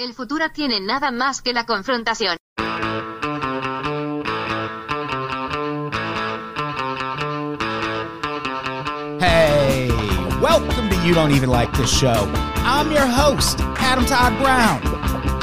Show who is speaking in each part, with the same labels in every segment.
Speaker 1: El futuro tiene nada más que la confrontación.
Speaker 2: Hey, welcome to You Don't Even Like This Show. I'm your host, Adam Todd Brown.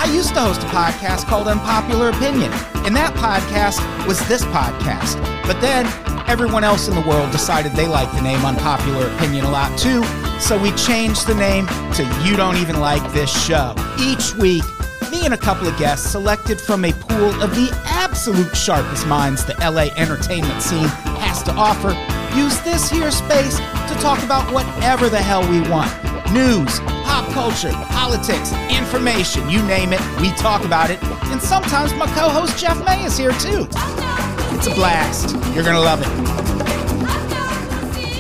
Speaker 2: I used to host a podcast called Unpopular Opinion, and that podcast was this podcast. But then everyone else in the world decided they liked the name Unpopular Opinion a lot too, so we changed the name to You Don't Even Like This Show. Each week, me and a couple of guests selected from a pool of the absolute sharpest minds the LA entertainment scene has to offer use this here space to talk about whatever the hell we want. News, pop culture, politics, information, you name it, we talk about it. And sometimes my co-host Jeff May is here too. It's a blast. You're going to love it.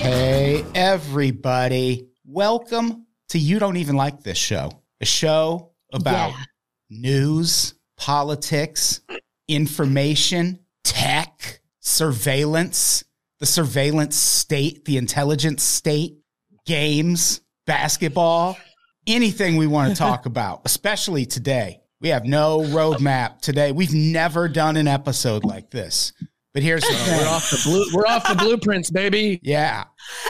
Speaker 2: Hey, everybody. Welcome to You Don't Even Like This Show, a show about
Speaker 3: Yeah.
Speaker 2: news, politics, information, tech, surveillance, the surveillance state, the intelligence state, games, basketball, anything we want to talk about, especially today. We have no roadmap today. We've never done an episode like this. But here's the thing.
Speaker 4: We're off the blue. We're off the blueprints, baby.
Speaker 2: Yeah.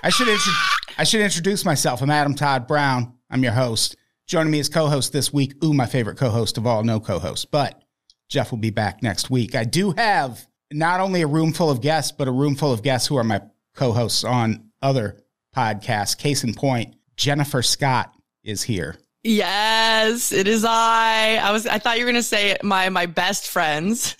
Speaker 2: I should intro- I should introduce myself. I'm Adam Todd Brown. I'm your host. Joining me as co-host this week, ooh, my favorite co-host of all, no co-host, but Jeff will be back next week. I do have not only a room full of guests, but a room full of guests who are my co-hosts on other podcasts. Case in point, Jennifer Scott is here.
Speaker 5: Yes, it is I. I was I thought you were gonna say my my best friends.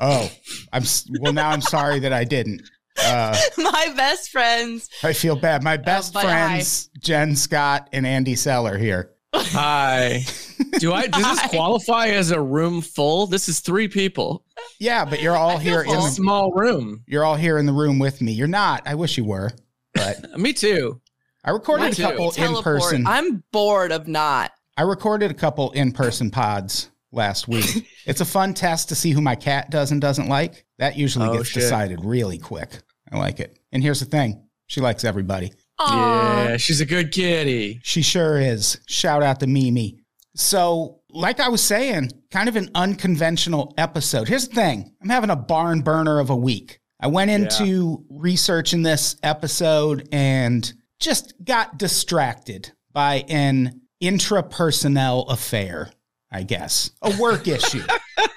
Speaker 2: Oh, I'm well now. I'm sorry that I didn't. Uh,
Speaker 5: my best friends.
Speaker 2: I feel bad. My best
Speaker 5: but
Speaker 2: friends, Jenn Scott and Andy Seller here.
Speaker 4: Hi. Do I? Does this qualify as a room full? This is three people.
Speaker 2: Yeah, but you're all
Speaker 5: I feel
Speaker 2: here in
Speaker 5: full.
Speaker 2: the
Speaker 4: Small room.
Speaker 2: You're all here in the room with me. You're not. I wish you were, but
Speaker 4: Me too.
Speaker 2: I recorded a couple in person.
Speaker 5: I'm bored of not.
Speaker 2: I recorded a couple in person pods last week. it's a fun test to see who my cat does and doesn't like. That usually
Speaker 4: Oh,
Speaker 2: gets
Speaker 4: shit.
Speaker 2: decided really quick. I like it. And here's the thing she likes everybody.
Speaker 5: Aw.
Speaker 4: Yeah, she's a good kitty.
Speaker 2: She sure is. Shout out to Mimi. So, like I was saying, kind of an unconventional episode. Here's the thing I'm having a barn burner of a week. I went into researching this episode and just got distracted by an intrapersonnel affair, I guess. A work issue.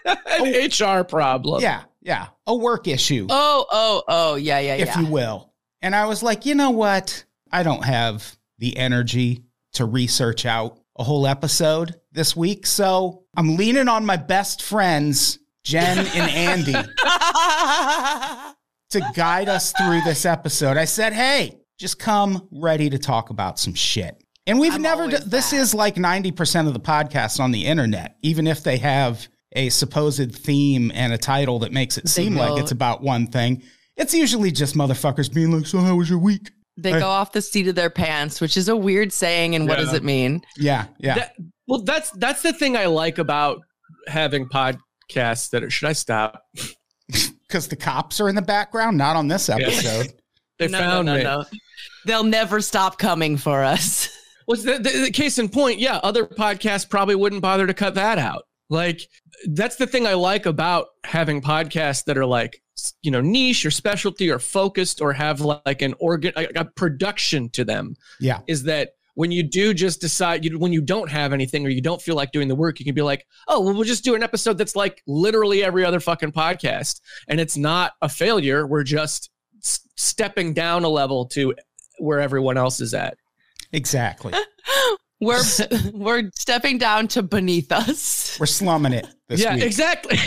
Speaker 4: An oh. HR problem.
Speaker 2: Yeah, yeah. A work issue
Speaker 5: Oh, oh, oh, yeah, yeah,
Speaker 2: if
Speaker 5: yeah.
Speaker 2: you will. And I was like, you know what? I don't have the energy to research out a whole episode this week. So I'm leaning on my best friends, Jenn and Andy, to guide us through this episode. I said, hey, just come ready to talk about some shit. And we've
Speaker 5: I'm
Speaker 2: never, d-
Speaker 5: always
Speaker 2: this is like 90% of the podcasts on the internet, even if they have a supposed theme and a title that makes it seem like it's about one thing. It's usually just motherfuckers being like, so how was your week?
Speaker 5: they go off the seat of their pants, which is a weird saying. And what does it mean?
Speaker 2: Yeah, yeah.
Speaker 4: That- well, that's that's the thing I like about having podcasts. That are, should I stop?
Speaker 2: Because the cops are in the background, not on this episode.
Speaker 4: They
Speaker 5: No,
Speaker 4: found
Speaker 5: no, no,
Speaker 4: me.
Speaker 5: No. They'll never stop coming for us.
Speaker 4: Well, the, the, the case in point, yeah, other podcasts probably wouldn't bother to cut that out. Like, that's the thing I like about having podcasts that are like, you know, niche or specialty or focused or have like an organ, a, a production to them.
Speaker 2: Yeah.
Speaker 4: Is that when you do just decide, you, when you don't have anything or you don't feel like doing the work, you can be like, oh, well, we'll just do an episode that's like literally every other fucking podcast. And it's not a failure. We're just s- stepping down a level to where everyone else is at.
Speaker 2: Exactly.
Speaker 5: We're we're stepping down to beneath us.
Speaker 2: We're slumming it this
Speaker 4: yeah,
Speaker 2: week.
Speaker 4: exactly.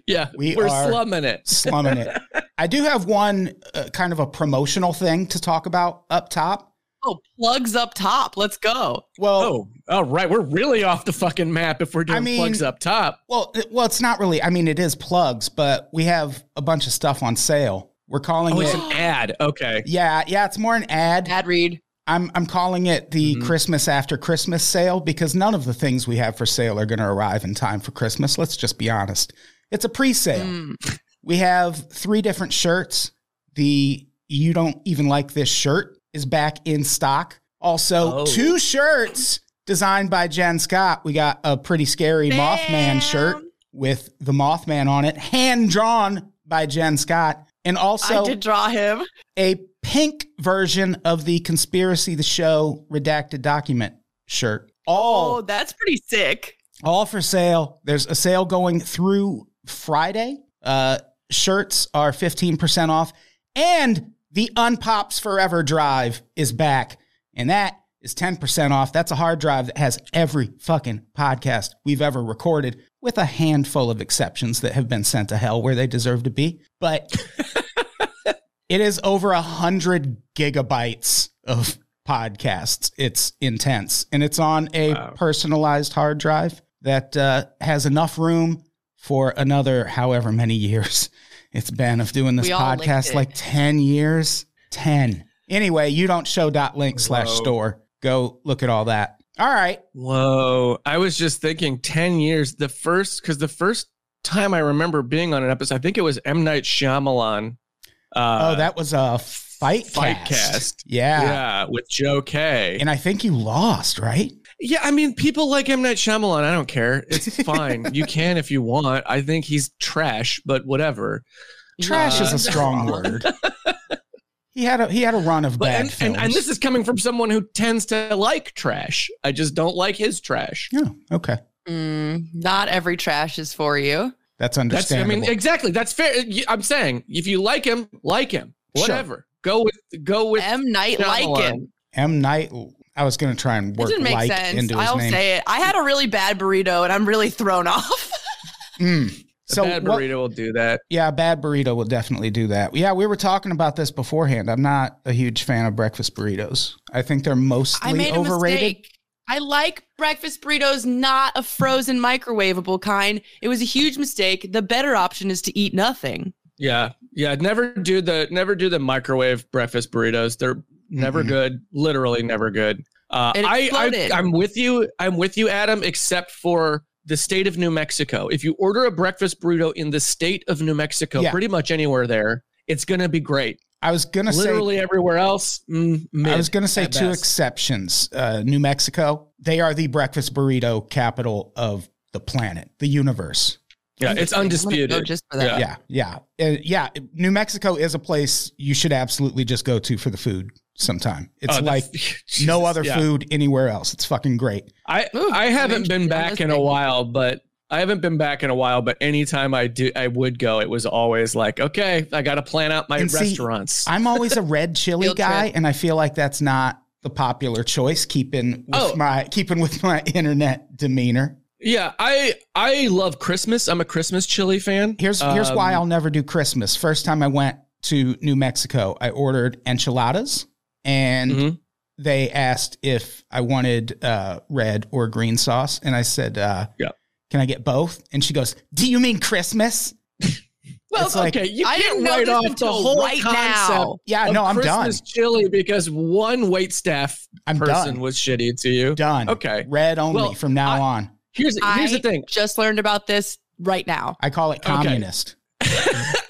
Speaker 4: yeah,
Speaker 2: We
Speaker 4: we are
Speaker 2: are
Speaker 4: slumming it.
Speaker 2: slumming it. I do have one uh, kind of a promotional thing to talk about up top.
Speaker 5: Oh, plugs up top. Let's go.
Speaker 2: Well,
Speaker 4: Oh, oh, right. We're really off the fucking map if we're doing
Speaker 2: I mean-
Speaker 4: plugs up top.
Speaker 2: well, it- well, it's not really. I mean, it is plugs, but we have a bunch of stuff on sale. We're calling
Speaker 4: Oh,
Speaker 2: it.
Speaker 4: it's an ad. Okay.
Speaker 2: yeah, yeah, it's more an ad.
Speaker 5: Ad read.
Speaker 2: I'm I'm calling it the
Speaker 4: Mhm.
Speaker 2: Christmas after Christmas sale because none of the things we have for sale are going to arrive in time for Christmas. Let's just be honest. It's a pre-sale.
Speaker 5: Mm.
Speaker 2: We have three different shirts. The you don't even like this shirt is back in stock. Also,
Speaker 4: Oh.
Speaker 2: two shirts designed by Jenn Scott. We got a pretty scary Mothman shirt with the Mothman on it, hand drawn by Jenn Scott, and also
Speaker 5: I did draw him.
Speaker 2: a pink version of the Conspiracy the Show redacted document shirt.
Speaker 5: Oh,
Speaker 2: All
Speaker 5: that's pretty sick.
Speaker 2: all for sale. There's a sale going through Friday. Uh, shirts are 15% off, and the Unpops Forever drive is back, and that is 10% off. That's a hard drive that has every fucking podcast we've ever recorded, with a handful of exceptions that have been sent to hell where they deserve to be. But it is over a hundred gigabytes of podcasts. It's intense, and it's on a
Speaker 4: Wow.
Speaker 2: personalized hard drive that uh, has enough room for another however many years it's been of doing this
Speaker 5: We
Speaker 2: podcast. Like ten years, ten. Anyway, you don't show dot link slash store. Go look at all that. All right.
Speaker 4: Whoa. I was just thinking 10 years. The first, because the first time I remember being on an episode, I think it was M. Night Shyamalan. Uh,
Speaker 2: oh, that was a fight
Speaker 4: Fight
Speaker 2: cast.
Speaker 4: Cast.
Speaker 2: Yeah.
Speaker 4: yeah, with Joe K.
Speaker 2: And I think you lost, right?
Speaker 4: Yeah, I mean, people like M. Night Shyamalan. I don't care. It's fine. you can if you want. I think he's trash, but whatever.
Speaker 2: Trash is
Speaker 4: Uh,
Speaker 2: a strong word. He had a he had a run of
Speaker 4: But
Speaker 2: bad
Speaker 4: and,
Speaker 2: films.
Speaker 4: and, and this is coming from someone who tends to like trash. I just don't like his trash.
Speaker 2: yeah, okay.
Speaker 5: Mm, not every trash is for you.
Speaker 2: That's
Speaker 4: That's I mean exactly. That's fair. I'm saying if you like him, like him.
Speaker 2: Sure.
Speaker 4: Whatever. Go with go with
Speaker 5: M Night
Speaker 4: Shyamalan.
Speaker 5: Lycan.
Speaker 2: M Night. I was going to try and
Speaker 5: It
Speaker 2: work
Speaker 5: didn't make
Speaker 2: like
Speaker 5: sense.
Speaker 2: into his
Speaker 5: I'll
Speaker 2: name.
Speaker 5: say it. I had a really bad burrito and I'm really thrown off.
Speaker 2: Mm.
Speaker 4: A
Speaker 2: So
Speaker 4: bad
Speaker 2: what-
Speaker 4: burrito will do that.
Speaker 2: yeah, a bad burrito will definitely do that. Yeah, we were talking about this beforehand. I'm not a huge fan of breakfast burritos. I think they're mostly
Speaker 5: I made a
Speaker 2: overrated.
Speaker 5: mistake. I like breakfast burritos, not a frozen microwavable kind. It was a huge mistake. The better option is to eat nothing.
Speaker 4: Yeah. Yeah. Never do the never do the microwave breakfast burritos. They're never
Speaker 2: Mhm.
Speaker 4: good. Literally never good. Uh, I. I I'm with you. I'm with you, Adam, except for the state of New Mexico. If you order a breakfast burrito in the state of New Mexico,
Speaker 2: Yeah.
Speaker 4: pretty much anywhere there, it's gonna be great.
Speaker 2: I was going to say
Speaker 4: Literally everywhere else, mm, mid
Speaker 2: I was going to say two
Speaker 4: best.
Speaker 2: exceptions. Uh, New Mexico, they are the breakfast burrito capital of the planet, the universe.
Speaker 4: Yeah, it's
Speaker 5: I'm go
Speaker 4: undisputed.
Speaker 5: just for that.
Speaker 4: Yeah.
Speaker 2: Yeah, yeah, uh, yeah. New Mexico is a place you should absolutely just go to for the food. Sometime it's
Speaker 4: Oh,
Speaker 2: like
Speaker 4: Jesus,
Speaker 2: no other
Speaker 4: yeah.
Speaker 2: food anywhere else. It's fucking great.
Speaker 4: I
Speaker 5: Ooh,
Speaker 4: I haven't been back in a while, but I haven't been back in a while. But anytime I do, I would go. It was always like, okay, I got to plan out my
Speaker 2: And see,
Speaker 4: restaurants.
Speaker 2: I'm always a red chili guy,
Speaker 5: trip.
Speaker 2: and I feel like that's not the popular choice. Keeping with
Speaker 4: Oh.
Speaker 2: my keeping with my internet demeanor.
Speaker 4: yeah, I I love Christmas. I'm a Christmas chili fan.
Speaker 2: Here's here's why
Speaker 4: Um,
Speaker 2: I'll never do Christmas. First time I went to New Mexico, I ordered enchiladas, and
Speaker 4: Mhm.
Speaker 2: they asked if I wanted uh, red or green sauce, and I said, uh,
Speaker 4: Yeah.
Speaker 2: Can I get both? And she goes, Do you mean Christmas?
Speaker 4: Well,
Speaker 2: It's like-
Speaker 4: okay, you
Speaker 5: I
Speaker 4: can't
Speaker 5: didn't
Speaker 4: write off the
Speaker 5: until
Speaker 4: whole
Speaker 5: right
Speaker 4: concept
Speaker 5: now.
Speaker 2: Yeah,
Speaker 4: of
Speaker 2: no, I'm
Speaker 4: Christmas
Speaker 2: done.
Speaker 4: chili because one wait staff
Speaker 2: I'm
Speaker 4: person
Speaker 2: done.
Speaker 4: was shitty to you.
Speaker 2: Done.
Speaker 4: Okay.
Speaker 2: Red only
Speaker 4: Well,
Speaker 2: from now
Speaker 4: I-
Speaker 2: on.
Speaker 4: Here's here's
Speaker 5: I
Speaker 4: the thing.
Speaker 5: Just learned about this right now.
Speaker 2: I call it
Speaker 4: Okay.
Speaker 2: communist.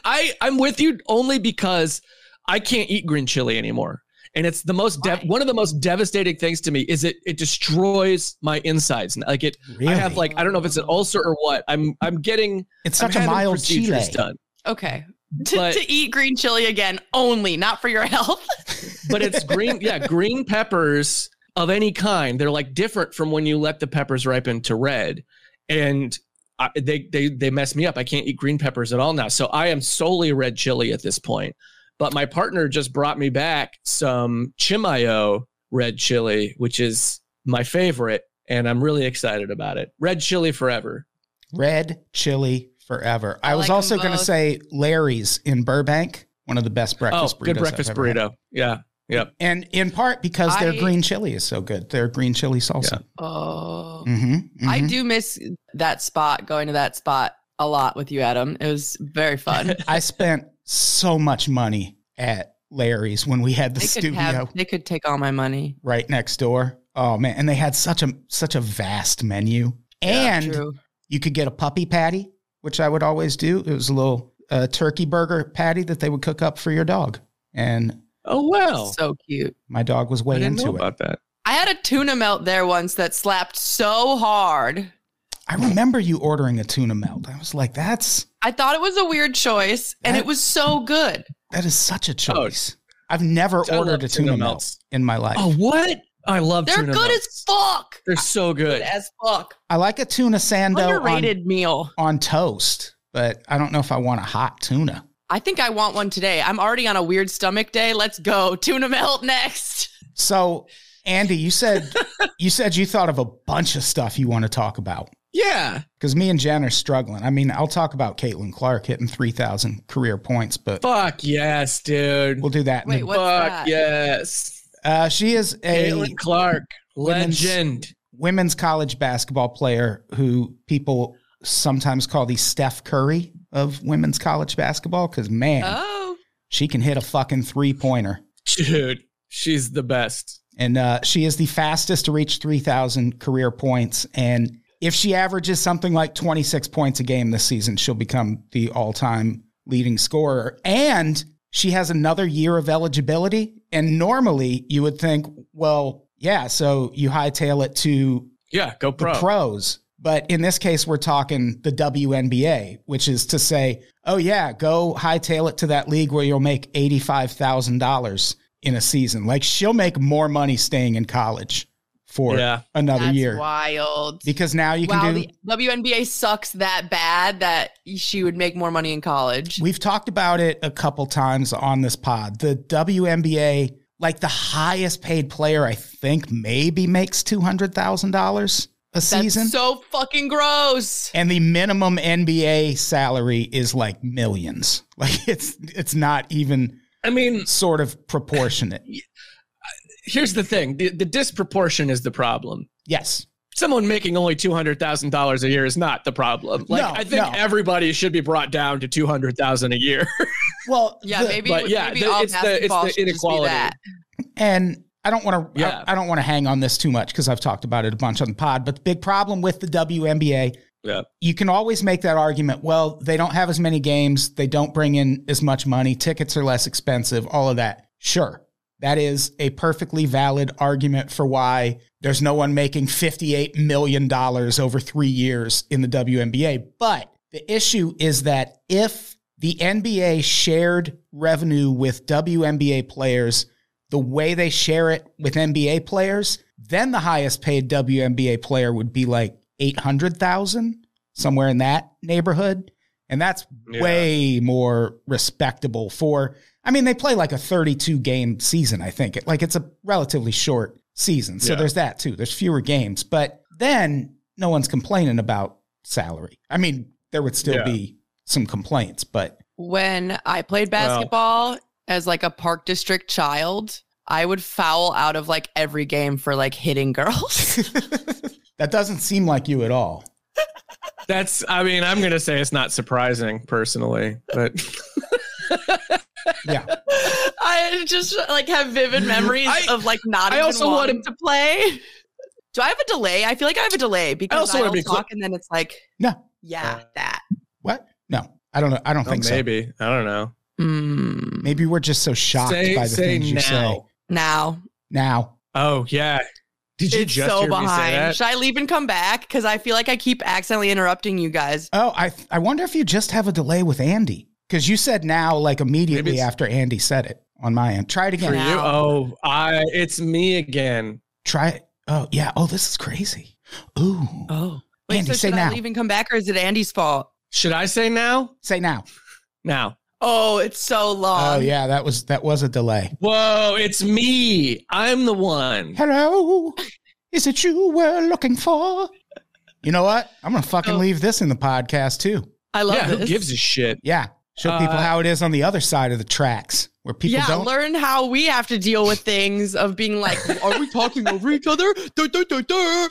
Speaker 4: I I'm with you only because I can't eat green chili anymore. And it's the most dev-
Speaker 5: Why?
Speaker 4: one of the most devastating things to me is it it destroys my insides. Like it
Speaker 2: Really?
Speaker 4: I have like I don't know if it's an ulcer or what. I'm I'm getting
Speaker 2: it's
Speaker 4: I'm
Speaker 2: such a
Speaker 4: having
Speaker 2: mild
Speaker 4: procedures
Speaker 2: chile.
Speaker 4: done.
Speaker 5: Okay. To,
Speaker 4: But-
Speaker 5: to eat green chili again only, not for your health.
Speaker 4: But it's green yeah, green peppers of any kind. They're like different from when you let the peppers ripen to red. And I, they they they mess me up. I can't eat green peppers at all now. So I am solely red chili at this point. But my partner just brought me back some Chimayo red chili, which is my favorite, and I'm really excited about it. Red chili forever.
Speaker 2: Red chili forever. I,
Speaker 5: I
Speaker 2: was
Speaker 5: like 'em
Speaker 2: also going to say Larry's in Burbank, one of the best breakfast
Speaker 4: oh,
Speaker 2: burritos.
Speaker 4: good
Speaker 2: I've
Speaker 4: breakfast
Speaker 2: ever had.
Speaker 4: burrito. Yeah. Yep.
Speaker 2: And in part because their green chili is so good. Their green chili salsa.
Speaker 5: Oh,
Speaker 2: Mm-hmm,
Speaker 5: I do miss that spot. Going to that spot a lot with you, Adam. It was very fun.
Speaker 2: I spent so much money at Larry's when we had the
Speaker 5: they could
Speaker 2: studio
Speaker 5: have. They could take all my money.
Speaker 2: right next door. Oh man, and they had such a such a vast menu.
Speaker 4: Yeah,
Speaker 2: and
Speaker 5: True.
Speaker 2: you could get a puppy patty, which I would always do. It was a little uh, turkey burger patty that they would cook up for your dog. And
Speaker 4: Oh wow.
Speaker 5: So cute.
Speaker 2: my dog was
Speaker 4: I
Speaker 2: way
Speaker 4: didn't know
Speaker 2: into it.
Speaker 4: about that.
Speaker 5: I had a tuna melt there once that slapped so hard.
Speaker 2: I remember you ordering a tuna melt. I was like, that's
Speaker 5: I thought it was a weird choice, and
Speaker 2: That-
Speaker 5: it was so good.
Speaker 2: that is such a oh, choice. I've never
Speaker 4: I
Speaker 2: ordered a tuna,
Speaker 4: tuna
Speaker 2: melt in my life.
Speaker 4: Oh what? I love
Speaker 5: They're
Speaker 4: tuna
Speaker 5: good
Speaker 4: melts.
Speaker 5: as fuck.
Speaker 4: They're so
Speaker 5: Good
Speaker 4: good.
Speaker 5: as fuck.
Speaker 2: I like a tuna sando on,
Speaker 5: Underrated meal.
Speaker 2: on toast, but I don't know if I want a hot tuna.
Speaker 5: I think I want one today. I'm already on a weird stomach day. Let's go. Tuna melt next.
Speaker 2: So, Andy, you said you said you thought of a bunch of stuff you want to talk about
Speaker 4: Yeah.
Speaker 2: because me and Jenn are struggling. I mean, I'll talk about Caitlin Clark hitting three thousand career points, but
Speaker 4: Fuck yes, dude.
Speaker 2: we'll do that. in
Speaker 5: Wait, what's
Speaker 4: Fuck
Speaker 5: that?
Speaker 4: yes.
Speaker 2: uh, she is a
Speaker 4: Caitlin Clark,
Speaker 2: women's-
Speaker 4: legend.
Speaker 2: women's college basketball player who people sometimes call the Steph Curry of women's college basketball because man,
Speaker 5: Oh.
Speaker 2: she can hit a fucking three pointer.
Speaker 4: Dude, she's the best.
Speaker 2: And uh, she is the fastest to reach 3,000 career points. And if she averages something like 26 points a game this season, she'll become the all time leading scorer. And she has another year of eligibility. And normally you would think, well, yeah, so you hightail it to
Speaker 4: Yeah, go
Speaker 2: the
Speaker 4: pro.
Speaker 2: pros. But in this case, we're talking the WNBA, which is to say, oh, yeah, go hightail it to that league where you'll make $85,000 in a season. Like she'll make more money staying in college for
Speaker 4: Yeah.
Speaker 2: another
Speaker 5: That's
Speaker 2: year.
Speaker 5: wild.
Speaker 2: Because now you can do.
Speaker 5: the WNBA sucks that bad that she would make more money in college.
Speaker 2: We've talked about it a couple times on this pod. The WNBA, like the highest paid player, I think maybe makes $200,000 a season.
Speaker 5: That's so fucking gross.
Speaker 2: and the minimum NBA salary is like millions. Like it's it's not even
Speaker 4: I mean,
Speaker 2: sort of proportionate.
Speaker 4: Here's the thing the, the disproportion is the problem.
Speaker 2: Yes.
Speaker 4: Someone making only $200,000 a year is not the problem. Like,
Speaker 2: No,
Speaker 4: I think
Speaker 2: no.
Speaker 4: everybody should be brought down to 200000 a year.
Speaker 2: Well,
Speaker 5: Yeah,
Speaker 2: the-
Speaker 5: maybe,
Speaker 4: but yeah,
Speaker 5: maybe
Speaker 4: the-
Speaker 5: all
Speaker 4: it's the- it's the
Speaker 5: should just be
Speaker 4: inequality.
Speaker 5: that.
Speaker 2: and I don't want to
Speaker 4: Yeah.
Speaker 2: I, I don't want to hang on this too much because I've talked about it a bunch on the pod, but the big problem with the WNBA
Speaker 4: yeah.
Speaker 2: you can always make that argument. Well, they don't have as many games. They don't bring in as much money. Tickets are less expensive, all of that. Sure. That is a perfectly valid argument for why there's no one making $58 million over three years in the WNBA. But the issue is that if the NBA shared revenue with WNBA players the way they share it with NBA players, then the highest paid WNBA player would be like 800,000, somewhere in that neighborhood. And that's
Speaker 4: Yeah.
Speaker 2: way more respectable for, I mean, they play like a 32 game season, I think. Like it's a relatively short season. So
Speaker 4: Yeah.
Speaker 2: there's that too. There's fewer games. But then no one's complaining about salary. I mean, there would still
Speaker 4: Yeah.
Speaker 2: be some complaints, but
Speaker 5: When I played basketball as like a park district child, I would foul out of like every game for like hitting girls.
Speaker 2: that doesn't seem like you at all.
Speaker 4: That's, I mean, I'm going to say it's not surprising personally, but
Speaker 2: Yeah.
Speaker 5: I just like have vivid memories
Speaker 4: I-
Speaker 5: of like not
Speaker 4: I
Speaker 5: even
Speaker 4: also
Speaker 5: wanting
Speaker 4: wanna-
Speaker 5: to play. Do I have a delay? I feel like I have a delay because I
Speaker 4: also
Speaker 5: I
Speaker 4: wanna
Speaker 5: will
Speaker 4: be cl-
Speaker 5: talk and then it's like,
Speaker 2: No.
Speaker 5: yeah, that.
Speaker 2: What? No, I don't know. I don't
Speaker 4: oh,
Speaker 2: think so.
Speaker 4: maybe. I don't know.
Speaker 5: Mm,
Speaker 2: Maybe we're just so shocked
Speaker 4: Say-
Speaker 2: by the
Speaker 4: say
Speaker 2: things you say.
Speaker 4: now.
Speaker 5: now
Speaker 2: Now,
Speaker 4: Oh, yeah. Did you
Speaker 5: it's
Speaker 4: just
Speaker 5: so
Speaker 4: hear me say
Speaker 5: behind.
Speaker 4: that?
Speaker 5: Should I leave and come back? Because I feel like I keep accidentally interrupting you guys.
Speaker 2: oh, I I wonder if you just have a delay with Andy because you said now like immediately after Andy said it on my end. Try it
Speaker 4: For
Speaker 2: again.
Speaker 4: you? Oh, I, it's me again.
Speaker 2: Try it. Oh yeah. Oh, this is crazy. Ooh.
Speaker 5: Oh. Wait,
Speaker 2: Andy,
Speaker 5: so
Speaker 2: say
Speaker 5: should
Speaker 2: now.
Speaker 5: I leave and come back or is it Andy's fault?
Speaker 4: Should I say now?
Speaker 2: Say now.
Speaker 4: Now.
Speaker 5: Oh, it's so long.
Speaker 2: Oh yeah, that was that was a delay.
Speaker 4: Whoa, it's me. I'm the one.
Speaker 2: Hello. Is it you we're looking for? You know what? I'm gonna fucking
Speaker 5: Oh.
Speaker 2: leave this in the podcast too.
Speaker 5: I love
Speaker 4: yeah,
Speaker 5: this.
Speaker 4: who gives a shit?
Speaker 2: Yeah. Show people
Speaker 4: Uh,
Speaker 2: how it is on the other side of the tracks where people
Speaker 5: yeah,
Speaker 2: don't.
Speaker 5: learn how we have to deal with things of being like, are we talking over each other? Duh, duh, duh, duh.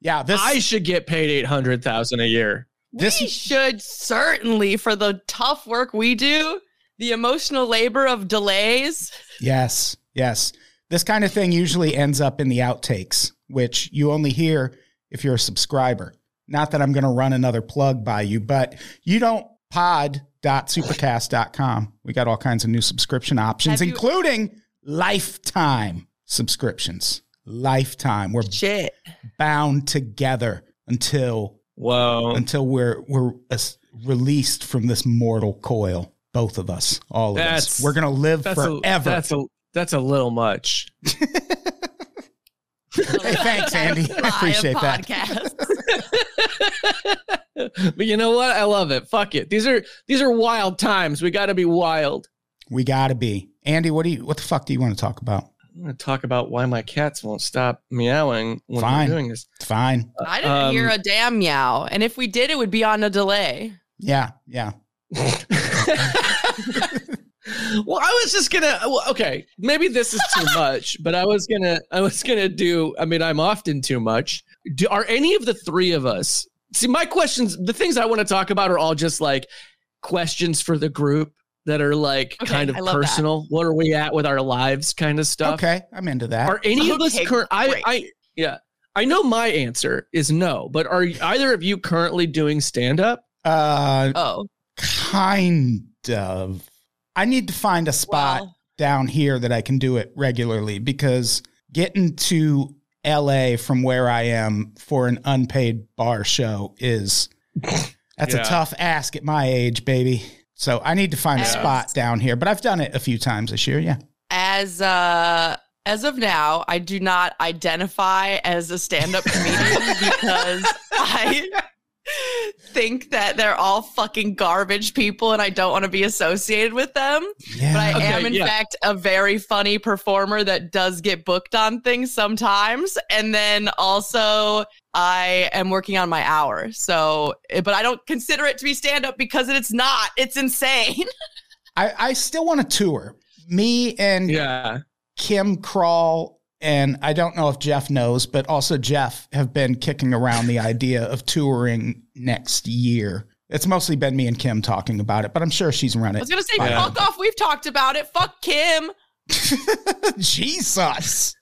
Speaker 2: yeah, this
Speaker 4: I should get paid eight hundred thousand a year.
Speaker 2: This-
Speaker 5: we should certainly for the tough work we do, the emotional labor of delays.
Speaker 2: Yes, yes. This kind of thing usually ends up in the outtakes, which you only hear if you're a subscriber. Not that I'm going to run another plug by you, but you don't pod.supercast.com. We got all kinds of new subscription options,
Speaker 5: you-
Speaker 2: including lifetime subscriptions. Lifetime. We're
Speaker 5: Shit.
Speaker 2: bound together until
Speaker 4: Whoa.
Speaker 2: until we're we're as- released from this mortal coil. Both of us, all of us. We're gonna live
Speaker 4: That's
Speaker 2: forever.
Speaker 4: a that's a that's a little much.
Speaker 2: Hey, thanks, Andy. I appreciate that.
Speaker 5: Podcast.
Speaker 4: but you know what? I love it. Fuck it. These are these are wild times. We got to be wild.
Speaker 2: We gotta be. Andy, what do you what the fuck do you want to talk about?
Speaker 4: I'm going to talk about why my cats won't stop meowing when
Speaker 2: Fine.
Speaker 4: we're doing this.
Speaker 2: It's fine.
Speaker 5: I didn't
Speaker 4: Um,
Speaker 5: hear a damn meow. And if we did, it would be on a delay.
Speaker 2: Yeah, yeah.
Speaker 4: well, I was just gonna. Well, okay, maybe this is too much, but I was gonna. I was gonna do. I mean, I'm often too much. Do, are any of the three of us? See, my questions. The things I want to talk about are all just like questions for the group that are like
Speaker 5: Okay,
Speaker 4: kind of
Speaker 5: I love that.
Speaker 4: personal. What are we at with our lives? Kind of stuff.
Speaker 2: Okay, I'm into that.
Speaker 4: Are any of us
Speaker 5: Okay,
Speaker 4: current? I. I, yeah. I know my answer is no, but are either of you currently doing stand up?
Speaker 2: uh
Speaker 5: Oh.
Speaker 2: kind of. I need to find a spot
Speaker 5: Well,
Speaker 2: down here that I can do it regularly because getting to LA from where I am for an unpaid bar show is that's
Speaker 4: Yeah.
Speaker 2: a tough ask at my age, baby. So I need to find a spot down here, but I've done it a few times this year. Yeah.
Speaker 5: as uh as of now, I do not identify as a stand-up comedian because I think that they're all fucking garbage people and I don't want to be associated with them.
Speaker 2: Yeah.
Speaker 5: But I
Speaker 4: Okay,
Speaker 5: am, in
Speaker 4: yeah.
Speaker 5: fact, a very funny performer that does get booked on things sometimes. And then also, I am working on my hour. So, eh, but I don't consider it to be stand up because it's not. It's insane.
Speaker 2: I, I still want to tour. Me and
Speaker 4: Yeah.
Speaker 2: Kim Crawl, and I don't know if Jeff knows, but also Jeff have been kicking around the idea of touring next year. It's mostly been me and Kim talking about it, but I'm sure she's run
Speaker 5: I was going to say,
Speaker 4: Yeah.
Speaker 5: fuck off. We've talked about it. Fuck Kim.
Speaker 2: Jesus.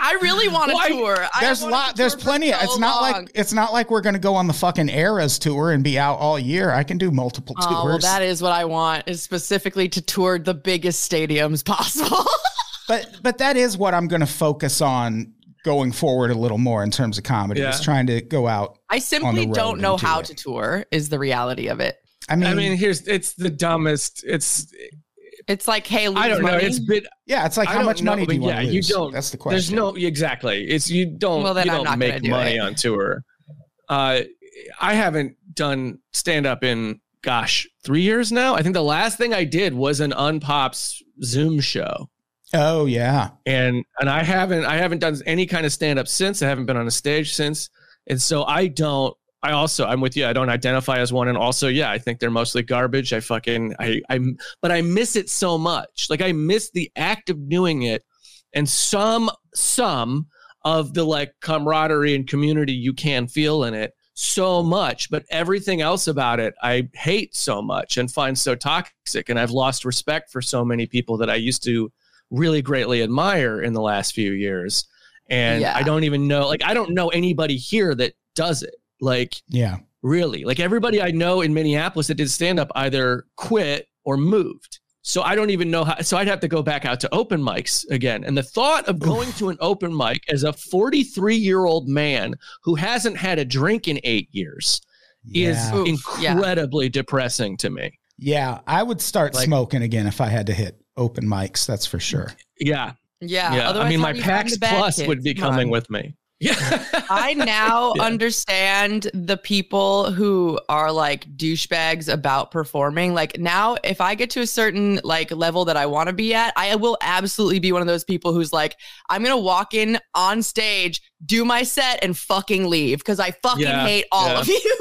Speaker 5: I really want to
Speaker 4: Well,
Speaker 5: tour. I
Speaker 2: There's a lot
Speaker 5: to
Speaker 2: there's plenty
Speaker 5: so
Speaker 2: it's not
Speaker 5: long.
Speaker 2: like it's not like we're going to go on the fucking Eras tour and be out all year. I can do multiple
Speaker 5: Oh, well,
Speaker 2: tours.
Speaker 5: that is what I want is specifically to tour the biggest stadiums possible.
Speaker 2: But but that is what I'm going to focus on going forward a little more in terms of comedy.
Speaker 4: Yeah.
Speaker 2: Is trying to go out.
Speaker 5: I simply
Speaker 2: road
Speaker 5: don't know how
Speaker 2: it.
Speaker 5: to tour is the reality of it.
Speaker 2: I mean,
Speaker 4: I mean, here's it's the dumbest. It's
Speaker 5: It's like, hey, lose
Speaker 4: I don't know.
Speaker 5: money.
Speaker 4: It's been
Speaker 2: yeah, it's like
Speaker 4: I
Speaker 2: how much
Speaker 4: know,
Speaker 2: money do
Speaker 4: but
Speaker 2: you want
Speaker 4: yeah,
Speaker 2: to
Speaker 4: you don't-
Speaker 2: That's the question.
Speaker 4: there's no exactly. It's you don't
Speaker 5: Well, then
Speaker 4: you
Speaker 5: I'm
Speaker 4: don't
Speaker 5: not gonna
Speaker 4: make
Speaker 5: do
Speaker 4: money
Speaker 5: it.
Speaker 4: on tour. Uh, I haven't done stand up in gosh three years now. I think the last thing I did was an Unpops Zoom show.
Speaker 2: Oh yeah.
Speaker 4: and and I haven't I haven't done any kind of stand up since. I haven't been on a stage since, and so I don't. I also I'm with you. I don't identify as one, and also yeah, I think they're mostly garbage. I fucking I I'm but I miss it so much. Like I miss the act of doing it, and some some of the like camaraderie and community you can feel in it so much but everything else about it i hate so much and find so toxic and i've lost respect for so many people that i used to really greatly admire in the last few years. And
Speaker 5: Yeah.
Speaker 4: I don't even know, like, I don't know anybody here that does it. Like,
Speaker 2: Yeah.
Speaker 4: really, like everybody I know in Minneapolis that did stand up either quit or moved. So I don't even know how. So I'd have to go back out to open mics again. And the thought of going to an open mic as a 43 year old man who hasn't had a drink in eight years
Speaker 2: Yeah.
Speaker 4: is
Speaker 5: Oof, yeah.
Speaker 4: incredibly depressing to me.
Speaker 2: Yeah. I would start
Speaker 4: Like-
Speaker 2: smoking again if I had to hit open mics. That's for sure.
Speaker 4: Yeah.
Speaker 5: yeah.
Speaker 4: Yeah. I mean, my
Speaker 5: do
Speaker 4: PAX Plus
Speaker 5: kids?
Speaker 4: would be
Speaker 5: Come
Speaker 4: coming
Speaker 5: on.
Speaker 4: with me. Yeah.
Speaker 5: I now
Speaker 4: Yeah.
Speaker 5: understand the people who are like douchebags about performing. Like now, if I get to a certain like level that I want to be at, I will absolutely be one of those people who's like, I'm gonna walk in on stage, do my set, and fucking leave because I fucking
Speaker 4: Yeah,
Speaker 5: hate all
Speaker 4: yeah.
Speaker 5: of you.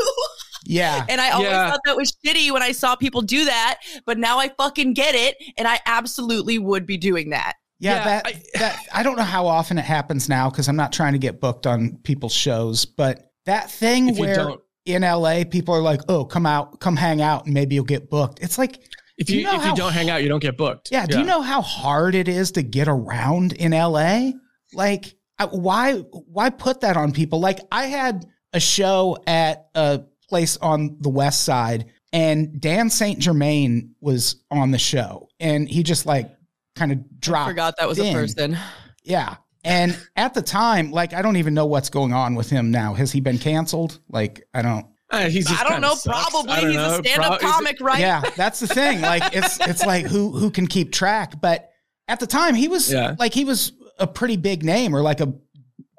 Speaker 2: Yeah.
Speaker 5: And I always
Speaker 4: Yeah.
Speaker 5: thought that was shitty when I saw people do that, but now I fucking get it, and I absolutely would be doing that.
Speaker 2: Yeah,
Speaker 4: Yeah,
Speaker 2: that
Speaker 4: I-
Speaker 2: that I don't know how often it happens now because I'm not trying to get booked on people's shows, but that thing where in LA people are like, "Oh, come out, come hang out, and maybe you'll get booked." It's like,
Speaker 4: If you,
Speaker 2: you know
Speaker 4: if
Speaker 2: how-
Speaker 4: you don't hang out, you don't get booked.
Speaker 2: yeah, do you know how hard it is to get around in LA? Like, why why put that on people? Like, I had a show at a place on the West Side, and Dan Saint Germain was on the show, and he just like kind of dropped.
Speaker 5: I Forgot that was
Speaker 2: in.
Speaker 5: a person.
Speaker 2: Yeah. And at the time, like, I don't even know what's going on with him now. Has he been canceled? Like, I don't.
Speaker 4: Uh, he's just
Speaker 5: I don't know.
Speaker 4: sucks.
Speaker 5: Probably
Speaker 4: don't
Speaker 5: he's
Speaker 4: know.
Speaker 5: a stand-up
Speaker 4: Pro- is it-
Speaker 5: comic, right?
Speaker 2: Yeah, that's the thing. Like, it's it's like who who can keep track? But at the time, he was
Speaker 4: Yeah.
Speaker 2: like he was a pretty big name or like a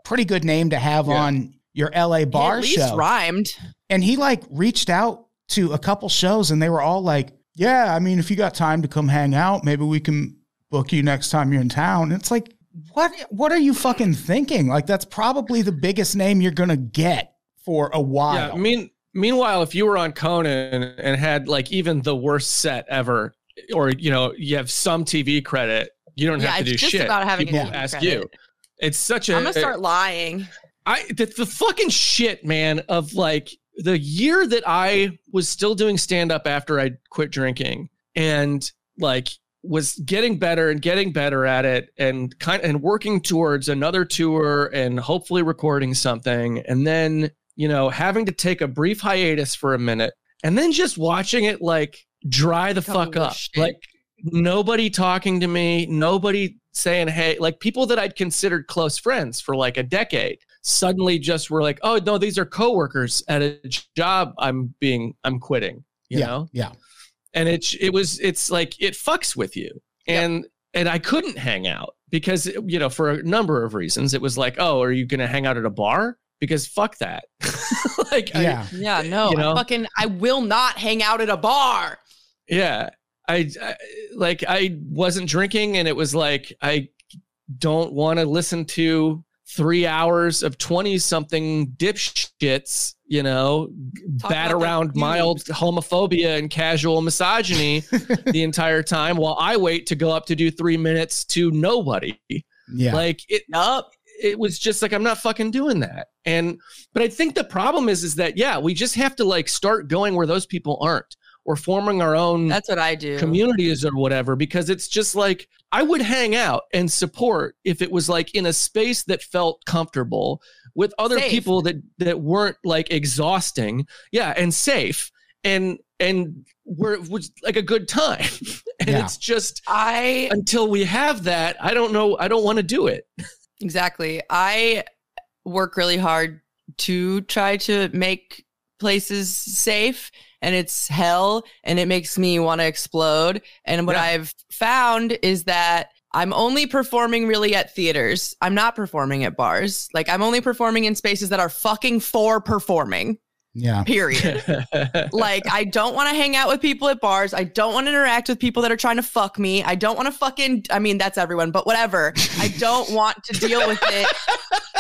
Speaker 2: pretty good name to have
Speaker 4: Yeah.
Speaker 2: on your LA
Speaker 5: He
Speaker 2: bar
Speaker 5: at least
Speaker 2: show.
Speaker 5: rhymed.
Speaker 2: And he like reached out to a couple shows, and they were all like, "Yeah, I mean, if you got time to come hang out, maybe we can book you next time you're in town." It's like, what what are you fucking thinking? Like, that's probably the biggest name you're gonna get for a while.
Speaker 4: Yeah. I mean, meanwhile, if you were on Conan and had like even the worst set ever, or you know, you have some TV credit, you don't
Speaker 5: Yeah,
Speaker 4: have to do
Speaker 5: just
Speaker 4: shit.
Speaker 5: about having
Speaker 4: People
Speaker 5: TV
Speaker 4: ask
Speaker 5: credit.
Speaker 4: you. It's such a.
Speaker 5: I'm gonna start lying.
Speaker 4: I the, the fucking shit, man, of like the year that I was still doing stand up after I quit drinking and like was getting better and getting better at it and kind of, and working towards another tour and hopefully recording something and then, you know, having to take a brief hiatus for a minute and then just watching it like dry the fuck up.
Speaker 5: shit.
Speaker 4: Like nobody talking to me, nobody saying hey, like people that I'd considered close friends for like a decade suddenly just were like, oh no, these are coworkers at a job I'm being I'm quitting, you
Speaker 2: yeah,
Speaker 4: know?
Speaker 2: yeah,
Speaker 4: And it's it was it's like it fucks with you. And and I couldn't hang out because you know, for a number of reasons. It was like, oh, are you gonna hang out at a bar? Because fuck that. like I-
Speaker 2: yeah.
Speaker 5: Yeah, no,
Speaker 4: You know?
Speaker 5: I fucking I will not hang out at a bar.
Speaker 4: Yeah. I, I like I wasn't drinking and it was like I don't want to listen to 3 hours of 20 something dipshits, you know,
Speaker 5: Talk
Speaker 4: bat around mild homophobia and casual misogyny the entire time while I wait to go up to do 3 minutes to nobody.
Speaker 2: yeah.
Speaker 4: Like it
Speaker 5: Yup.
Speaker 4: it was just like I'm not fucking doing that. And but I think the problem is is that yeah, we just have to like start going where those people aren't or forming our own
Speaker 5: That's what I do.
Speaker 4: communities or whatever because it's just like I would hang out and support if it was like in a space that felt comfortable with other
Speaker 5: Safe.
Speaker 4: people that that weren't like exhausting yeah and safe and and where it was like a good time and
Speaker 2: Yeah.
Speaker 4: it's just
Speaker 5: I
Speaker 4: until we have that I don't know I don't want to do it
Speaker 5: exactly. I work really hard to try to make places safe and it's hell and it makes me want to explode. And what
Speaker 4: Yeah.
Speaker 5: I've found is that I'm only performing really at theaters. I'm not performing at bars. Like I'm only performing in spaces that are fucking for performing.
Speaker 2: yeah.
Speaker 5: Period. like I don't want to hang out with people at bars. I don't want to interact with people that are trying to fuck me. I don't want to fucking I mean that's everyone, but whatever. I don't want to deal with it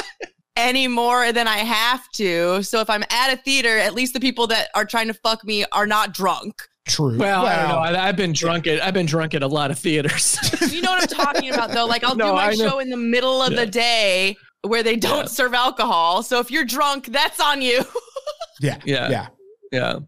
Speaker 5: any more than I have to. So if I'm at a theater, at least the people that are trying to fuck me are not drunk.
Speaker 2: True.
Speaker 4: Well, I don't know. I, I've been drunk at I've been drunk at a lot of theaters.
Speaker 5: You know what I'm talking about though? Like I'll
Speaker 4: No,
Speaker 5: do my show in the middle of
Speaker 4: Yeah.
Speaker 5: the day where they don't
Speaker 4: Yeah.
Speaker 5: serve alcohol. So if you're drunk, that's on you.
Speaker 2: yeah.
Speaker 4: Yeah.
Speaker 2: Yeah.
Speaker 4: yeah,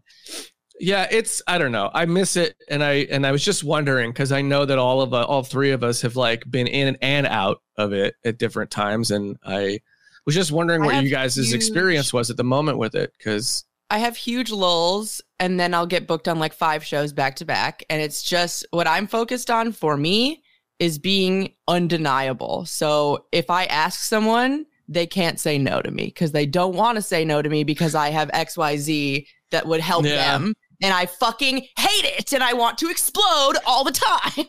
Speaker 4: yeah. It's I don't know. I miss it, and I and I was just wondering because I know that all of uh, all three of us have like been in and out of it at different times, and I was just wondering
Speaker 5: I
Speaker 4: what you guys'
Speaker 5: huge-
Speaker 4: experience was at the moment with it because
Speaker 5: I have huge lulls and then I'll get booked on like five shows back to back. And it's just what I'm focused on for me is being undeniable. So if I ask someone, they can't say no to me because they don't want to say no to me because I have XYZ that would help
Speaker 4: Yeah.
Speaker 5: them. And I fucking hate it and I want to explode all the time.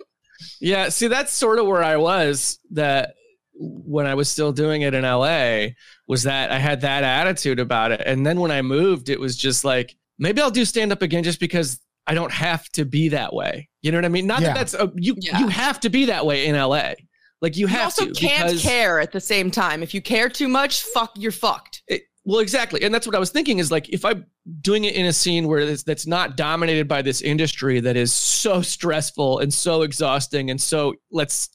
Speaker 4: Yeah, see, that's sort of where I was that when I was still doing it in LA was that I had that attitude about it. And then when I moved, it was just like, maybe I'll do stand up again just because I don't have to be that way. You know what I mean? Not
Speaker 2: Yeah.
Speaker 4: that that's a, you,
Speaker 5: Yeah.
Speaker 4: you have to be that way in LA. Like you have to
Speaker 5: You
Speaker 4: have
Speaker 5: also
Speaker 4: to.
Speaker 5: can't
Speaker 4: because-
Speaker 5: care at the same time. If you care too much, fuck, you're fucked.
Speaker 4: Well, exactly, and that's what I was thinking. Is like if I'm doing it in a scene where it's, that's not dominated by this industry that is so stressful and so exhausting and so let's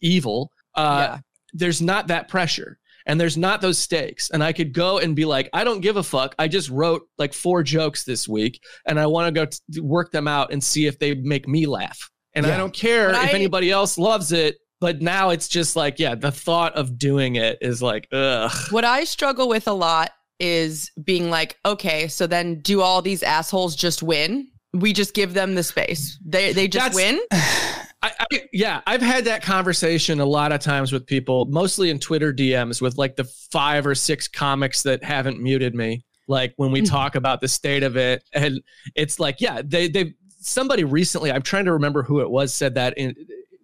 Speaker 4: evil. Uh,
Speaker 5: Yeah.
Speaker 4: There's not that pressure and there's not those stakes. And I could go and be like, I don't give a fuck. I just wrote like four jokes this week, and I want to go t- work them out and see if they make me laugh. And I don't care
Speaker 5: But
Speaker 4: if
Speaker 5: I-
Speaker 4: anybody else loves it. But now it's just like, yeah, the thought of doing it is like, ugh.
Speaker 5: What I struggle with a lot is being like, okay, so then do all these assholes just win? We just give them the space. They they just
Speaker 4: That's-
Speaker 5: win.
Speaker 4: I, I, yeah, I've had that conversation a lot of times with people, mostly in Twitter DMs with like the five or six comics that haven't muted me. Like when we
Speaker 5: Mhm.
Speaker 4: talk about the state of it, and it's like, yeah, they they somebody recently, I'm trying to remember who it was, said that in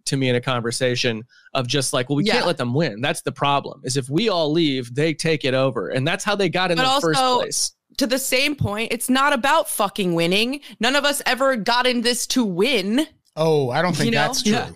Speaker 4: to me in a conversation of just like, well, we
Speaker 5: Yeah.
Speaker 4: can't let them win. That's the problem. Is if we all leave, they take it over, and that's how they got in
Speaker 5: But
Speaker 4: the first place.
Speaker 5: To the same point, it's not about fucking winning. None of us ever got in this to win.
Speaker 2: Oh, I don't think
Speaker 5: You know?
Speaker 2: that's true.
Speaker 4: Yeah.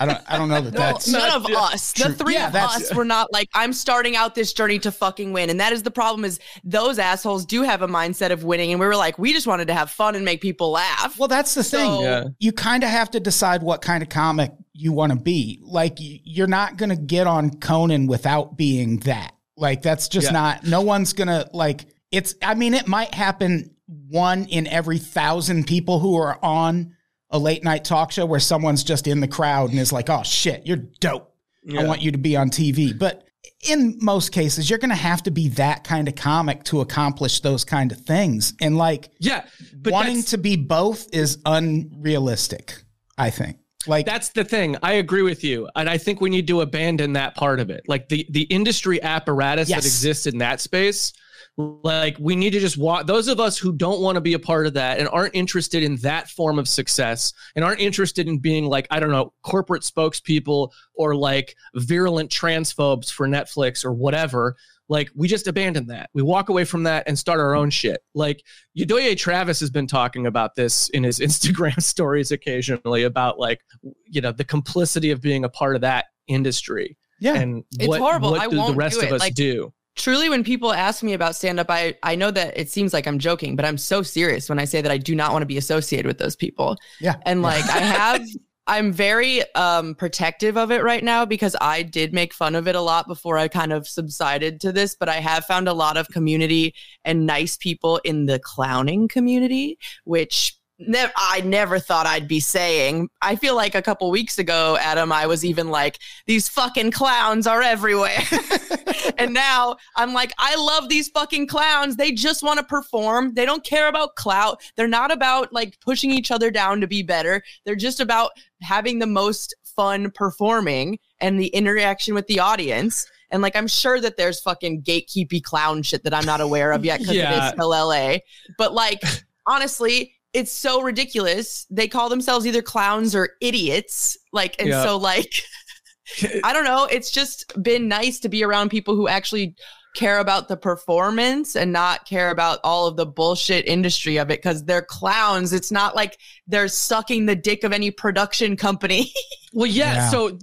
Speaker 2: I don't. I don't know that
Speaker 5: No,
Speaker 2: that's.
Speaker 5: none of
Speaker 4: yeah.
Speaker 5: us. The three
Speaker 2: Yeah,
Speaker 5: of us were not like, I'm starting out this journey to fucking win. And that is the problem is those assholes do have a mindset of winning. And we were like, we just wanted to have fun and make people laugh.
Speaker 2: Well, that's the thing.
Speaker 4: Yeah.
Speaker 2: You kind of have to decide what kind of comic you want to be. Like, you're not going to get on Conan without being that. Like, that's just
Speaker 4: Yeah.
Speaker 2: not, no one's going to, like, it's, I mean, it might happen one in every thousand people who are on a late night talk show where someone's just in the crowd and is like, oh shit, you're dope. I want you to be on TV. But in most cases, you're going to have to be that kind of comic to accomplish those kind of things. And like,
Speaker 4: Yeah, but
Speaker 2: wanting to be both is unrealistic, I think. Like
Speaker 4: That's the thing. I agree with you, and I think we need to abandon that part of it. Like the the industry apparatus
Speaker 2: Yes.
Speaker 4: that exists in that space. Like we need to just walk. Those of us who don't want to be a part of that and aren't interested in that form of success and aren't interested in being like I don't know corporate spokespeople or like virulent transphobes for Netflix or whatever. Like we just abandon that. We walk away from that and start our own shit. Like Udoye Travis has been talking about this in his Instagram stories occasionally about like you know the complicity of being a part of that industry
Speaker 2: yeah,
Speaker 4: and
Speaker 5: It's
Speaker 4: what,
Speaker 5: horrible.
Speaker 4: what
Speaker 5: I
Speaker 4: do the
Speaker 5: won't
Speaker 4: rest
Speaker 5: do
Speaker 4: of us
Speaker 5: Like,
Speaker 4: do.
Speaker 5: Truly when people ask me about stand up I I know that it seems like I'm joking but I'm so serious when I say that I do not want to be associated with those people
Speaker 2: yeah.
Speaker 5: and like I have I'm very um protective of it right now because I did make fun of it a lot before I kind of subsided to this but I have found a lot of community and nice people in the clowning community which Never, I never thought I'd be saying. I feel like a couple weeks ago, Adam, I was even like, these fucking clowns are everywhere. and now I'm like, I love these fucking clowns. They just want to perform. They don't care about clout. They're not about like pushing each other down to be better. They're just about having the most fun performing and the interaction with the audience. And like, I'm sure that there's fucking gatekeepy clown shit that I'm not aware of yet because
Speaker 4: Yeah.
Speaker 5: it is still LA. But like, honestly, it's so ridiculous. They call themselves either clowns or idiots. Like, and
Speaker 4: Yeah.
Speaker 5: so like, I don't know. It's just been nice to be around people who actually care about the performance and not care about all of the bullshit industry of it because they're clowns. It's not like they're sucking the dick of any production company.
Speaker 4: Well, yeah,
Speaker 2: Yeah.
Speaker 4: So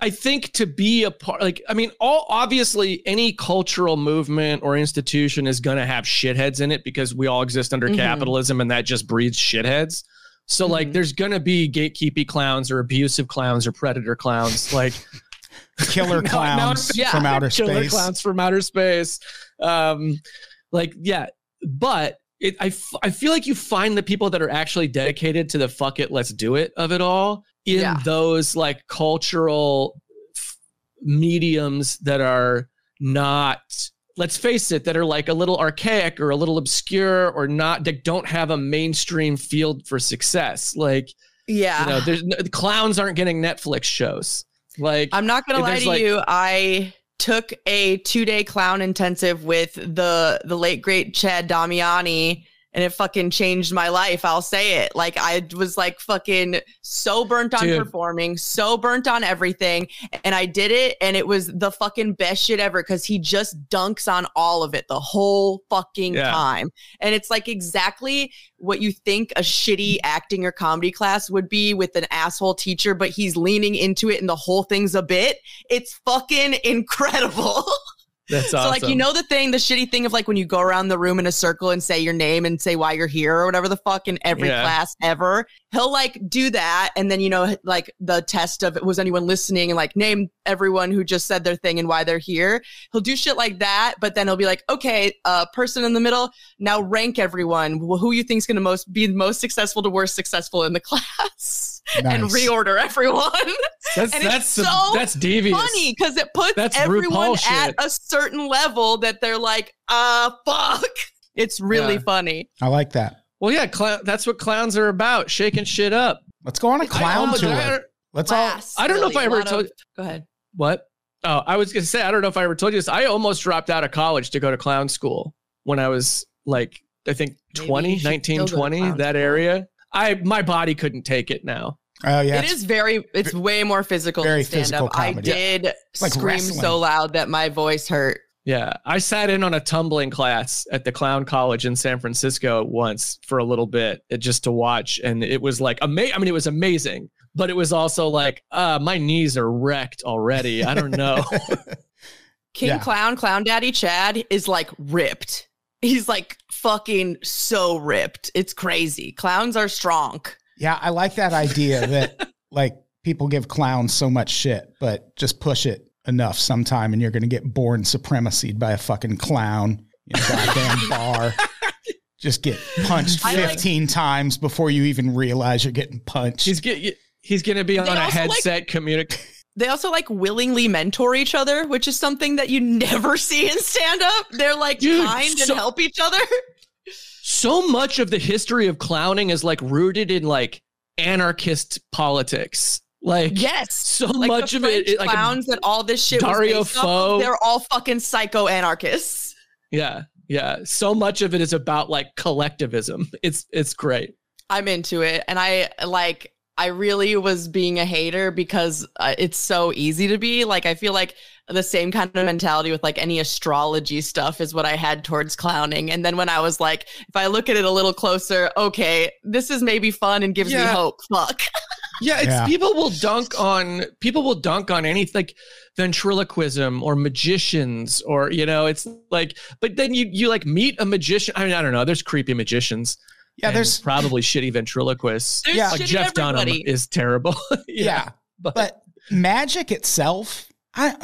Speaker 4: I think to be a part, like, I mean, all obviously any cultural movement or institution is going to have shitheads in it because we all exist under
Speaker 5: Mhm.
Speaker 4: capitalism and that just breeds shitheads. So, like,
Speaker 5: Mhm.
Speaker 4: there's going to be gatekeepy clowns or abusive clowns or predator clowns. Like,
Speaker 2: Killer
Speaker 4: Now- now
Speaker 2: clowns
Speaker 5: Yeah.
Speaker 2: from outer
Speaker 4: killer
Speaker 2: space.
Speaker 4: clowns from outer space. Um, like, yeah, but it, I, f- I feel like you find the people that are actually dedicated to the fuck it, let's do it of it all in
Speaker 5: Yeah.
Speaker 4: those like cultural f- mediums that are not let's face it that are like a little archaic or a little obscure or not that don't have a mainstream field for success like
Speaker 5: yeah.
Speaker 4: you know there's no, the clowns aren't getting netflix shows like
Speaker 5: I'm not gonna lie to
Speaker 4: like-
Speaker 5: you. I took a two day clown intensive with the the late great Chad Damiani, and it fucking changed my life. I'll say it. Like I was like fucking so burnt on
Speaker 4: Dude.
Speaker 5: performing, so burnt on everything, and I did it, and it was the fucking best shit ever because he just dunks on all of it the whole fucking
Speaker 4: Yeah.
Speaker 5: time, and it's like exactly what you think a shitty acting or comedy class would be with an asshole teacher, but he's leaning into it and the whole thing's a bit. It's fucking incredible.
Speaker 4: That's
Speaker 5: So
Speaker 4: awesome.
Speaker 5: like you know the thing, the shitty thing of like when you go around the room in a circle and say your name and say why you're here or whatever the fuck in every
Speaker 4: Yeah.
Speaker 5: class ever. He'll like do that and then you know like the test of was anyone listening and like name everyone who just said their thing and why they're here. He'll do shit like that, but then he'll be like, okay, uh, person in the middle, now rank everyone. Wh- Who you think's gonna most be the most successful to worst successful in the class and reorder everyone.
Speaker 4: that's
Speaker 5: and
Speaker 4: that's
Speaker 5: it's
Speaker 4: some-
Speaker 5: so
Speaker 4: that's devious.
Speaker 5: funny because it puts
Speaker 4: That's
Speaker 5: everyone at a certain level that they're like, uh, fuck. It's really
Speaker 4: Yeah.
Speaker 5: funny.
Speaker 2: I like that.
Speaker 4: Well, yeah, clown. That's what clowns are about, shaking shit up.
Speaker 2: Let's go on a clown
Speaker 4: I,
Speaker 2: tour.
Speaker 4: I,
Speaker 2: Let's all.
Speaker 4: I don't know if I ever told-
Speaker 5: of- Go ahead.
Speaker 4: what? Oh, I was gonna say I don't know if I ever told you this. I almost dropped out of college to go to clown school when I was like I think
Speaker 5: Maybe
Speaker 4: 20, 19,
Speaker 5: still go to
Speaker 4: 20, that
Speaker 5: school.
Speaker 4: area. I my body couldn't take it now.
Speaker 2: Oh yeah.
Speaker 5: it is very, it's way more physical
Speaker 2: very
Speaker 5: than stand
Speaker 2: physical
Speaker 5: up. I
Speaker 2: comedy.
Speaker 5: did
Speaker 2: like
Speaker 5: scream
Speaker 2: wrestling.
Speaker 5: so loud that my voice hurt.
Speaker 4: Yeah, I sat in on a tumbling class at the Clown College in San Francisco once for a little bit, uh, just to watch, and it was like amazing. I mean, it was amazing, but it was also like, uh, my knees are wrecked already. I don't know.
Speaker 5: King
Speaker 2: Yeah.
Speaker 5: Clown, Clown Daddy Chad is like ripped. He's like fucking so ripped. It's crazy. Clowns are strong.
Speaker 2: Yeah, I like that idea that like people give clowns so much shit, but just push it enough sometime and you're going to get Bourne Supremacied by a fucking clown in a goddamn bar. Just get punched
Speaker 5: I like-
Speaker 2: 15 times before you even realize you're getting punched.
Speaker 4: he's get, he's gonna be on
Speaker 5: They
Speaker 4: a
Speaker 5: also, like-
Speaker 4: headset communic.
Speaker 5: They also like willingly mentor each other, which is something that you never see in stand up. They're like
Speaker 4: Dude,
Speaker 5: kind
Speaker 4: so-
Speaker 5: and help each other.
Speaker 4: So much of the history of clowning is like rooted in like anarchist politics. Like
Speaker 5: Yes.
Speaker 4: so
Speaker 5: Like
Speaker 4: much of it, it like
Speaker 5: clowns that all this shit
Speaker 4: Dario
Speaker 5: was based off
Speaker 4: Fo.
Speaker 5: they're all fucking psycho anarchists.
Speaker 4: yeah, yeah. So much of it is about like collectivism. It's it's great.
Speaker 5: I'm into it. And I like, I really was being a hater because uh, it's so easy to be. Like, I feel like the same kind of mentality with like any astrology stuff is what I had towards clowning. And then when I was like, if I look at it a little closer, okay, this is maybe fun and gives me hope. Fuck.
Speaker 4: Yeah, it's
Speaker 2: Yeah.
Speaker 4: people will dunk on people will dunk on anything like ventriloquism or magicians or you know it's like but then you you like meet a magician I mean I don't know there's creepy magicians
Speaker 2: yeah,
Speaker 4: and
Speaker 2: there's
Speaker 4: probably shitty ventriloquists
Speaker 2: Yeah.
Speaker 4: like
Speaker 5: shitty
Speaker 4: Jeff Dunham
Speaker 5: everybody.
Speaker 4: is terrible
Speaker 2: yeah,
Speaker 4: but,
Speaker 2: but magic itself, I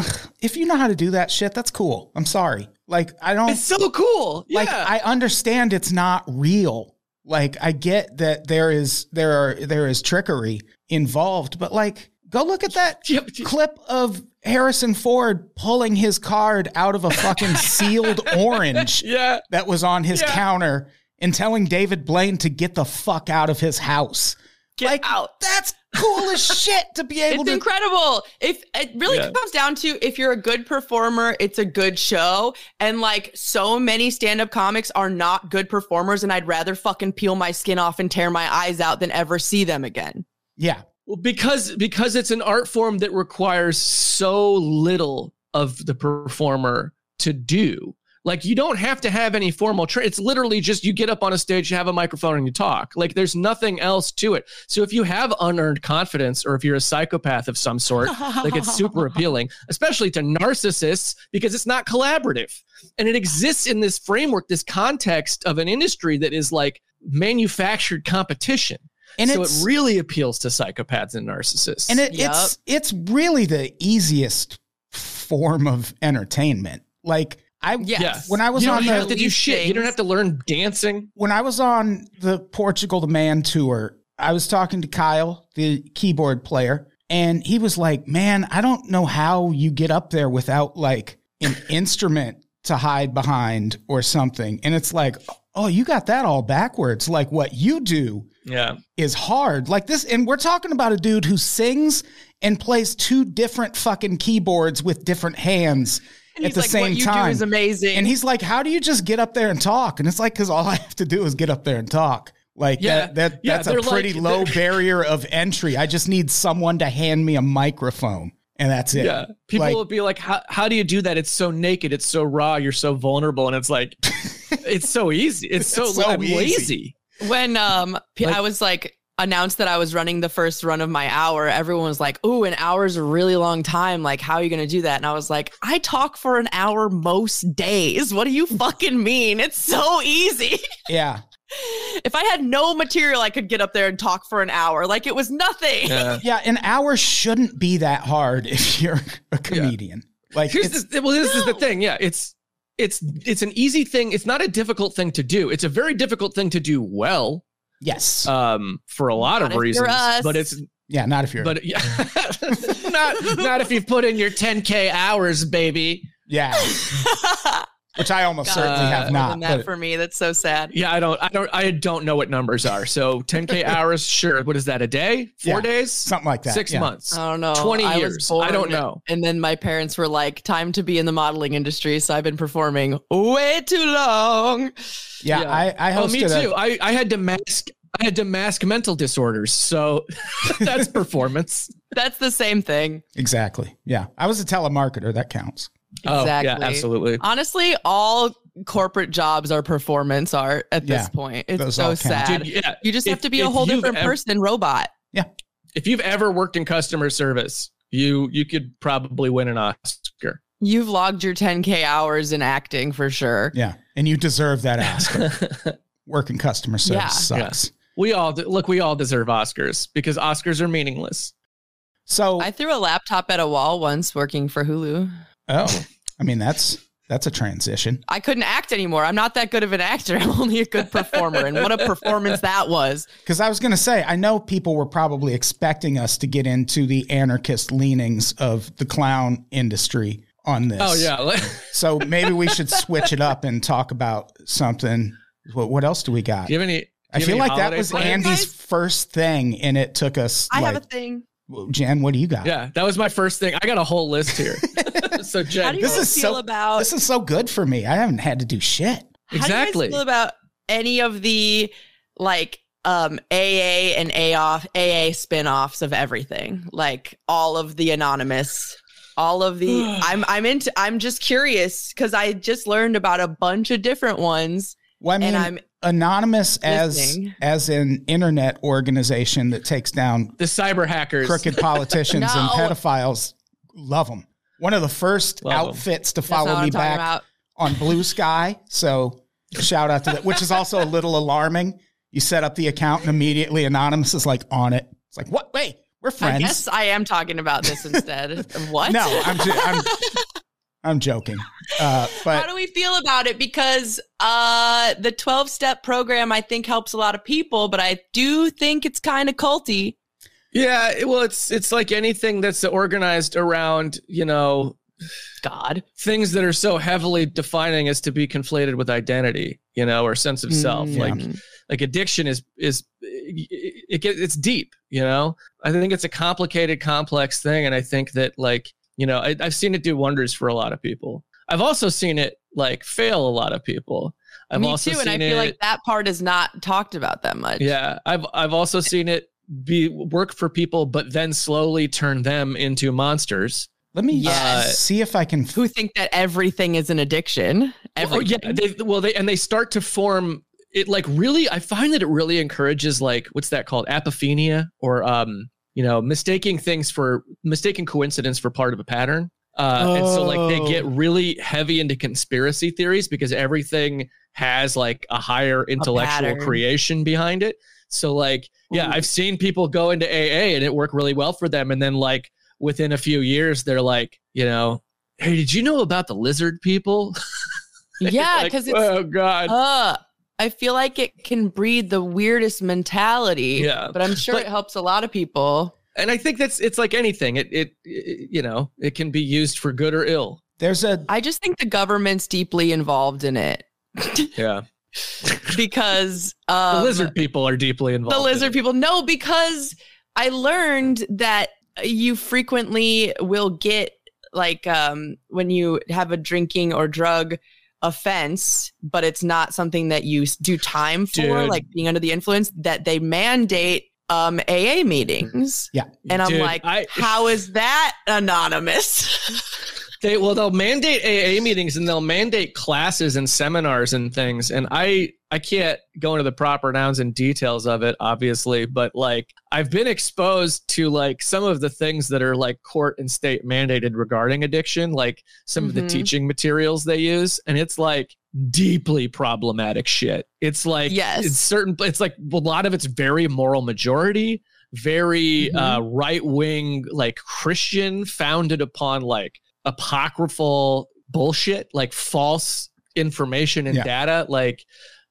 Speaker 2: if you know how to do that shit, that's cool. I'm sorry. Like I don't
Speaker 4: it's so cool yeah
Speaker 2: like I understand it's not real. Like I get that there is there are there is trickery involved, but like go look at that
Speaker 4: Yep.
Speaker 2: clip of Harrison Ford pulling his card out of a fucking sealed orange
Speaker 4: yeah
Speaker 2: that was on his
Speaker 4: Yeah.
Speaker 2: counter and telling David Blaine to get the fuck out of his house.
Speaker 5: Get
Speaker 2: like
Speaker 5: out.
Speaker 2: that's cool as shit to be able
Speaker 5: It's
Speaker 2: to It's
Speaker 5: incredible. If it really
Speaker 4: Yeah.
Speaker 5: comes down to if you're a good performer, it's a good show. And like so many stand-up comics are not good performers, and I'd rather fucking peel my skin off and tear my eyes out than ever see them again.
Speaker 2: Yeah.
Speaker 4: Well, because because it's an art form that requires so little of the performer to do. Like you don't have to have any formal training. It's literally just you get up on a stage, you have a microphone, and you talk. Like there's nothing else to it. So if you have unearned confidence, or if you're a psychopath of some sort, like it's super appealing, especially to narcissists because it's not collaborative and it exists in this framework, this context of an industry that is like manufactured competition.
Speaker 2: And
Speaker 4: so
Speaker 2: it's
Speaker 4: it really appeals to psychopaths and narcissists.
Speaker 2: And it,
Speaker 5: Yup.
Speaker 2: it's it's really the easiest form of entertainment. Like I
Speaker 5: Yes.
Speaker 2: when I was
Speaker 4: you don't
Speaker 2: on the-
Speaker 4: have to do
Speaker 5: These
Speaker 4: shit. You don't have to learn dancing.
Speaker 2: when I was on the Portugal the Man tour, I was talking to Kyle, the keyboard player, and he was like, "Man, I don't know how you get up there without like an instrument to hide behind or something." And it's like, "Oh, you got that all backwards. Like what you do
Speaker 4: Yeah,
Speaker 2: is hard. Like this, and we're talking about a dude who sings and plays two different fucking keyboards with different hands
Speaker 5: And
Speaker 2: at the
Speaker 5: like,
Speaker 2: same
Speaker 5: what you
Speaker 2: time.
Speaker 5: do is amazing.
Speaker 2: and he's like, "How do you just get up there and talk?" And it's like, "Cause all I have to do is get up there and talk." Like
Speaker 4: Yeah,
Speaker 2: that, that
Speaker 4: yeah,
Speaker 2: that's a pretty
Speaker 4: like-
Speaker 2: low barrier of entry. I just need someone to hand me a microphone, and that's it.
Speaker 4: yeah. People
Speaker 2: Like-
Speaker 4: will be like, "How how do you do that? It's so naked. It's so raw. You're so vulnerable." And it's like, it's so easy. It's so,
Speaker 2: It's so
Speaker 4: I'm
Speaker 2: easy.
Speaker 4: lazy.
Speaker 5: when um
Speaker 4: Like-
Speaker 5: I was like announced that I was running the first run of my hour, everyone was like, "Ooh, an hour's a really long time. Like, how are you going to do that?" And I was like, "I talk for an hour most days. What do you fucking mean? It's so easy."
Speaker 2: Yeah.
Speaker 5: if I had no material, I could get up there and talk for an hour. Like it was nothing.
Speaker 4: Yeah.
Speaker 2: Yeah. An hour shouldn't be that hard if you're a comedian. Like,
Speaker 4: Here's
Speaker 2: it's-
Speaker 4: the, well, this is the thing. Yeah, it's it's it's an easy thing. It's not a difficult thing to do. It's a very difficult thing to do well.
Speaker 2: Yes.
Speaker 4: Um, for a lot
Speaker 5: Not
Speaker 4: of reasons.
Speaker 5: us.
Speaker 4: But it's
Speaker 2: yeah. Not if you're.
Speaker 4: but yeah, not not if you've put in your 10k hours, baby.
Speaker 2: yeah. Which I almost certainly
Speaker 4: Uh,
Speaker 2: have not.
Speaker 5: than that
Speaker 2: but-
Speaker 5: for me. That's so sad.
Speaker 4: Yeah, I don't, I don't, I don't know what numbers are. So 10k hours, sure. What is that? A day? Four
Speaker 2: Yeah,
Speaker 4: days?
Speaker 2: something like that.
Speaker 4: Six
Speaker 2: yeah.
Speaker 4: months?
Speaker 5: I don't know.
Speaker 4: 20
Speaker 5: I was
Speaker 4: years. I don't know.
Speaker 5: And then my parents were like, "Time to be in the modeling industry." So I've been performing way too long.
Speaker 2: Yeah,
Speaker 4: Yeah.
Speaker 2: I, I
Speaker 4: Oh, me too. I, I had to mask. I had to mask mental disorders. So that's performance.
Speaker 5: That's the same thing.
Speaker 2: exactly. Yeah, I was a telemarketer. That counts.
Speaker 4: Oh,
Speaker 5: Exactly.
Speaker 4: yeah, absolutely.
Speaker 5: Honestly, all corporate jobs are performance art at this point. It's so sad.
Speaker 4: Dude, yeah.
Speaker 5: you just
Speaker 4: if-
Speaker 5: have to be a whole different
Speaker 4: ever-
Speaker 5: person, robot. Yeah.
Speaker 4: If you've ever worked in customer service, you you could probably win an Oscar.
Speaker 5: You've logged your 10k hours in acting for sure.
Speaker 2: Yeah, and you deserve that Oscar. Working customer service
Speaker 5: Yeah.
Speaker 2: sucks.
Speaker 4: we all de- look. We all deserve Oscars because Oscars are meaningless.
Speaker 2: So,
Speaker 5: I threw a laptop at a wall once working for Hulu.
Speaker 2: Oh, I mean that's that's a transition.
Speaker 5: I couldn't act anymore. I'm not that good of an actor. I'm only a good performer. and what a performance that was.
Speaker 2: Because I was going to say, I know people were probably expecting us to get into the anarchist leanings of the clown industry on this.
Speaker 4: Oh yeah.
Speaker 2: So maybe we should switch it up and talk about something. What, what else do we got?
Speaker 4: Do you have any? do
Speaker 2: I feel
Speaker 4: any
Speaker 2: like that was
Speaker 4: plans?
Speaker 2: Andy's first thing, and it took us.
Speaker 5: I
Speaker 2: like,
Speaker 5: have a thing.
Speaker 2: Jenn, what do you got?
Speaker 4: Yeah, that was my first thing. I got a whole list here. so
Speaker 5: How
Speaker 4: Jenn,
Speaker 5: do you
Speaker 2: This is
Speaker 5: feel
Speaker 2: so-
Speaker 5: about
Speaker 2: This is so good for me. I haven't had to do shit.
Speaker 5: How
Speaker 4: Exactly.
Speaker 5: do you feel about any of the like um AA and A off AA spin-offs of everything? Like all of the anonymous, all of the I'm I'm into I'm just curious because I just learned about a bunch of different ones
Speaker 2: Well, I mean,
Speaker 5: and I'm
Speaker 2: anonymous as
Speaker 5: listening.
Speaker 2: as an internet organization that takes down
Speaker 4: the cyber hackers.
Speaker 2: crooked politicians and pedophiles. Love them. One of the first
Speaker 4: Love 'em.
Speaker 2: outfits to follow me back
Speaker 5: about.
Speaker 2: on Blue Sky. So shout out to that, which is also a little alarming. You set up the account and immediately anonymous is like on it. It's like, what? Wait, we're
Speaker 5: I
Speaker 2: friends.
Speaker 5: guess I am talking about this instead. what?
Speaker 2: no, I'm, ju- I'm, I'm joking. Uh,
Speaker 5: How do we feel about it? Because uh, the 12 step program, I think, helps a lot of people, but I do think it's kind of culty.
Speaker 4: Yeah, well, it's it's like anything that's organized around you know
Speaker 5: God.
Speaker 4: things that are so heavily defining as to be conflated with identity, you know, or sense of self.
Speaker 5: Mm.
Speaker 4: Like like addiction is is it, it it's deep, you know. I think it's a complicated, complex thing, and I think that like you know I, I've seen it do wonders for a lot of people. I've also seen it like fail a lot of people. I've
Speaker 5: Me
Speaker 4: also
Speaker 5: too, and I feel
Speaker 4: it-
Speaker 5: like that part is not talked about that much.
Speaker 4: Yeah, I've I've also seen it be work for people, but then slowly turn them into monsters.
Speaker 2: let me
Speaker 5: Yes.
Speaker 2: see if I can.
Speaker 5: Who think that everything is an addiction?
Speaker 4: Oh
Speaker 5: Everything.
Speaker 4: yeah, they well they and they start to form it like really. I find that it really encourages like what's that called apophenia or um you know mistaking things for mistaking coincidence for part of a pattern. Uh, and so like they get
Speaker 5: Oh.
Speaker 4: really heavy into conspiracy theories because everything has like a higher intellectual
Speaker 5: pattern.
Speaker 4: creation behind it. So like yeah,
Speaker 5: Ooh.
Speaker 4: I've seen people go into AA and it worked really well for them, and then like within a few years they're like you know. Hey, did you know about the lizard people?
Speaker 5: yeah,
Speaker 4: Like,
Speaker 5: because it's
Speaker 4: oh god,
Speaker 5: uh I feel like it can breed the weirdest mentality.
Speaker 4: Yeah.
Speaker 5: But I'm sure
Speaker 4: But-
Speaker 5: it helps a lot of people.
Speaker 4: and I think that's it's like anything. It, it it you know it can be used for good or ill.
Speaker 2: There's a
Speaker 5: I just think the government's deeply involved in it.
Speaker 4: Yeah,
Speaker 5: because
Speaker 4: the
Speaker 5: um,
Speaker 4: lizard people are deeply involved.
Speaker 5: the lizard
Speaker 4: it.
Speaker 5: people no because i learned that you frequently will get like um when you have a drinking or drug offense but it's not something that you do time for
Speaker 4: Dude.
Speaker 5: like being under the influence that they mandate um aa meetings
Speaker 2: Yeah.
Speaker 5: and i'm
Speaker 4: Dude,
Speaker 5: like
Speaker 4: I-
Speaker 5: how is that anonymous
Speaker 4: they well they'll mandate AA meetings and they'll mandate classes and seminars and things. And I I can't go into the proper nouns and details of it, obviously, but like I've been exposed to like some of the things that are like court and state mandated regarding addiction, like some of the
Speaker 5: Mhm.
Speaker 4: teaching materials they use, and it's like deeply problematic shit. It's like
Speaker 5: Yes.
Speaker 4: it's certain it's like a lot of it's very moral majority, very
Speaker 5: Mm-hmm.
Speaker 4: uh right wing like Christian founded upon like apocryphal bullshit, like false information and
Speaker 2: Yeah.
Speaker 4: data, like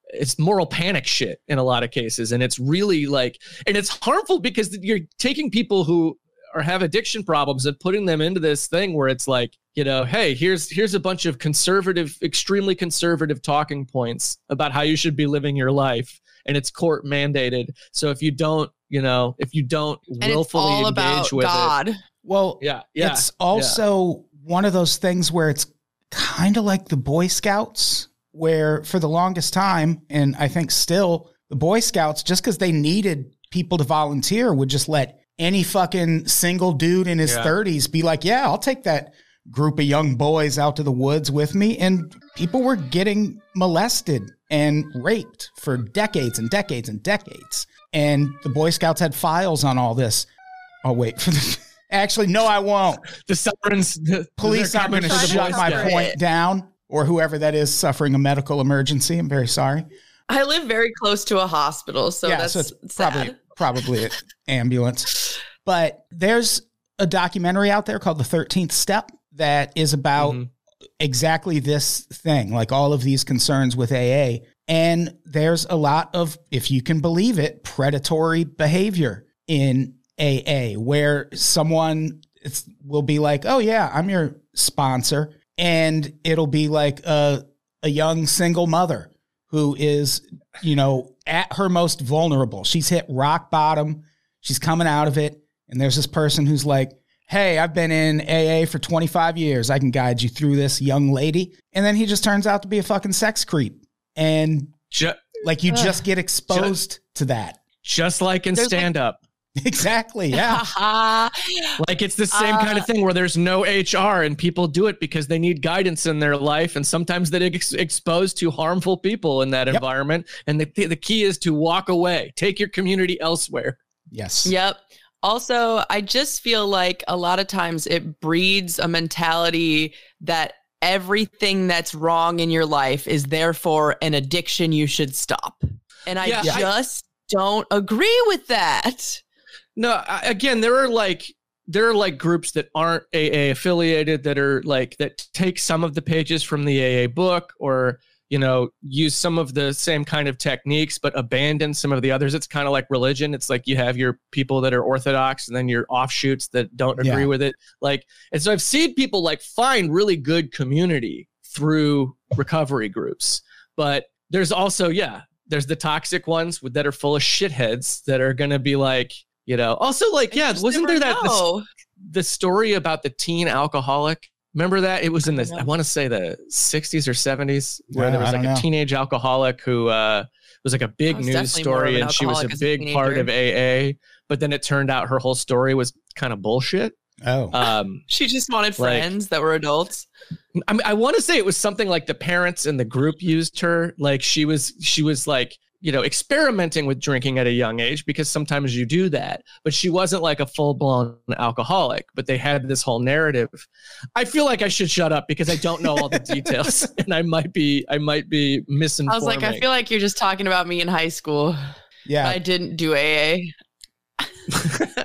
Speaker 4: it's moral panic shit in a lot of cases and it's really like and it's harmful because you're taking people who or have addiction problems and putting them into this thing where it's like you know hey here's here's a bunch of conservative extremely conservative talking points about how you should be living your life and it's court mandated so if you don't you know if you don't
Speaker 5: And it's
Speaker 4: willfully
Speaker 5: all
Speaker 4: engage
Speaker 5: about
Speaker 4: with it
Speaker 5: God.
Speaker 2: Well,
Speaker 4: yeah yeah
Speaker 2: it's also one of those things where it's kind of like the Boy Scouts, where for the longest time, and I think still, the Boy Scouts, just because they needed people to volunteer, would just let any fucking single dude in his
Speaker 4: Yeah.
Speaker 2: 30s be like, yeah, I'll take that group of young boys out to the woods with me. And people were getting molested and raped for decades and decades and decades. And the Boy Scouts had files on all this. Oh, wait for the. Actually, no, I won't.
Speaker 4: the sirens the,
Speaker 2: Police
Speaker 4: they're
Speaker 2: are going to
Speaker 4: for
Speaker 2: shut my
Speaker 4: Scouts.
Speaker 2: point down, or whoever that is suffering a medical emergency. I'm very sorry.
Speaker 5: I live very close to a hospital, so
Speaker 2: yeah,
Speaker 5: that's
Speaker 2: so it's
Speaker 5: sad.
Speaker 2: probably probably an ambulance. But there's a documentary out there called The Thirteenth Step that is about
Speaker 4: Mhm.
Speaker 2: exactly this thing, like all of these concerns with AA. And there's a lot of, if you can believe it, predatory behavior in AA where someone it's, will be like, oh, yeah, I'm your sponsor. And it'll be like a, a young single mother who is, you know, at her most vulnerable. She's hit rock bottom. She's coming out of it. And there's this person who's like, hey, I've been in AA for 25 years. I can guide you through this, young lady. And then he just turns out to be a fucking sex creep. And
Speaker 4: Ju-
Speaker 2: like you just get exposed to that.
Speaker 4: just like in stand up
Speaker 2: Exactly. Yeah.
Speaker 4: Like it's the same kind of
Speaker 5: Uh,
Speaker 4: thing where there's no HR and people do it because they need guidance in their life, and sometimes they get ex- exposed to harmful people in that
Speaker 2: Yep.
Speaker 4: environment. And the the key is to walk away, take your community elsewhere.
Speaker 2: yes.
Speaker 5: Yep. Also, I just feel like a lot of times it breeds a mentality that everything that's wrong in your life is therefore an addiction you should stop. And I
Speaker 4: Yeah, I-
Speaker 5: just don't agree with that.
Speaker 4: No, I, again, there are like there are like groups that aren't AA affiliated that are like that take some of the pages from the AA book or you know use some of the same kind of techniques but abandon some of the others. It's kind of like religion. It's like you have your people that are orthodox and then your offshoots that don't agree
Speaker 2: Yeah.
Speaker 4: with it. Like, and so I've seen people like find really good community through recovery groups, but there's also yeah, there's the toxic ones that are full of shitheads that are going to be like you know also like
Speaker 5: You
Speaker 4: yeah wasn't there that this,
Speaker 5: know.
Speaker 4: the story about the teen alcoholic remember that it was in the
Speaker 5: don't
Speaker 4: i want to say the 60s or 70s where
Speaker 2: Yeah,
Speaker 4: there was
Speaker 2: I
Speaker 4: like a
Speaker 2: know.
Speaker 4: teenage alcoholic who uh was like a big news
Speaker 5: definitely more of
Speaker 4: story
Speaker 5: an
Speaker 4: and she was a
Speaker 5: alcoholic as a
Speaker 4: big part of aa but then it turned out her whole story was kind of bullshit
Speaker 2: Oh.
Speaker 4: um
Speaker 5: She just wanted
Speaker 4: Like-
Speaker 5: friends that were adults.
Speaker 4: I, mean, I want to say it was something like the parents in the group used her. Like she was, she was like, you know, experimenting with drinking at a young age because sometimes you do that. But she wasn't like a full blown alcoholic. But they had this whole narrative. I feel like I should shut up because I don't know all the details, and I might be, I might be misinforming.
Speaker 5: I was like, I feel like you're just talking about me in high school.
Speaker 2: yeah.
Speaker 5: I didn't do AA.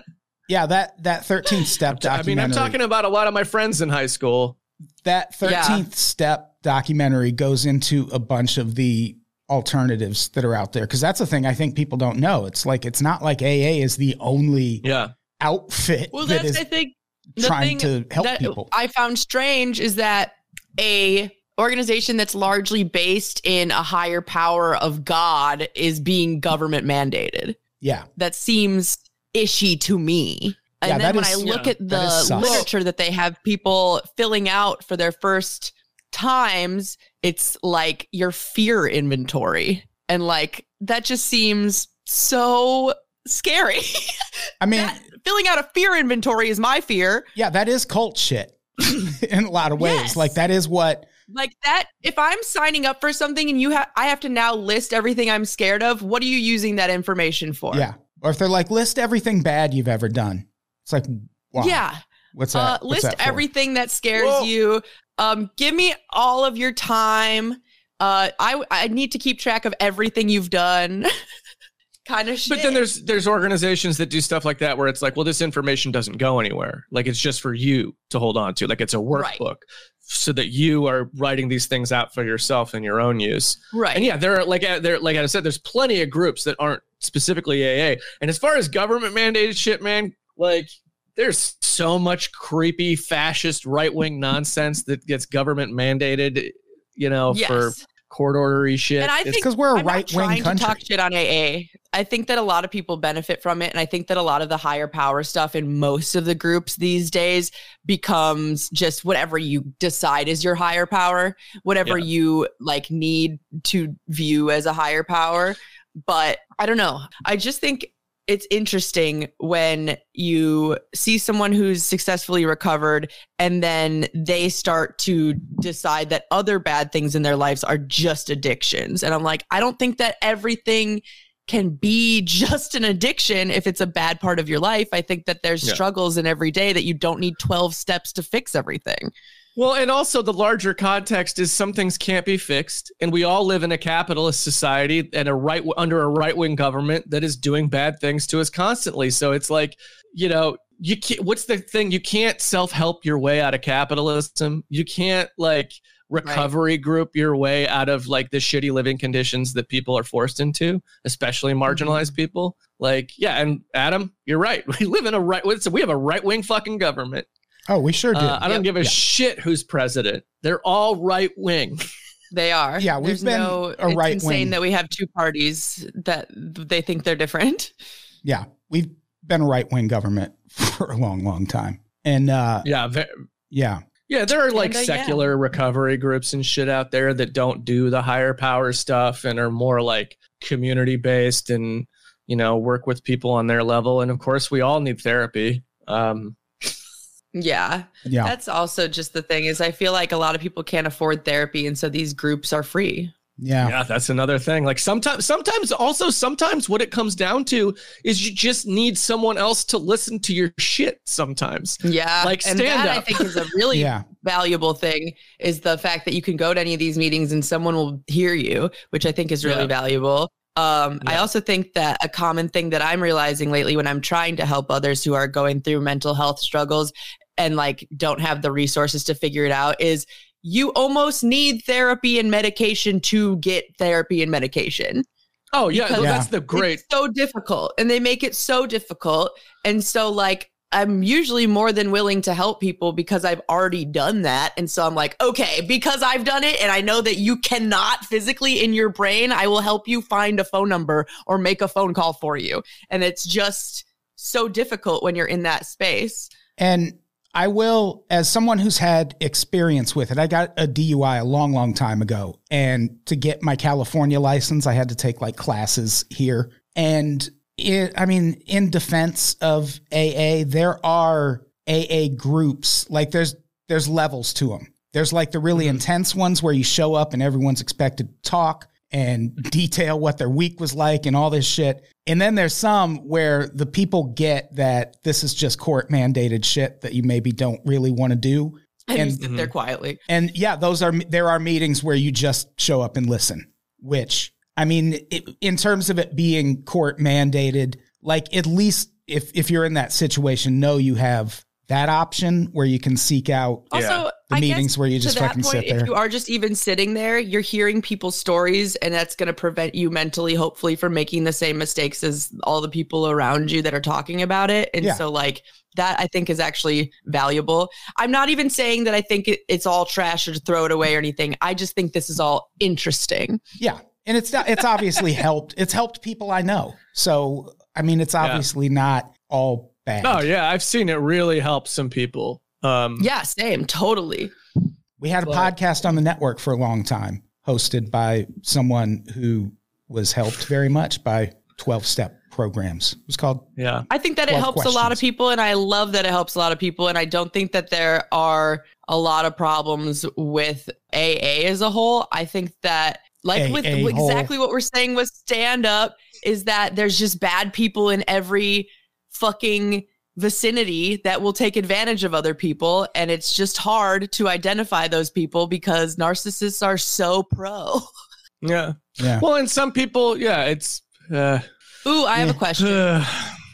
Speaker 2: yeah. That, that 13th step documentary.
Speaker 4: I mean, I'm talking about a lot of my friends in high school.
Speaker 2: that 13th
Speaker 5: Yeah.
Speaker 2: step documentary goes into a bunch of the alternatives that are out there because that's the thing I think people don't know. It's like it's not like AA is the only
Speaker 4: Yeah,
Speaker 2: outfit
Speaker 5: Well,
Speaker 2: that
Speaker 5: that's I think the
Speaker 2: trying
Speaker 5: thing
Speaker 2: to help
Speaker 5: that
Speaker 2: people.
Speaker 5: I found strange is that a organization that's largely based in a higher power of God is being government mandated.
Speaker 2: yeah.
Speaker 5: That seems ishy to me. And
Speaker 2: Yeah,
Speaker 5: then
Speaker 2: that
Speaker 5: when
Speaker 2: is-
Speaker 5: I look
Speaker 4: yeah,
Speaker 5: at the
Speaker 2: is sus.
Speaker 5: literature that they have people filling out for their first times, it's like your fear inventory. And like that just seems so scary.
Speaker 2: I mean,
Speaker 5: That- filling out a fear inventory is my fear.
Speaker 2: yeah, that is cult shit. in a lot of ways.
Speaker 5: Yes.
Speaker 2: Like that is what
Speaker 5: like that if i'm signing up for something and you have i have to now list everything i'm scared of what are you using that information for
Speaker 2: yeah. Or if they're like list everything bad you've ever done. It's like wow.
Speaker 5: yeah
Speaker 2: What's
Speaker 5: uh,
Speaker 2: that? What's
Speaker 5: list
Speaker 2: that
Speaker 5: everything that scares
Speaker 4: Whoa.
Speaker 5: you um give me all of your time uh i i need to keep track of everything you've done kind of shit
Speaker 4: But then there's there's organizations that do stuff like that where it's like, well, this information doesn't go anywhere. Like it's just for you to hold on to. Like it's a
Speaker 5: Right.
Speaker 4: workbook so that you are writing these things out for yourself and your own use.
Speaker 5: right
Speaker 4: And yeah, there are like uh, there like I said, there's plenty of groups that aren't specifically AA. And as far as government mandated shit, man, like there's so much creepy fascist right wing nonsense that gets government mandated, you know, for court ordery shit.
Speaker 5: and i
Speaker 2: It's
Speaker 5: think
Speaker 2: because we're a
Speaker 5: I'm not
Speaker 2: right wing country.
Speaker 5: to talk shit on AA. I think that a lot of people benefit from it, and I think that a lot of the higher power stuff in most of the groups these days becomes just whatever you decide is your higher power, whatever
Speaker 4: Yeah.
Speaker 5: you like need to view as a higher power. But I don't know. I just think it's interesting when you see someone who's successfully recovered and then they start to decide that other bad things in their lives are just addictions. And I'm like, I don't think that everything can be just an addiction if it's a bad part of your life. I think that there's
Speaker 4: Yeah.
Speaker 5: struggles in every day that you don't need 12 steps to fix everything.
Speaker 4: Well, and also the larger context is some things can't be fixed, and we all live in a capitalist society and a right under a right wing government that is doing bad things to us constantly. So it's like, you know, you can't. What's the thing? You can't self help your way out of capitalism. You can't like recovery group your way out of like the shitty living conditions that people are forced into, especially mm-hmm. marginalized people. Like, yeah, and Adam, you're right. We live in a right. So We have a right wing fucking government.
Speaker 2: Oh, we sure do.
Speaker 4: Uh, I don't
Speaker 5: Yep.
Speaker 4: give a shit who's president. They're all right wing.
Speaker 5: They are.
Speaker 2: Yeah, we've
Speaker 5: There's
Speaker 2: been
Speaker 5: no,
Speaker 2: a
Speaker 5: it's
Speaker 2: right
Speaker 5: insane
Speaker 2: wing-
Speaker 5: that we have two parties that they think they're different.
Speaker 2: yeah. We've been a right wing government for a long, long time. And uh
Speaker 4: Yeah,
Speaker 2: yeah.
Speaker 4: yeah. There are like
Speaker 5: Kinda, yeah.
Speaker 4: secular recovery groups and shit out there that don't do the higher power stuff and are more like community based and you know work with people on their level. And of course, we all need therapy. Um,
Speaker 5: Yeah.
Speaker 2: Yeah.
Speaker 5: That's also just the thing is I feel like a lot of people can't afford therapy and so these groups are free.
Speaker 2: Yeah.
Speaker 4: yeah, that's another thing. Like sometimes, sometimes also sometimes what it comes down to is you just need someone else to listen to your shit. Sometimes.
Speaker 5: Yeah.
Speaker 4: Like
Speaker 5: and
Speaker 4: stand
Speaker 5: that I
Speaker 4: up.
Speaker 5: think is a really
Speaker 2: Yeah.
Speaker 5: valuable thing is the fact that you can go to any of these meetings and someone will hear you, which I think is really
Speaker 4: Yeah.
Speaker 5: valuable. Um, I also think that a common thing that I'm realizing lately when I'm trying to help others who are going through mental health struggles and like don't have the resources to figure it out is you almost need therapy and medication to get therapy and medication.
Speaker 4: Oh yeah,
Speaker 5: Because-
Speaker 4: that's the great.
Speaker 5: It's so difficult and they make it so difficult. And so like I'm usually more than willing to help people because I've already done that. And so I'm like, okay, because I've done it and I know that you cannot physically in your brain, I will help you find a phone number or make a phone call for you. And it's just so difficult when you're in that space.
Speaker 2: And I will, as someone who's had experience with it, I got a DUI a long, long time ago. And to get my California license, I had to take like classes here. And it, I mean, in defense of AA, there are AA groups, like there's, there's levels to them. There's like the really mm-hmm. intense ones where you show up and everyone's expected to talk and detail what their week was like and all this shit. And then there's some where the people get that this is just court mandated shit that you maybe don't really want to do.
Speaker 5: And, you
Speaker 2: And-
Speaker 5: sit there mm-hmm. quietly.
Speaker 2: And yeah, those are there are meetings where you just show up and listen, which I mean it, in terms of it being court mandated, like at least if if you're in that situation, know you have that option where you can seek out
Speaker 5: Also,
Speaker 2: the
Speaker 5: I guess
Speaker 2: meetings where you
Speaker 5: to
Speaker 2: just
Speaker 5: that
Speaker 2: fucking
Speaker 5: point,
Speaker 2: sit there.
Speaker 5: If you are just even sitting there, you're hearing people's stories, and that's going to prevent you mentally, hopefully, from making the same mistakes as all the people around you that are talking about it. And
Speaker 2: Yeah.
Speaker 5: so, like, that I think is actually valuable. I'm not even saying that I think it, it's all trash or to throw it away or anything. I just think this is all interesting.
Speaker 2: Yeah. And it's not, it's obviously helped. It's helped people I know. So, I mean, it's obviously not all bad.
Speaker 4: Oh yeah, I've seen it really help some people. Um,
Speaker 5: Yeah, same, totally.
Speaker 2: We had a
Speaker 4: But-
Speaker 2: podcast on the network for a long time, hosted by someone who was helped very much by 12 step programs. It was called
Speaker 4: Yeah.
Speaker 5: I think that it
Speaker 2: 12
Speaker 5: helps a lot of people, and I love that it helps a lot of people. And I don't think that there are a lot of problems with AA as a whole. I think that, like with
Speaker 2: AA
Speaker 5: exactly what we're saying with stand up, is that there's just bad people in every fucking vicinity that will take advantage of other people. And it's just hard to identify those people because narcissists are so pro.
Speaker 4: Yeah.
Speaker 2: Yeah.
Speaker 4: Well, and some people, yeah, it's. Uh,
Speaker 5: Ooh, I have
Speaker 2: Yeah.
Speaker 5: a question.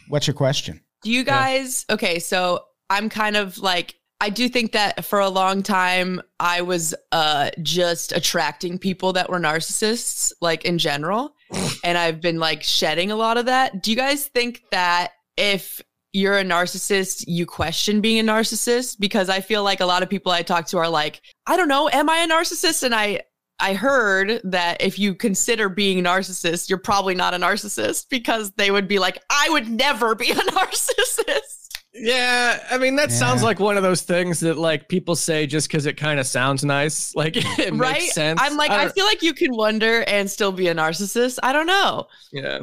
Speaker 2: What's your question?
Speaker 5: Do you guys okay, so I'm kind of like I do think that for a long time I was uh just attracting people that were narcissists like in general and I've been like shedding a lot of that. Do you guys think that if you're a narcissist, you question being a narcissist because I feel like a lot of people I talk to are like, I don't know, am I a narcissist? And I I heard that if you consider being a narcissist, you're probably not a narcissist because they would be like, I would never be a narcissist.
Speaker 4: yeah. I mean, that sounds like one of those things that like people say just because it kind of sounds nice. Like it
Speaker 5: right?
Speaker 4: makes sense.
Speaker 5: I'm like,
Speaker 4: I
Speaker 5: I, feel like you can wonder and still be a narcissist. I don't know.
Speaker 4: Yeah.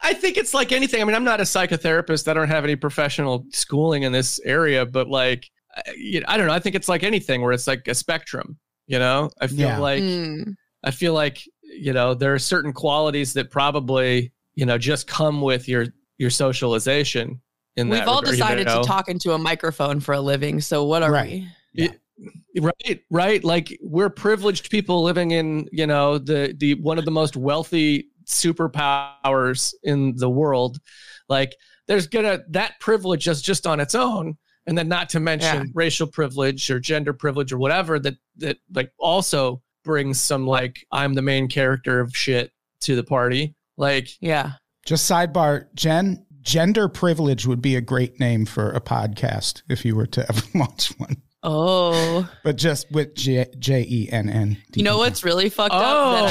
Speaker 4: I think it's like anything. I mean, I'm not a psychotherapist. I don't have any professional schooling in this area, but like, I- you know, I don't know. I think it's like anything where it's like a spectrum, you know? I feel
Speaker 2: Yeah.
Speaker 4: like,
Speaker 5: Mm.
Speaker 4: I feel like, you know, there are certain qualities that probably, you know, just come with your, your socialization in
Speaker 5: We've
Speaker 4: that
Speaker 5: all
Speaker 4: regard, you
Speaker 5: decided
Speaker 4: know?
Speaker 5: to talk into a microphone for a living. So what are
Speaker 2: Right.
Speaker 5: we?
Speaker 4: right right like we're privileged people living in you know the the one of the most wealthy superpowers in the world like there's gonna that privilege is just on its own and then not to mention
Speaker 5: Yeah.
Speaker 4: racial privilege or gender privilege or whatever that that like also brings some like i'm the main character of shit to the party like
Speaker 5: Yeah.
Speaker 2: Just sidebar, Jenn, gender privilege would be a great name for a podcast if you were to ever launch one.
Speaker 5: Oh,
Speaker 2: But just with J J E N N.
Speaker 5: you know what's really fucked up?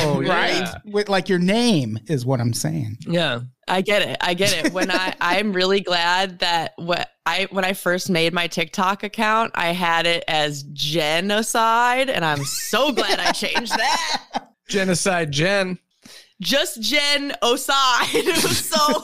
Speaker 4: Oh,
Speaker 5: That-
Speaker 2: right? With like your name is what I'm saying.
Speaker 4: yeah
Speaker 5: I get it. I get it. When I I'm really glad that what I when I first made my TikTok account, I had it as genocide, and I'm so glad I changed that.
Speaker 4: genocide jen
Speaker 5: Just Jen Oside. It was so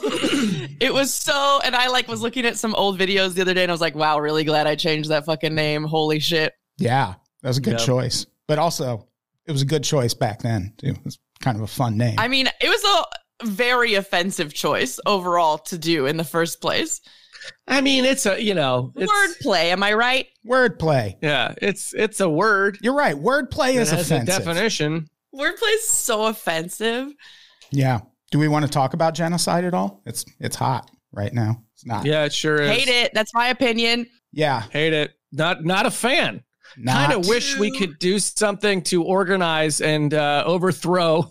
Speaker 5: it was so and I like was looking at some old videos the other day and I was like, wow, really glad I changed that fucking name. Holy shit.
Speaker 2: Yeah, that was a good
Speaker 4: Yeah.
Speaker 2: choice. But also, it was a good choice back then, too. It was kind of a fun name.
Speaker 5: I mean, it was a very offensive choice overall to do in the first place.
Speaker 4: i mean it's a you know it's,
Speaker 5: Wordplay, am I right?
Speaker 2: Wordplay.
Speaker 4: yeah it's it's a word
Speaker 2: You're right. Wordplay
Speaker 4: It
Speaker 2: is
Speaker 4: has a
Speaker 2: offensive.
Speaker 4: definition.
Speaker 5: Wordplay is so offensive.
Speaker 2: Yeah. Do we want to talk about genocide at all? It's it's hot right now. It's not.
Speaker 4: Yeah, it sure is.
Speaker 5: Hate it. That's my opinion.
Speaker 2: Yeah.
Speaker 4: Hate it. Not not a fan. Kind of wish we could do something to organize and uh, overthrow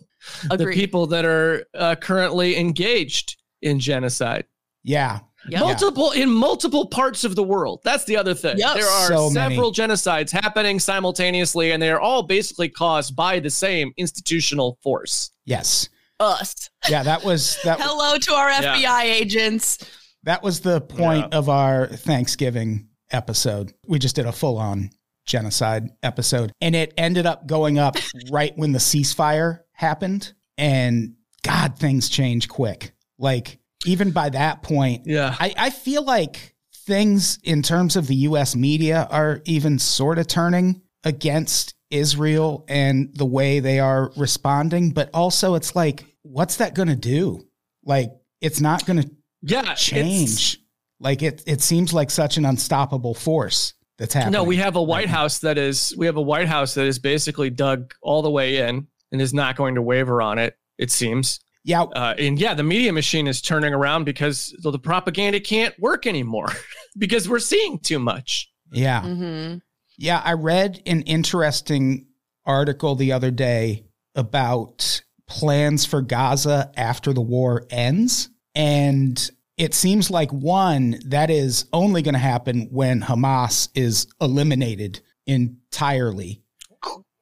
Speaker 4: the people that are uh, currently engaged in genocide.
Speaker 2: Yeah.
Speaker 5: Yep.
Speaker 4: Multiple in multiple parts of the world. That's the other thing.
Speaker 5: Yep.
Speaker 4: There are
Speaker 2: So many.
Speaker 4: several genocides happening simultaneously, and they are all basically caused by the same institutional force.
Speaker 2: Yes.
Speaker 5: Us.
Speaker 2: Yeah. That was that.
Speaker 5: Hello to our
Speaker 4: Yeah.
Speaker 5: FBI agents.
Speaker 2: That was the point of our Thanksgiving episode. We just did a full on genocide episode, and it ended up going up right when the ceasefire happened. And God, things change quick. Like, even by that point,
Speaker 4: Yeah.
Speaker 2: I, I feel like things in terms of the US media are even sort of turning against Israel and the way they are responding. But also, it's like, what's that going to do? Like, it's not going to
Speaker 4: Yeah.
Speaker 2: change. Like it, it seems like such an unstoppable force that's happening.
Speaker 4: No, we have a White
Speaker 2: right.
Speaker 4: House that is we have a White House that is basically dug all the way in and is not going to waver on it. It seems,
Speaker 2: Yeah,
Speaker 4: uh, and yeah, the media machine is turning around because the, the propaganda can't work anymore because we're seeing too much.
Speaker 2: yeah,
Speaker 5: Mm-hmm.
Speaker 2: yeah. I read an interesting article the other day about plans for Gaza after the war ends, and it seems like one that is only going to happen when Hamas is eliminated entirely.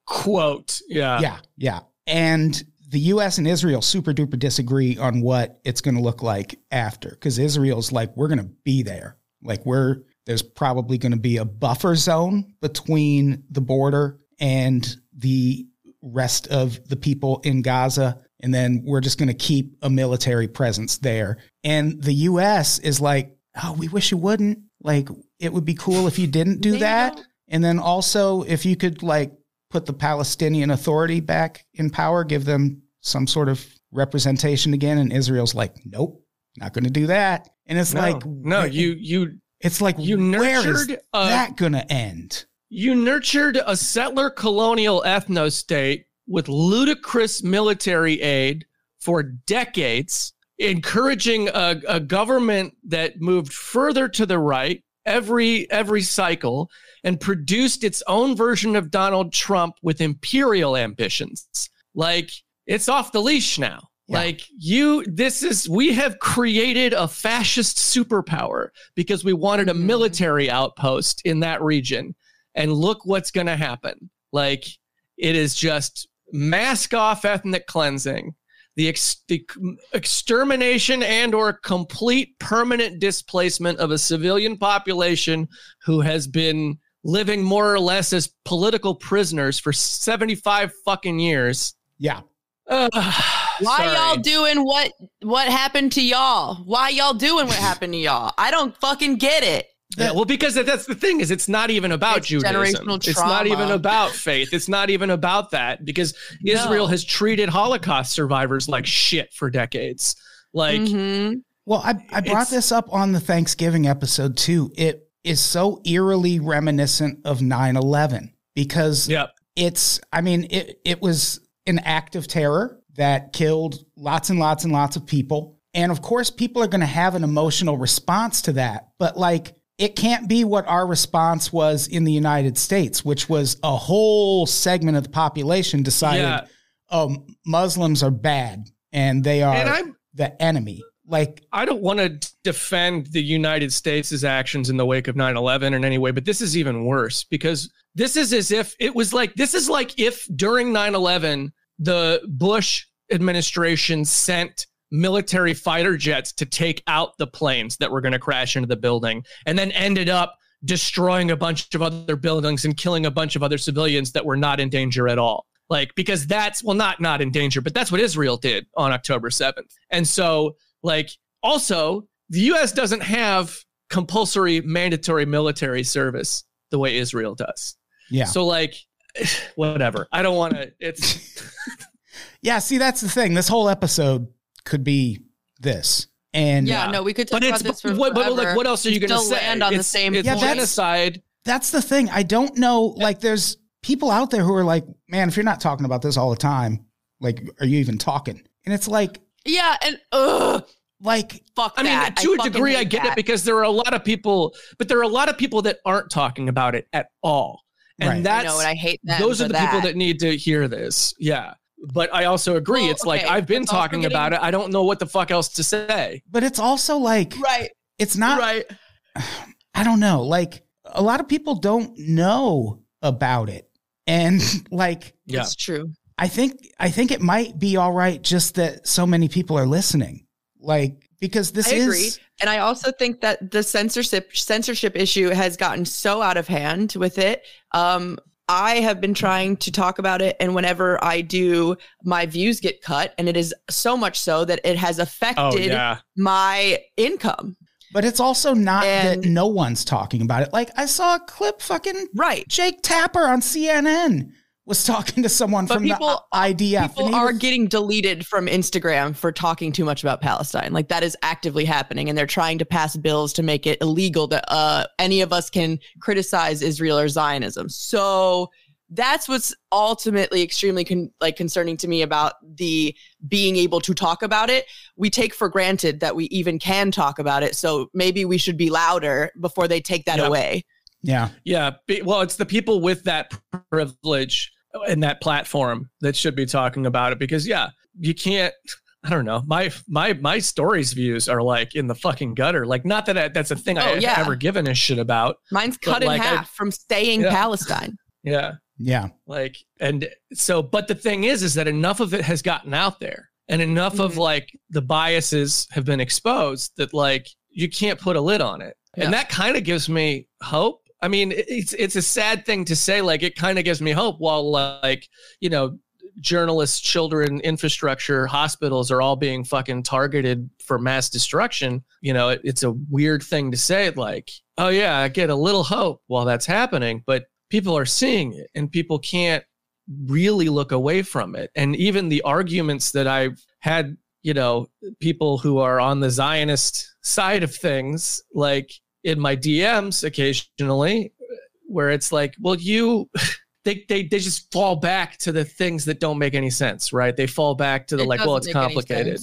Speaker 4: Quote, yeah,
Speaker 2: yeah, yeah. And the US and Israel super duper disagree on what it's going to look like after because Israel's like, we're going to be there. Like, we're, there's probably going to be a buffer zone between the border and the rest of the people in Gaza. and then we're just going to keep a military presence there. And the US is like, "Oh, we wish you wouldn't. Like it would be cool if you didn't do that." And then also if you could like put the Palestinian Authority back in power, give them some sort of representation again and Israel's like, "Nope, not going to do that." And it's
Speaker 4: no,
Speaker 2: like
Speaker 4: no, you you
Speaker 2: it's like
Speaker 4: you nurtured a,
Speaker 2: that going to end?
Speaker 4: you nurtured a settler colonial ethno state with ludicrous military aid for decades, encouraging a, a government that moved further to the right every every cycle and produced its own version of Donald Trump with imperial ambitions. Like it's off the leash now.
Speaker 2: Yeah.
Speaker 4: Like you, this is, we have created a fascist superpower because we wanted a
Speaker 5: Mhm.
Speaker 4: military outpost in that region. And look what's going to happen. Like it is just mask off ethnic cleansing, the, ex- the extermination and or complete permanent displacement of a civilian population who has been living more or less as political prisoners for 75 fucking years.
Speaker 2: Yeah.
Speaker 4: Ugh,
Speaker 5: Why
Speaker 4: sorry.
Speaker 5: y'all doing what what happened to y'all? Why y'all doing what happened to y'all? I don't fucking get it.
Speaker 4: Yeah, well, because that's the thing is, it's not even about
Speaker 5: It's
Speaker 4: Judaism.
Speaker 5: generational
Speaker 4: It's not even about faith. It's not even about that because Israel has treated Holocaust survivors like shit for decades. Like,
Speaker 5: Mhm.
Speaker 2: Well, I, I brought this up on the Thanksgiving episode too. It is so eerily reminiscent of 9 11 because
Speaker 4: yeah,
Speaker 2: it's, I mean, it, it was an act of terror that killed lots and lots and lots of people. And of course, people are going to have an emotional response to that. But like, it can't be what our response was in the United States, which was a whole segment of the population decided,
Speaker 4: yeah.
Speaker 2: oh, Muslims are bad and they are
Speaker 4: And I'm
Speaker 2: the enemy. Like,
Speaker 4: I don't want to defend the United States' actions in the wake of 9 11 in any way, but this is even worse because this is as if it was like, this is like if during 9 11, the Bush administration sent military fighter jets to take out the planes that were going to crash into the building and then ended up destroying a bunch of other buildings and killing a bunch of other civilians that were not in danger at all. Like because that's well not not in danger but that's what israel did on october 7th and so like also the us doesn't have compulsory mandatory military service the way israel does
Speaker 2: yeah.
Speaker 4: so like whatever i don't want to it's
Speaker 2: Yeah, see, that's the thing. This whole episode could be this. And
Speaker 5: Yeah,
Speaker 4: Yeah.
Speaker 5: no, we could talk
Speaker 4: but it's
Speaker 5: about this for
Speaker 4: what, but like what else are you going to
Speaker 5: Still
Speaker 4: say
Speaker 5: land on the same
Speaker 4: it's
Speaker 2: Yeah, that's-
Speaker 4: genocide
Speaker 2: that's the thing. I don't know. Like, there's people out there who are like, man, if you're not talking about this all the time, like, are you even talking? And it's like,
Speaker 5: Yeah, and ugh,
Speaker 2: like,
Speaker 5: fuck
Speaker 4: I mean, to a degree, I get
Speaker 5: that.
Speaker 4: it because there are a lot of people, but there are a lot of people that aren't talking about it at all, and
Speaker 2: Right. I
Speaker 5: I
Speaker 4: that's
Speaker 5: know, and I hate them
Speaker 4: those are
Speaker 5: for
Speaker 4: the people
Speaker 5: that.
Speaker 4: that need to hear this. Yeah, but I also agree.
Speaker 5: Well,
Speaker 4: it's like I've been
Speaker 5: it's also
Speaker 4: talking about it. I don't know what the fuck else to say.
Speaker 2: but it's also like,
Speaker 5: right,
Speaker 2: it's not,
Speaker 5: right.
Speaker 2: I don't know. Like, a lot of people don't know about it. And like,
Speaker 4: Yeah.
Speaker 5: It's true.
Speaker 2: I think, I think it might be all right just that so many people are listening. Like, because this
Speaker 5: I
Speaker 2: is,
Speaker 5: agree. And I also think that the censorship censorship issue has gotten so out of hand with it. Um, I have been trying to talk about it, and whenever I do, my views get cut, and it is so much so that it has affected
Speaker 4: Oh yeah,
Speaker 5: my income.
Speaker 2: but it's also not
Speaker 5: And-
Speaker 2: that no one's talking about it. Like, I saw a clip fucking
Speaker 5: Right.
Speaker 2: Jake Tapper on CNN was talking to someone
Speaker 5: But
Speaker 2: from
Speaker 5: people-
Speaker 2: the IDF. and
Speaker 5: People are
Speaker 2: was-
Speaker 5: getting deleted from Instagram for talking too much about Palestine. Like that is actively happening, and they're trying to pass bills to make it illegal that uh, any of us can criticize Israel or Zionism. So that's what's ultimately extremely con- like concerning to me about the being able to talk about it. We take for granted that we even can talk about it. So maybe we should be louder before they take that
Speaker 4: Yep.
Speaker 5: away.
Speaker 2: Yeah,
Speaker 4: yeah. Well, it's the people with that privilege and that platform that should be talking about it because yeah, you can't. I don't know. My my my stories views are like in the fucking gutter. Like not that I, that's a thing
Speaker 5: Oh,
Speaker 4: I've
Speaker 5: yeah.
Speaker 4: ever given a shit about.
Speaker 5: Mine's
Speaker 4: But,
Speaker 5: cut in
Speaker 4: like, I-
Speaker 5: half from staying
Speaker 4: Yeah.
Speaker 5: Palestine.
Speaker 4: Yeah.
Speaker 2: yeah,
Speaker 4: like and so but the thing is is that enough of it has gotten out there and enough of
Speaker 5: Mhm.
Speaker 4: like the biases have been exposed that like you can't put a lid on it
Speaker 5: Yeah.
Speaker 4: and that kind of gives me hope i mean it's it's a sad thing to say like it kind of gives me hope while like you know journalists, children, infrastructure, hospitals are all being fucking targeted for mass destruction, you know, it, it's a weird thing to say, like, oh, yeah, I get a little hope while that's happening, but people are seeing it and people can't really look away from it. And even the arguments that I've had, you know, people who are on the Zionist side of things, like in my DMs occasionally, where it's like, well, you. They, they, they just fall back to the things that don't make any sense, right? They fall back to the
Speaker 5: It
Speaker 4: like, well, it's complicated.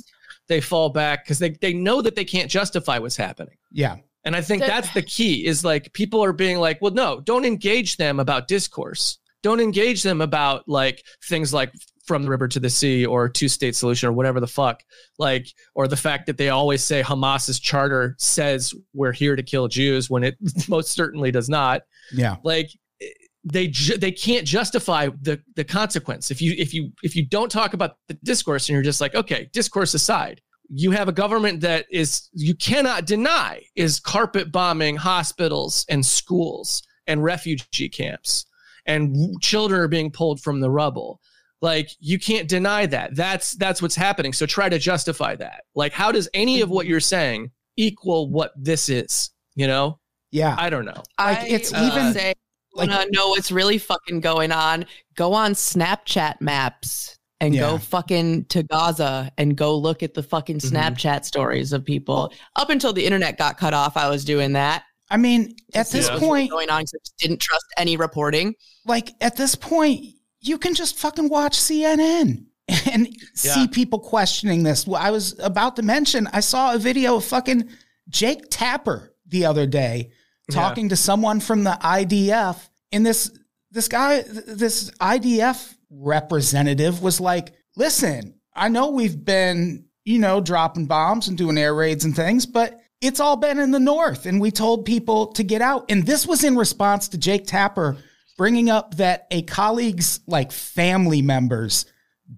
Speaker 4: They fall back because they, they know that they can't justify what's happening.
Speaker 2: Yeah.
Speaker 4: And I think
Speaker 5: That-
Speaker 4: that's the key is like people are being like, well, no, don't engage them about discourse. Don't engage them about like things like from the river to the sea or two state solution or whatever the fuck. Like, or the fact that they always say Hamas's charter says we're here to kill Jews when it most certainly does not.
Speaker 2: Yeah.
Speaker 4: Like, eh, they ju- they can't justify the the consequence if you if you if you don't talk about the discourse and you're just like okay discourse aside you have a government that is you cannot deny is carpet bombing hospitals and schools and refugee camps and children are being pulled from the rubble like you can't deny that that's that's what's happening so try to justify that like how does any of what you're saying equal what this is you know
Speaker 2: Yeah.
Speaker 4: i don't know
Speaker 2: Like,
Speaker 5: I
Speaker 2: it's
Speaker 5: would
Speaker 2: even-
Speaker 5: say,
Speaker 2: like-
Speaker 5: wanna know what's really fucking going on? Go on Snapchat maps and
Speaker 2: Yeah.
Speaker 5: go fucking to Gaza and go look at the fucking
Speaker 4: Mhm.
Speaker 5: Snapchat stories of people. Up until the internet got cut off, I was doing that.
Speaker 2: I mean, at this
Speaker 4: Yeah.
Speaker 2: point,
Speaker 5: going on, 'cause I just didn't trust any reporting.
Speaker 2: like at this point, you can just fucking watch CNN and see people questioning this. Well, I was about to mention, I saw a video of fucking Jake Tapper the other day talking to someone from the IDF, and this this guy, this IDF representative was like, "Listen, I know we've been, you know, dropping bombs and doing air raids and things, but." It's all been in the north, and we told people to get out. And this was in response to Jake Tapper bringing up that a colleague's like family members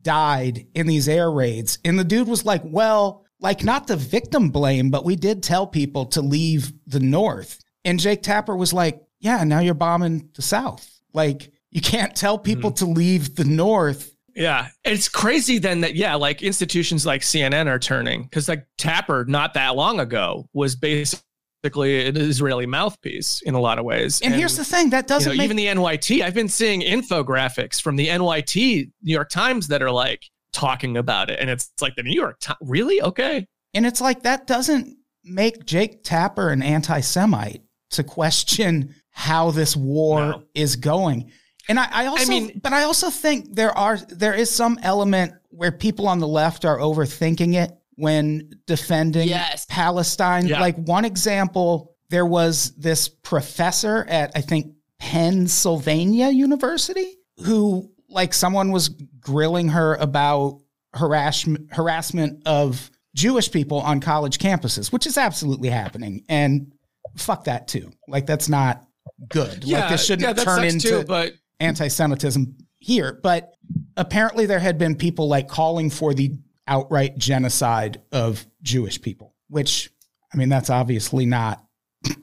Speaker 2: died in these air raids. And the dude was like, well, like not the victim blame, but we did tell people to leave the north. And Jake Tapper was like, yeah, now you're bombing the south. Like you can't tell people mm-hmm. to leave the north.
Speaker 4: Yeah. It's crazy then that, yeah, like institutions like CNN are turning because like Tapper not that long ago was basically an Israeli mouthpiece in a lot of ways.
Speaker 2: And, here's the thing that doesn't
Speaker 4: know,
Speaker 2: make
Speaker 4: even the NYT, I've been seeing infographics from the NYT New York Times that are like talking about it. And it's like the New York Times, really? Okay.
Speaker 2: And it's like that doesn't make Jake Tapper an anti Semite to question how this war
Speaker 4: No.
Speaker 2: is going. And I, I also,
Speaker 4: mean-
Speaker 2: but I also think there are there is some element where people on the left are overthinking it when defending
Speaker 5: Yes.
Speaker 2: Palestine.
Speaker 4: Yeah.
Speaker 2: Like one example, there was this professor at I think Pennsylvania University who like someone was grilling her about harassment harassment of Jewish people on college campuses, which is absolutely happening. And fuck that too. Like that's not good. like this shouldn't
Speaker 4: yeah,
Speaker 2: turn into
Speaker 4: too, but
Speaker 2: anti-Semitism here. But apparently there had been people like calling for the outright genocide of Jewish people, which I mean that's obviously not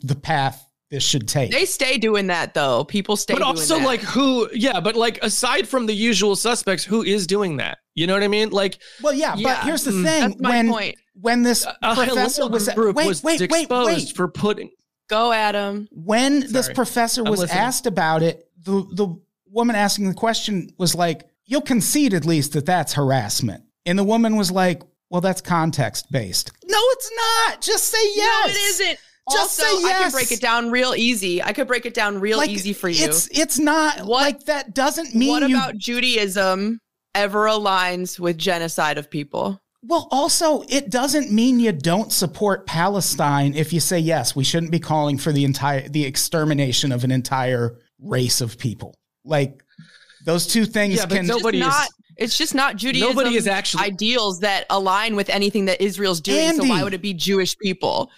Speaker 2: the path this should take.
Speaker 5: They stay doing that though. People stay
Speaker 4: but
Speaker 5: doing
Speaker 4: also
Speaker 5: that.
Speaker 4: like who yeah but like aside from the usual suspects who is doing that you know what i mean like
Speaker 2: well, yeah, but here's the
Speaker 4: mm,
Speaker 2: thing:
Speaker 5: That's my
Speaker 2: when
Speaker 5: point.
Speaker 2: when this
Speaker 4: a
Speaker 2: professor was
Speaker 4: group
Speaker 2: wait,
Speaker 4: was
Speaker 2: wait, wait,
Speaker 4: exposed
Speaker 2: wait,
Speaker 4: for putting
Speaker 5: Go Adam.
Speaker 2: when this professor was asked about it, the the woman asking the question was like, "You'll concede at least that that's harassment," and the woman was like, "Well, that's context based." No, it's not. Just say yes.
Speaker 5: No, it isn't.
Speaker 2: Just
Speaker 5: also,
Speaker 2: say yes.
Speaker 5: I can break it down real easy. I could break it down real
Speaker 2: Like,
Speaker 5: easy for you.
Speaker 2: It's it's not
Speaker 5: What-
Speaker 2: like that. Doesn't mean
Speaker 5: what
Speaker 2: you.
Speaker 5: about Judaism ever aligns with genocide of people?
Speaker 2: well, also, it doesn't mean you don't support Palestine if you say yes. We shouldn't be calling for the entire the extermination of an entire race of people. Like those two things
Speaker 4: Yeah,
Speaker 2: can.
Speaker 4: no- Nobody
Speaker 5: it's
Speaker 4: is-
Speaker 5: not, it's just not Judaism.
Speaker 4: Nobody is actually-
Speaker 5: ideals that align with anything that Israel's doing. so why would it be Jewish people?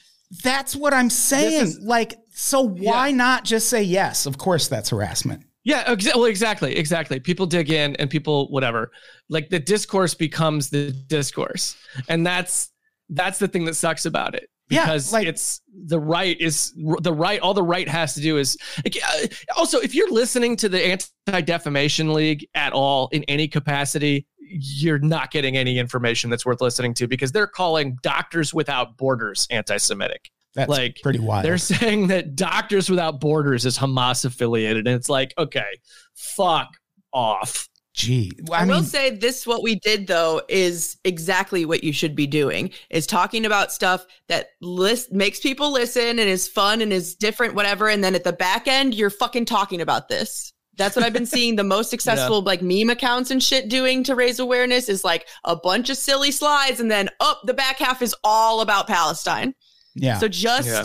Speaker 2: That's what I'm saying.
Speaker 4: is-
Speaker 2: like, so why
Speaker 4: Yeah.
Speaker 2: not just say yes? Of course, that's harassment.
Speaker 4: Yeah, exa- well, exactly, exactly. People dig in and people whatever. Like the discourse becomes the discourse. And that's that's the thing that sucks about it
Speaker 2: Yeah,
Speaker 4: because
Speaker 2: like-
Speaker 4: it's the right is the right. All the right has to do is uh, also if you're listening to the Anti Defamation League at all in any capacity, you're not getting any information that's worth listening to because they're calling Doctors Without Borders anti-Semitic.
Speaker 2: That's
Speaker 4: like,
Speaker 2: pretty wild.
Speaker 4: They're saying that Doctors Without Borders is Hamas affiliated, and it's like, okay, fuck off.
Speaker 2: Gee, well,
Speaker 5: I,
Speaker 2: I, mean,
Speaker 5: will say this what we did though is exactly what you should be doing is talking about stuff that list makes people listen and is fun and is different whatever and then at the back end you're fucking talking about this that's what I've been seeing the most successful like meme accounts and shit doing to raise awareness is like a bunch of silly slides and then up the back half is all about Palestine.
Speaker 2: yeah,
Speaker 5: So just
Speaker 4: Yeah.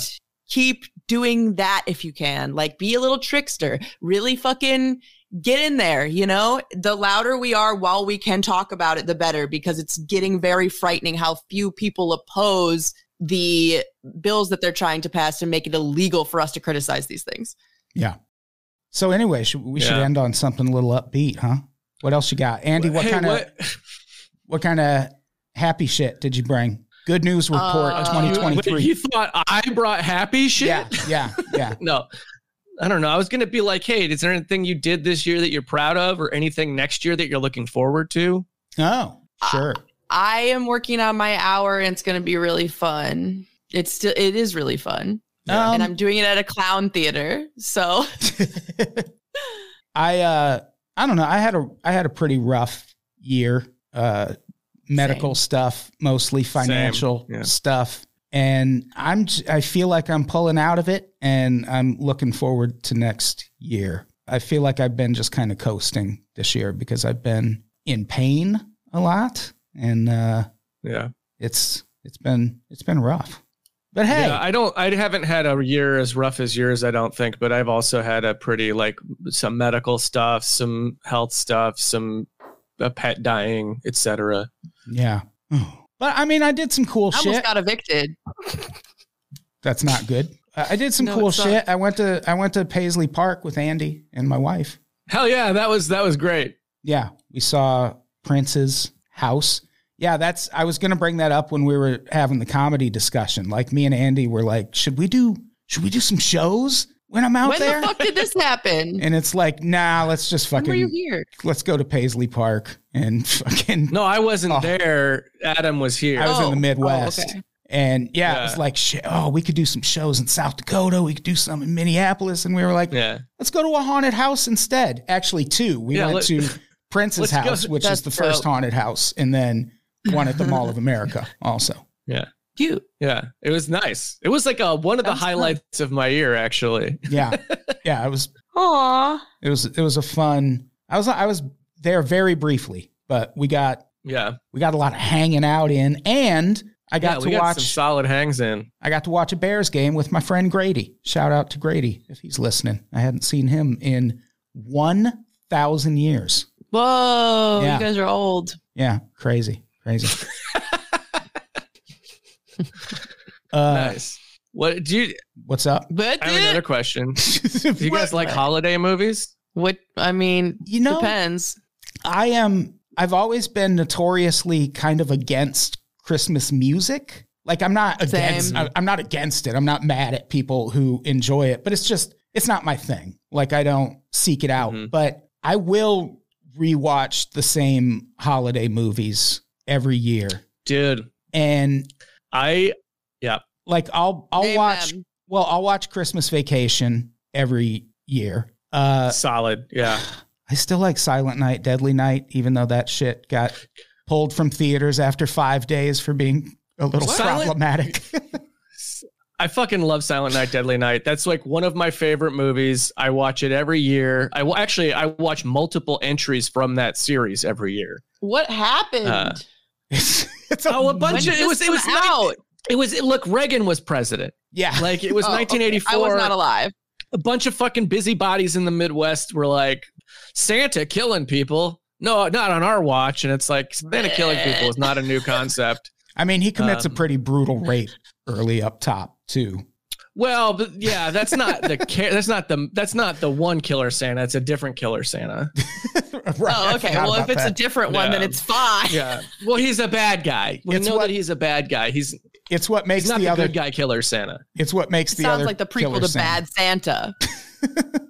Speaker 5: keep doing that if you can. Like be a little trickster. Really fucking get in there, you know? The louder we are while we can talk about it, the better because it's getting very frightening how few people oppose the bills that they're trying to pass to make it illegal for us to criticize these things.
Speaker 2: yeah. So anyway, should, we should end on something a little upbeat, huh? What else you got, Andy? What
Speaker 4: Hey,
Speaker 2: kind of
Speaker 4: what-
Speaker 2: what kind of happy shit did you bring? Good news report
Speaker 5: Uh,
Speaker 2: 2023.
Speaker 4: You thought I brought happy shit?
Speaker 2: yeah, yeah, yeah.
Speaker 4: No. I don't know. I was going to be like, hey, is there anything you did this year that you're proud of or anything next year that you're looking forward to?
Speaker 2: Oh, sure.
Speaker 5: I am working on my hour and it's going to be really fun. It's still, it is really fun.
Speaker 2: Um,
Speaker 5: and I'm doing it at a clown theater. So
Speaker 2: I uh I don't know. I had a I had a pretty rough year. Uh medical stuff, mostly financial
Speaker 4: Yeah.
Speaker 2: stuff. And I'm I feel like I'm pulling out of it and I'm looking forward to next year. I feel like I've been just kind of coasting this year because I've been in pain a lot and uh
Speaker 4: Yeah.
Speaker 2: it's it's been it's been rough. But hey,
Speaker 4: Yeah, I don't I haven't had a year as rough as yours, I don't think, but I've also had a pretty like some medical stuff, some health stuff, some a pet dying, etc.
Speaker 2: yeah. But I mean, I did some cool shit.
Speaker 5: I almost got evicted.
Speaker 2: That's not good. I I did some
Speaker 5: No,
Speaker 2: cool shit. I went to I went to Paisley Park with Andy and my wife.
Speaker 4: Hell yeah, that was that was great.
Speaker 2: Yeah, we saw Prince's house. Yeah, that's I was going to bring that up when we were having the comedy discussion. Like me and Andy were like, "Should we do should we do some shows when I'm out
Speaker 5: when
Speaker 2: there?"
Speaker 5: When the fuck did this happen?
Speaker 2: and it's like, "Nah, let's just
Speaker 5: when were you here?
Speaker 2: let's go to Paisley Park and fucking
Speaker 4: No, I wasn't
Speaker 2: Oh.
Speaker 4: there. Adam was here.
Speaker 2: I was in the
Speaker 5: Oh, oh
Speaker 2: Midwest.
Speaker 5: oh, okay.
Speaker 2: And yeah, it was like, shit, oh, we could do some shows in South Dakota. We could do some in Minneapolis. And we were like,
Speaker 4: yeah.
Speaker 2: let's go to a haunted house instead. Actually, two. We
Speaker 4: Yeah,
Speaker 2: went
Speaker 4: let-
Speaker 2: to Prince's
Speaker 4: let's go-
Speaker 2: house, which is the first
Speaker 5: dope.
Speaker 2: haunted house, and then one at the Mall of America also.
Speaker 4: Yeah.
Speaker 5: Cute.
Speaker 4: Yeah. It was nice. It was like a, one of
Speaker 5: That
Speaker 4: the
Speaker 5: was fun.
Speaker 4: highlights of my year, actually.
Speaker 2: Yeah. Yeah. It was
Speaker 5: Aw.
Speaker 2: it was it was a fun I was I was there very briefly, but we got
Speaker 4: Yeah.
Speaker 2: we got a lot of hanging out in and I got
Speaker 4: yeah,
Speaker 2: to
Speaker 4: we got
Speaker 2: watch
Speaker 4: some solid hangs in.
Speaker 2: I got to watch a Bears game with my friend Grady. Shout out to Grady if he's listening. I hadn't seen him in 1,000 years.
Speaker 5: Whoa,
Speaker 2: Yeah.
Speaker 5: you guys are old.
Speaker 2: Yeah, crazy, crazy. uh,
Speaker 4: nice. What do you?
Speaker 2: What's up?
Speaker 5: But
Speaker 4: I have another question. Do you guys like holiday movies?
Speaker 5: what? I mean,
Speaker 2: You know,
Speaker 5: depends.
Speaker 2: I am. I've always been notoriously kind of against Christmas music. Like I'm not against.
Speaker 5: Same.
Speaker 2: I- I'm not against it. I'm not mad at people who enjoy it, but it's just it's not my thing. Like I don't seek it out,
Speaker 4: Mhm.
Speaker 2: but I will rewatch the same holiday movies every year,
Speaker 4: Dude,
Speaker 2: and
Speaker 4: I yeah.
Speaker 2: like I'll I'll
Speaker 5: Name
Speaker 2: watch. Well, I'll watch Christmas Vacation every year. Uh,
Speaker 4: solid. Yeah.
Speaker 2: I still like Silent Night, Deadly Night, even though that shit got pulled from theaters after five days for being a little
Speaker 4: Silent-
Speaker 2: problematic.
Speaker 4: I fucking love Silent Night, Deadly Night. That's like one of my favorite movies. I watch it every year. I wa- actually I watch multiple entries from that series every year.
Speaker 5: What happened?
Speaker 4: Uh,
Speaker 2: it's, it's
Speaker 4: Oh, a bunch of it was it was
Speaker 5: out?
Speaker 4: It was look Reagan was president.
Speaker 2: yeah.
Speaker 4: Like it was
Speaker 5: Oh, okay.
Speaker 4: 1984.
Speaker 5: I was not alive.
Speaker 4: a bunch of fucking busybodies in the Midwest were like, Santa killing people. No, not on our watch. And it's like Santa killing people is not a new concept.
Speaker 2: I mean, he commits
Speaker 4: Um,
Speaker 2: a pretty brutal rape early up top too.
Speaker 4: Well, but yeah, that's not the ca- that's not the that's not the one killer Santa. It's a different killer Santa.
Speaker 2: Right,
Speaker 5: oh, okay. Well, if
Speaker 2: about
Speaker 5: it's a different one, then it's fine.
Speaker 4: Yeah. Well, he's a bad guy. We
Speaker 2: It's
Speaker 4: know
Speaker 2: what-
Speaker 4: that he's a bad guy. He's
Speaker 2: it's what makes
Speaker 4: not
Speaker 2: the,
Speaker 4: the,
Speaker 2: other.
Speaker 4: good guy killer Santa.
Speaker 2: It's what makes
Speaker 5: It
Speaker 2: the
Speaker 5: sounds
Speaker 2: other.
Speaker 5: like the prequel to
Speaker 2: Santa.
Speaker 5: Bad Santa.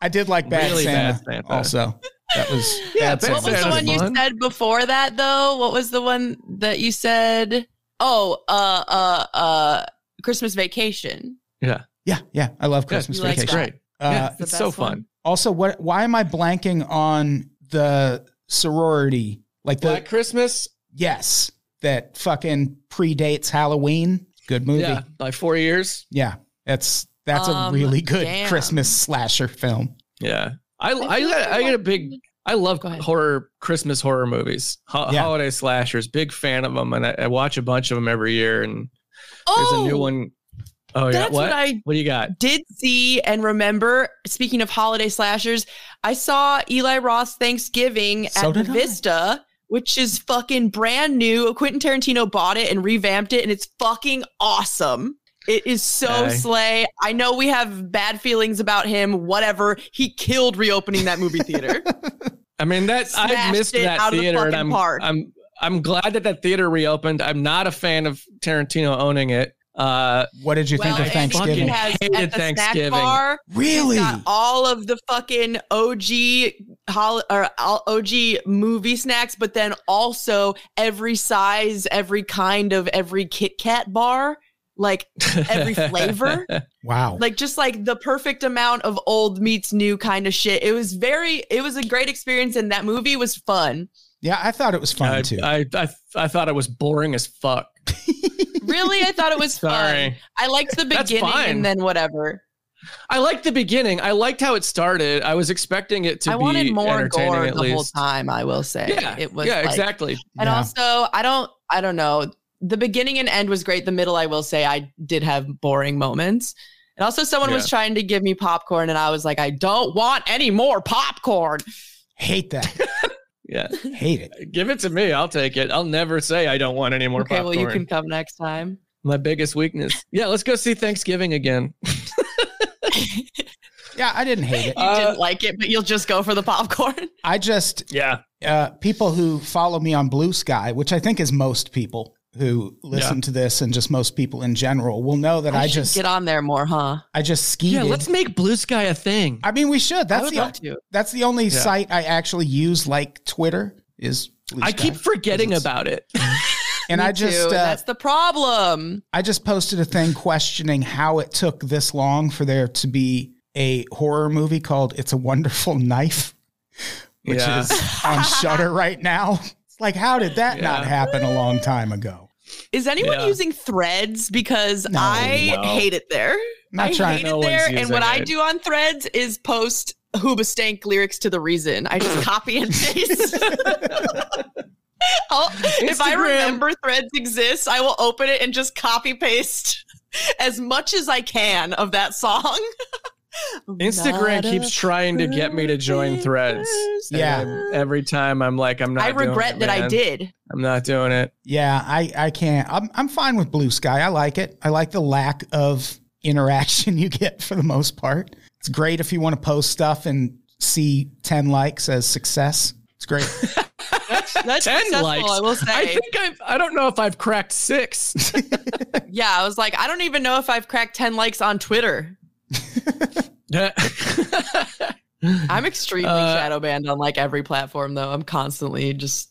Speaker 2: I did like Bad
Speaker 4: Really
Speaker 2: Santa,
Speaker 4: Bad Santa.
Speaker 2: Also, that was
Speaker 4: Yeah,
Speaker 2: Bad
Speaker 4: Bad
Speaker 2: Santa.
Speaker 5: What was the one you said before that though? What was the one that you said? Oh, uh, uh, uh, Christmas Vacation.
Speaker 4: Yeah,
Speaker 2: Yeah, yeah. I love Christmas
Speaker 5: You like
Speaker 4: it's
Speaker 2: Vacation.
Speaker 4: great.
Speaker 2: Uh,
Speaker 4: yeah,
Speaker 5: the
Speaker 4: it's so
Speaker 5: best one.
Speaker 4: fun.
Speaker 2: Also, what? Why am I blanking on the sorority? Like the
Speaker 4: Black Christmas.
Speaker 2: yes, that fucking predates Halloween. Good movie.
Speaker 4: Yeah, like four years.
Speaker 2: Yeah, that's that's a
Speaker 5: Um,
Speaker 2: really good
Speaker 5: damn.
Speaker 2: Christmas slasher film.
Speaker 4: Yeah, I I,
Speaker 5: feel
Speaker 4: got I
Speaker 5: I
Speaker 4: get a big. I love horror Christmas horror movies, Ho-
Speaker 2: Yeah.
Speaker 4: holiday slashers. Big fan of them, and I, I watch a bunch of them every year. And there's
Speaker 5: Oh,
Speaker 4: a new oh, one. Oh yeah,
Speaker 5: That's
Speaker 4: what?
Speaker 5: what I
Speaker 4: What do you got?
Speaker 5: did see and remember. Speaking of holiday slashers, I saw Eli Roth's Thanksgiving
Speaker 2: So
Speaker 5: at the
Speaker 2: I.
Speaker 5: Vista, which is fucking brand new. Quentin Tarantino bought it and revamped it, and it's fucking awesome. It is so
Speaker 4: Okay.
Speaker 5: slay. I know we have bad feelings about him. Whatever. He killed reopening that movie theater.
Speaker 4: I mean that I've missed
Speaker 5: it
Speaker 4: that
Speaker 5: out of the
Speaker 4: theater, and I'm
Speaker 5: park.
Speaker 4: I'm I'm glad that that theater reopened. I'm not a fan of Tarantino owning it. Uh,
Speaker 2: What did you think of
Speaker 5: and he
Speaker 2: Thanksgiving?
Speaker 5: has
Speaker 4: Hated
Speaker 5: at the snack
Speaker 4: Thanksgiving.
Speaker 5: bar.
Speaker 2: Really?
Speaker 5: Got all of the fucking OG hol- or OG movie snacks, but then also every size, every kind of every Kit Kat bar, like every flavor,
Speaker 2: Wow.
Speaker 5: like just like the perfect amount of old meets new kind of shit. It was very, it was a great experience, and that movie was fun.
Speaker 2: Yeah, I thought it was fun
Speaker 4: I,
Speaker 2: too.
Speaker 4: I I I thought it was boring as fuck.
Speaker 5: Really, I thought it was fun.
Speaker 4: Sorry.
Speaker 5: I liked the beginning and then whatever.
Speaker 4: I liked the beginning. I liked how it started. I was expecting it to
Speaker 5: I
Speaker 4: be
Speaker 5: wanted more gore the
Speaker 4: least.
Speaker 5: whole time. I will say,
Speaker 4: Yeah,
Speaker 5: it was
Speaker 4: yeah,
Speaker 5: like-
Speaker 4: exactly.
Speaker 5: And
Speaker 2: Yeah.
Speaker 5: also, I don't, I don't know. The beginning and end was great. The middle, I will say, I did have boring moments. And also, someone was trying to give me popcorn, and I was like, I don't want any more popcorn.
Speaker 2: Hate that.
Speaker 4: Yeah,
Speaker 2: Hate it.
Speaker 4: give it to me. I'll take it. I'll never say I don't want any more
Speaker 5: okay,
Speaker 4: popcorn.
Speaker 5: well, you can come next time.
Speaker 4: My biggest weakness. Yeah, let's go see Thanksgiving again.
Speaker 2: Yeah, I didn't hate it.
Speaker 5: You
Speaker 4: Uh,
Speaker 5: didn't like it, but you'll just go for the popcorn.
Speaker 2: I just
Speaker 4: Yeah,
Speaker 2: uh, people who follow me on Bluesky, which I think is most people who listen to this, and just most people in general, will know that I,
Speaker 5: should
Speaker 2: just
Speaker 5: get on there more, huh?
Speaker 2: I just skied.
Speaker 4: yeah. Let's make Bluesky a thing.
Speaker 2: I mean, we should. That's the
Speaker 5: love
Speaker 2: that's the only
Speaker 4: Yeah.
Speaker 2: site I actually use, like Twitter, is. Blue
Speaker 4: I
Speaker 2: Sky.
Speaker 4: keep forgetting about it.
Speaker 2: and
Speaker 5: Me
Speaker 2: I just
Speaker 5: too,
Speaker 2: uh,
Speaker 5: that's the problem.
Speaker 2: I just posted a thing questioning how it took this long for there to be a horror movie called "It's a Wonderful Knife," which
Speaker 4: Yeah.
Speaker 2: is on Shudder right now. It's like, how did that not happen a long time ago?
Speaker 5: Is anyone
Speaker 4: Yeah.
Speaker 5: using threads? Because
Speaker 2: No,
Speaker 5: I
Speaker 4: no.
Speaker 5: hate it there.
Speaker 2: Not
Speaker 5: I
Speaker 2: trying-
Speaker 5: hate
Speaker 4: No
Speaker 5: it there. And
Speaker 4: using
Speaker 5: what I do on threads is post Hoobastank lyrics to the reason. I just copy and paste. If I remember threads exists, I will open it and just copy paste as much as I can of that song.
Speaker 4: Instagram keeps trying to get me to join threads.
Speaker 2: Yeah.
Speaker 4: Every time I'm like, I'm not.
Speaker 5: I
Speaker 4: doing
Speaker 5: regret
Speaker 4: it,
Speaker 5: that I did.
Speaker 4: I'm not doing it.
Speaker 2: Yeah, I I can't. I'm I'm fine with Bluesky. I like it. I like the lack of interaction you get for the most part. It's great if you want to post stuff and see 10 likes as success. It's great.
Speaker 5: That's
Speaker 4: 10 likes.
Speaker 5: I will say.
Speaker 4: I think I've. I don't know if I've cracked six.
Speaker 5: yeah, I was like, I don't even know if I've cracked 10 likes on Twitter. I'm extremely
Speaker 4: Uh,
Speaker 5: shadow banned on like every platform though. I'm constantly just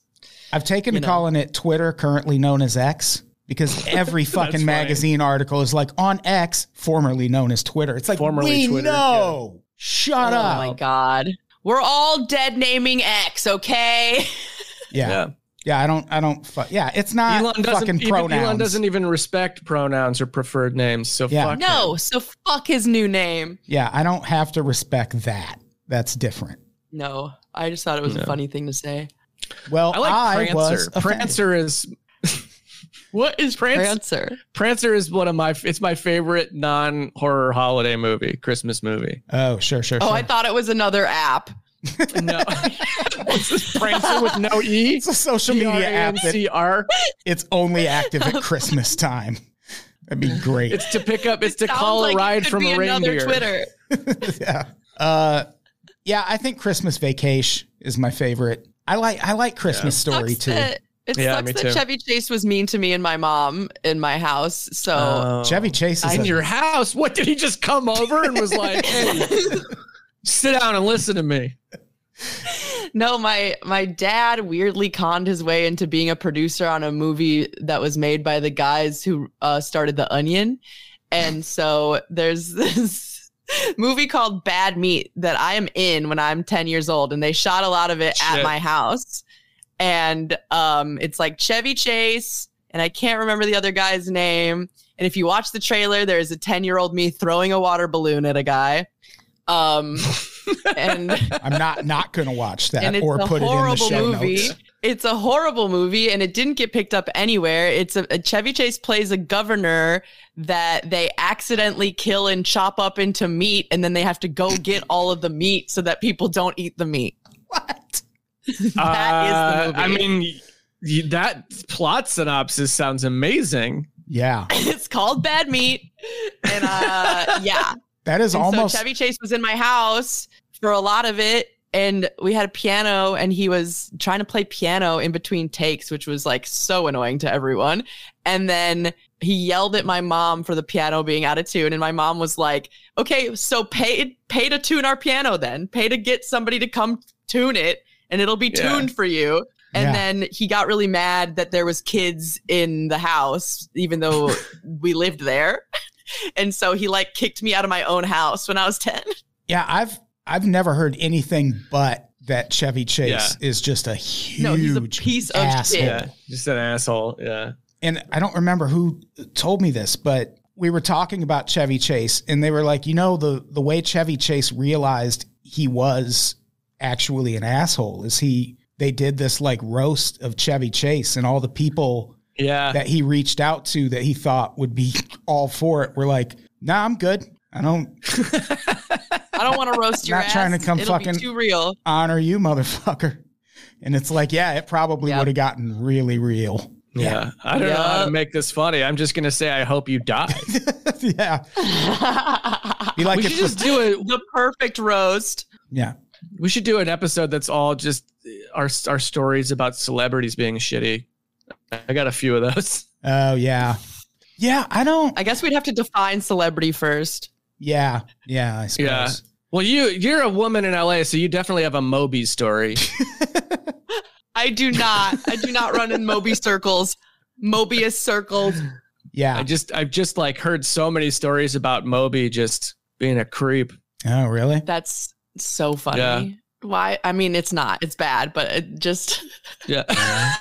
Speaker 2: I've taken to
Speaker 5: know.
Speaker 2: calling it Twitter, currently known as X, because every fucking
Speaker 4: funny.
Speaker 2: magazine article is like on X, formerly known as Twitter. It's like
Speaker 4: Formerly
Speaker 2: we
Speaker 4: Twitter,
Speaker 2: know. Shut
Speaker 5: oh
Speaker 2: up.
Speaker 5: Oh my god. We're all dead naming X, okay?
Speaker 2: Yeah. yeah.
Speaker 4: Yeah.
Speaker 2: I don't I don't fu- yeah, it's not
Speaker 4: Elon doesn't.
Speaker 2: fucking
Speaker 4: Even. Elon doesn't even respect pronouns or preferred names. So
Speaker 2: Yeah.
Speaker 4: fuck.
Speaker 5: no,
Speaker 4: him.
Speaker 5: so fuck his new name.
Speaker 2: yeah, I don't have to respect that. That's different.
Speaker 5: No, I just thought it was
Speaker 4: No.
Speaker 5: a funny thing to say.
Speaker 2: Well,
Speaker 4: I like
Speaker 2: I was
Speaker 4: Prancer.
Speaker 2: offended.
Speaker 4: Prancer is. what is Prancer?
Speaker 5: Prancer.
Speaker 4: Prancer is one of my. It's my favorite non-horror holiday movie, Christmas movie.
Speaker 2: Oh, sure, sure,
Speaker 5: Oh,
Speaker 2: sure.
Speaker 5: I thought it was another app.
Speaker 4: No, What's this, Prancer with no e.
Speaker 2: it's a social media app that
Speaker 4: P-R-A-N-C-R.
Speaker 2: it's only active at Christmas time. That'd be great.
Speaker 4: It's to pick up. It's to call
Speaker 5: like
Speaker 4: a ride from
Speaker 5: be
Speaker 4: a
Speaker 5: another
Speaker 4: reindeer.
Speaker 5: Twitter.
Speaker 2: yeah. Uh, yeah, I think Christmas Vacation is my favorite. I like I like Christmas Story too.
Speaker 5: that- It
Speaker 4: Yeah,
Speaker 5: sucks
Speaker 4: me
Speaker 5: that
Speaker 4: too.
Speaker 5: Chevy Chase was mean to me and my mom in my house. So
Speaker 4: Oh.
Speaker 2: Chevy Chase is
Speaker 4: in
Speaker 2: a-
Speaker 4: your house. What did he just come over and was like, "Hey, sit down and listen to me"?
Speaker 5: no, my my dad weirdly conned his way into being a producer on a movie that was made by the guys who uh, started The Onion, and so there's this movie called Bad Meat that I am in when I'm 10 years old, and they shot a lot of it
Speaker 4: Shit.
Speaker 5: at my house, and um, it's like Chevy Chase, and I can't remember the other guy's name. And if you watch the trailer, there's a 10 year old me throwing a water balloon at a guy. Um, and
Speaker 2: I'm not not going to watch that or put it in the
Speaker 5: horrible
Speaker 2: show
Speaker 5: movie.
Speaker 2: notes.
Speaker 5: It's a horrible movie, and it didn't get picked up anywhere. It's a, a Chevy Chase plays a governor that they accidentally kill and chop up into meat, and then they have to go get all of the meat so that people don't eat the meat.
Speaker 2: What?
Speaker 5: That is the movie.
Speaker 4: Uh, I mean, y- that plot synopsis sounds amazing.
Speaker 2: Yeah,
Speaker 5: it's called Bad Meat, and uh, yeah,
Speaker 2: that is
Speaker 5: And
Speaker 2: almost
Speaker 5: so Chevy Chase was in my house for a lot of it. And we had a piano, and he was trying to play piano in between takes, which was like so annoying to everyone. And then he yelled at my mom for the piano being out of tune. And my mom was like, okay, so pay, pay to tune our piano then. Pay to get somebody to come tune it, and it'll be
Speaker 4: Yeah.
Speaker 5: tuned for you. And
Speaker 2: Yeah.
Speaker 5: then he got really mad that there was kids in the house, even though we lived there. And so he like kicked me out of my own house when I was 10.
Speaker 2: yeah. I've I've never heard anything but that Chevy Chase is just a huge
Speaker 5: No, he's a piece of
Speaker 2: asshole.
Speaker 5: shit.
Speaker 4: Yeah, just an asshole. Yeah.
Speaker 2: And I don't remember who told me this, but we were talking about Chevy Chase, and they were like, you know, the the way Chevy Chase realized he was actually an asshole is he they did this like roast of Chevy Chase, and all the people
Speaker 4: Yeah.
Speaker 2: that he reached out to that he thought would be all for it were like, nah, I'm good. I don't
Speaker 5: I don't want to roast your
Speaker 2: Not
Speaker 5: ass.
Speaker 2: trying to come
Speaker 5: It'll
Speaker 2: fucking-
Speaker 5: too real.
Speaker 2: honor you, motherfucker. And it's like, yeah, it probably
Speaker 5: Yeah.
Speaker 2: would have gotten really real.
Speaker 4: yeah. I don't know how to make this funny. I'm just gonna say I hope you die.
Speaker 2: yeah. Be like
Speaker 4: we should
Speaker 2: the-
Speaker 4: just do it.
Speaker 5: the perfect roast.
Speaker 2: yeah.
Speaker 4: We should do an episode that's all just our our stories about celebrities being shitty. I got a few of those.
Speaker 2: Oh yeah. Yeah, I don't
Speaker 5: I guess we'd have to define celebrity first.
Speaker 2: Yeah, yeah, I suppose.
Speaker 4: Yeah. Well, you you're a woman in LA, so you definitely have a Moby story.
Speaker 5: I do not. I do not run in Moby circles. Mobius circles.
Speaker 2: Yeah.
Speaker 4: I just I've just like heard so many stories about Moby just being a creep.
Speaker 2: oh, really?
Speaker 5: That's so funny.
Speaker 4: Yeah.
Speaker 5: Why? I mean, it's not. It's bad, but it just
Speaker 4: Yeah.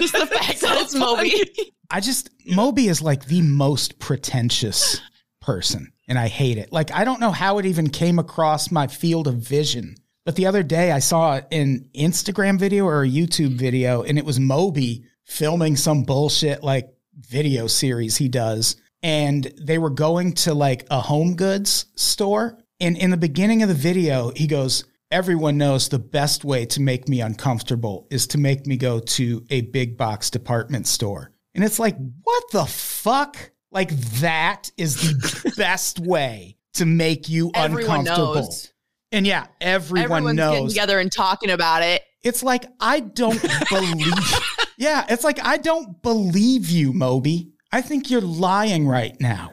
Speaker 5: just the fact that it's Moby.
Speaker 2: I just Moby is like the most pretentious person, and I hate it. Like I don't know how it even came across my field of vision. But the other day I saw an Instagram video or a YouTube video, and it was Moby filming some bullshit like video series he does. And they were going to like a home goods store. And in the beginning of the video, he goes, Everyone knows the best way to make me uncomfortable is to make me go to a big box department store. And it's like, what the fuck? Like, that is the best way to make you
Speaker 5: Everyone
Speaker 2: uncomfortable.
Speaker 5: knows.
Speaker 2: And yeah, everyone
Speaker 5: Everyone's getting together and talking about it.
Speaker 2: It's like, I don't believe. yeah, it's like, I don't believe you, Moby. I think you're lying right now.